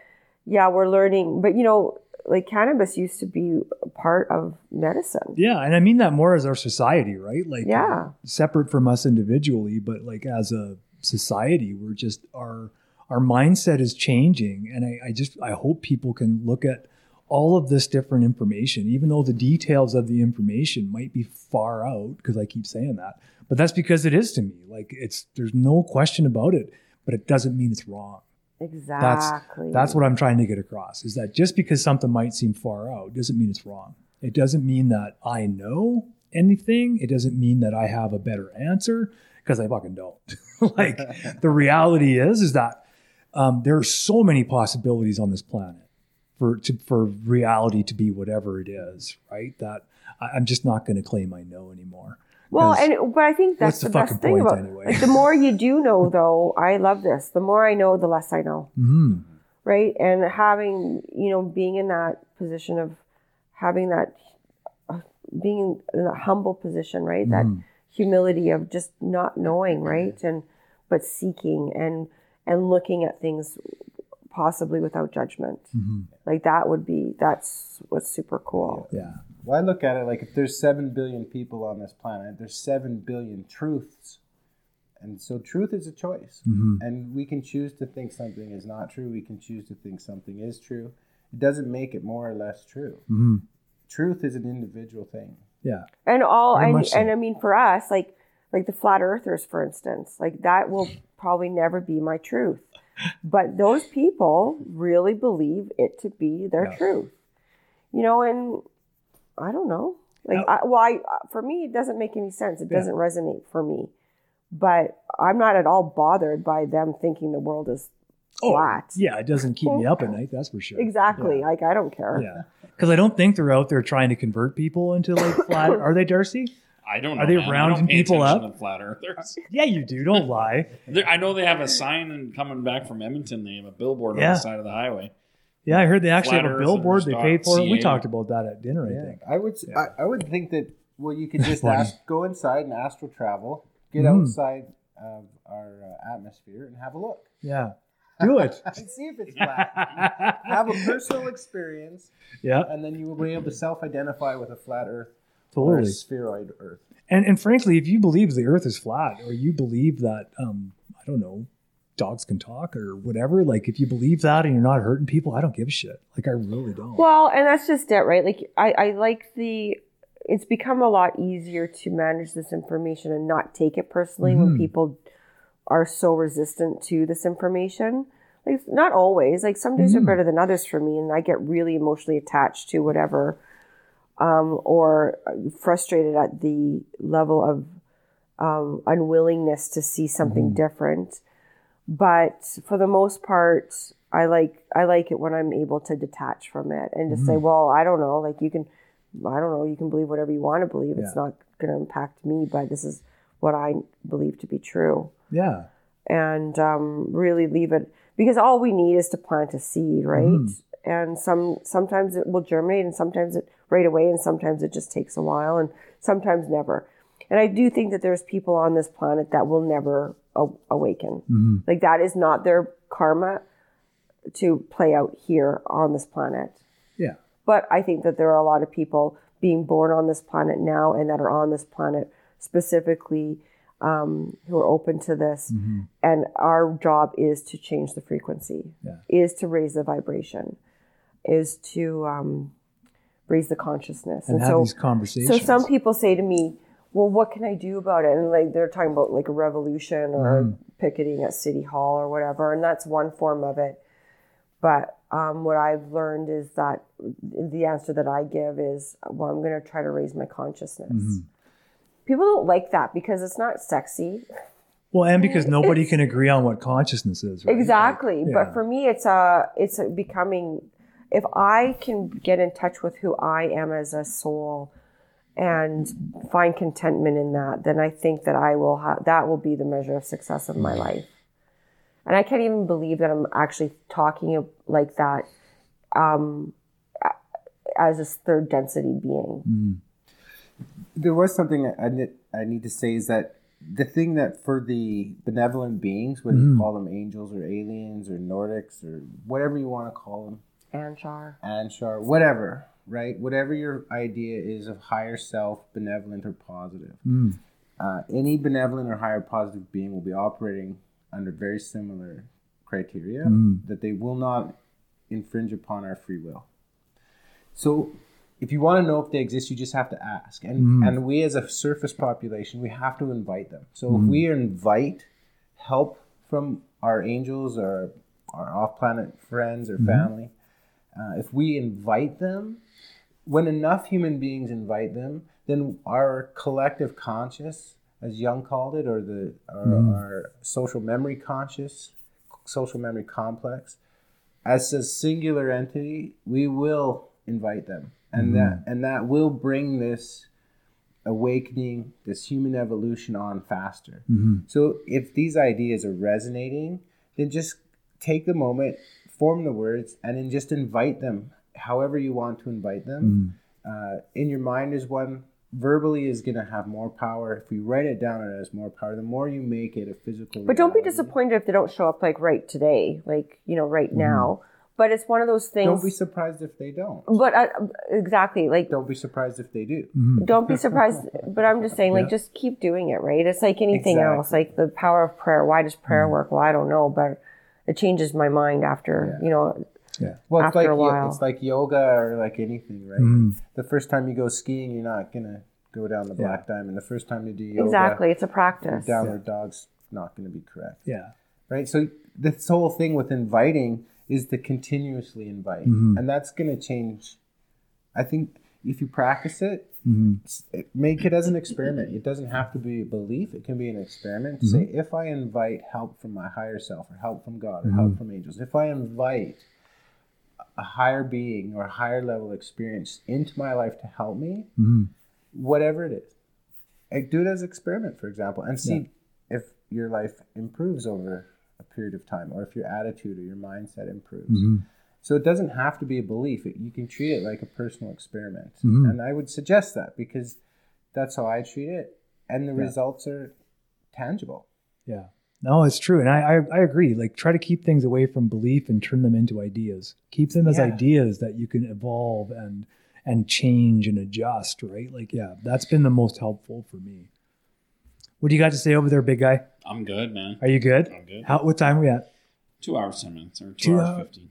yeah we're learning but you know like cannabis used to be a part of medicine Yeah, and I mean that more as our society, right? Like Yeah. separate from us individually, but like as a society, we're just our our mindset is changing. And I, I just I hope people can look at all of this different information, even though the details of the information might be far out, because I keep saying that. But that's because it is to me. Like it's there's no question about it, but it doesn't mean it's wrong. That's exactly that's what I'm trying to get across is that just because something might seem far out doesn't mean it's wrong. It doesn't mean that I know anything. It doesn't mean that I have a better answer because I fucking don't. like the reality is is that um, there are so many possibilities on this planet for to, for reality to be whatever it is, right? That I, I'm just not going to claim I know anymore. Well, and but I think that's the the, best fucking thing point about anyway? like the more you do know, though. I love this. The more I know, the less I know. Mhm. right and having you know being in that position of having that uh, being in a humble position right that Mhm. humility of just not knowing right and but seeking and and looking at things possibly without judgment Mhm. like that would be that's what's super cool yeah, Well, I look at it like if there's seven billion people on this planet, there's seven billion truths, and so truth is a choice, Mhm. and we can choose to think something is not true. We can choose to think something is true. It doesn't make it more or less true. Mhm. Truth is an individual thing. yeah, and all Very and, so. and i mean for us like like the flat earthers for instance like that will mm. probably never be my truth but those people really believe it to be their Yeah. truth you know and i don't know like Now- I, well I, uh, for me it doesn't make any sense it Yeah. doesn't resonate for me but i'm not at all bothered by them thinking the world is oh, flat Oh, yeah. It doesn't keep me up at night. That's for sure. exactly Yeah. like i don't care Yeah, because I don't think they're out there trying to convert people into like flat. Are they, Darcy? I don't know. Are they man. Rounding don't pay people up? to flat earthers. Yeah, you do. Don't lie. I know they have a sign and coming back from Edmonton. They have a billboard on the side of the highway. Yeah, I heard they actually have a billboard. They paid for it. We talked about that at dinner. I think. I would. s Yeah. I I would think that. Well, you could just ask, go inside and astral travel, get Mhm. outside of our uh, atmosphere, and have a look Yeah, do it. and see if it's flat. have a personal experience, yeah, and then you will be able to self-identify with a flat Earth or a totally. spheroid Earth. And and frankly, if you believe the Earth is flat, or you believe that um, I don't know, dogs can talk or whatever, like if you believe that and you're not hurting people, I don't give a shit. Like I really don't. Well, and that's just it, right? Like I, I like the it's become a lot easier to manage this information and not take it personally when Mhm. people are so resistant to this information. Like not always. Like some days are Mhm. better than others for me and I get really emotionally attached to whatever um, or frustrated at the level of um, unwillingness to see something Mhm. different. But for the most part, I like I like it when I'm able to detach from it and just say, Mhm. well, I don't know, like you can, I don't know, you can believe whatever you want to believe. It's not going to impact me, but this is what I believe to be true, yeah, and um, really leave it because all we need is to plant a seed, right? Mhm. And some sometimes it will germinate, and sometimes it right away, and sometimes it just takes a while, and sometimes never. And I do think that there's people on this planet that will never a- awaken. hmm Like that is not their karma to play out here on this planet. yeah, But I think that there are a lot of people being born on this planet now and that are on this planet specifically um, who are open to this. hmm And our job is to change the frequency, Yeah. is to raise the vibration, is to um, raise the consciousness. and have so, these conversations. so some people say to me, "Well, what can I do about it?" And like they're talking about like a revolution or Mhm. picketing at city hall or whatever, and that's one form of it. But um, what I've learned is that the answer that I give is, "Well, I'm going to try to raise my consciousness." Mhm. People don't like that because it's not sexy. Well, and because nobody It's- can agree on what consciousness is. Right? Exactly. Like, But for me, it's a it's a becoming. If I can get in touch with who I am as a soul, and find contentment in that, then I think that I will have that will be the measure of success of my life. And I can't even believe that I'm actually talking like that um, as a third density being. Mm. There was something I need, I need to say is that the thing that for the benevolent beings, whether you Mhm. call them angels or aliens or Nordics or whatever you want to call them, Anshar. Anshar, whatever, right? Whatever your idea is of higher self, benevolent or positive, Mm. uh, any benevolent or higher positive being will be operating under very similar criteria Mm. that they will not infringe upon our free will. So, if you want to know if they exist, you just have to ask. And Mm. and we as a surface population, we have to invite them. So Mm. if we invite help from our angels or our off-planet friends or Mhm. family, uh, if we invite them, when enough human beings invite them, then our collective conscious, as Jung called it, or the our, Mhm. our social memory conscious, social memory complex, as a singular entity, we will invite them, and that and that will bring this awakening, this human evolution on faster. So if these ideas are resonating, then just take the moment, form the words, and then just invite them however you want to invite them. Uh, in your mind is one. Verbally is going to have more power. If we write it down, it has more power. The more you make it a physical. But don't be disappointed if they don't show up like right today, like you know, right now. But it's one of those things. Don't be surprised if they don't. but uh, exactly, like Don't be surprised if they do. don't be surprised. but I'm just saying, like, just keep doing it, right? It's like anything else, like the power of prayer. Why does prayer work? Well, I don't know, but it changes my mind after, you know, Yeah. Well, it's like a yo- while. it's like yoga or like anything, right? Mm-hmm. The first time you go skiing, you're not gonna go down the black diamond. The first time you do yoga, exactly. It's a practice. downward dog's not gonna be correct, Yeah. right? So this whole thing with inviting is to continuously invite, mm-hmm. and that's gonna change. I think if you practice it, it- make it as an experiment. It doesn't have to be a belief. It can be an experiment. to Say, mm-hmm. if I invite help from my higher self, or help from God, or help mm-hmm. from angels, if I invite a higher being or a higher level experience into my life to help me, mm-hmm. whatever it is. Like, do it as an experiment, for example, and see if your life improves over a period of time, or if your attitude or your mindset improves. So it doesn't have to be a belief. It, you can treat it like a personal experiment, mm-hmm. and I would suggest that because that's how I treat it, and the results are tangible. Yeah. No, it's true. And I, I, I agree. Like try to keep things away from belief and turn them into ideas. Keep them as Yeah. ideas that you can evolve and and change and adjust, right? Like, yeah, that's been the most helpful for me. What do you got to say over there, big guy? I'm good, man. Are you good? I'm good. How what time are we at? Two hours, ten minutes, or two, Two hours hours. fifteen.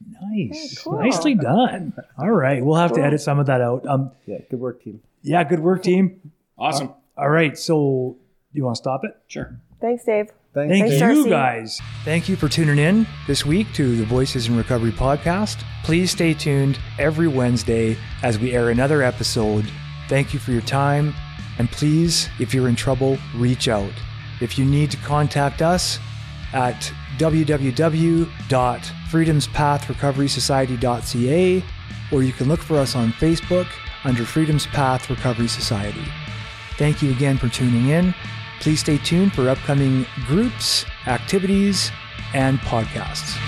Nice. cool. Nicely done. All right. We'll have to edit some of that out. Um Yeah, good work, team. yeah, good work, team. Awesome. All right. So you want to stop it? Sure. Thanks, Dave. Thanks. Thank Thanks, you, Darcy. guys. Thank you for tuning in this week to the Voices in Recovery podcast. Please stay tuned every Wednesday as we air another episode. Thank you for your time. And please, if you're in trouble, reach out. If you need to contact us at www.freedomspathrecoverysociety.ca or you can look for us on Facebook under Freedom's Path Recovery Society. Thank you again for tuning in. Please stay tuned for upcoming groups, activities, and podcasts.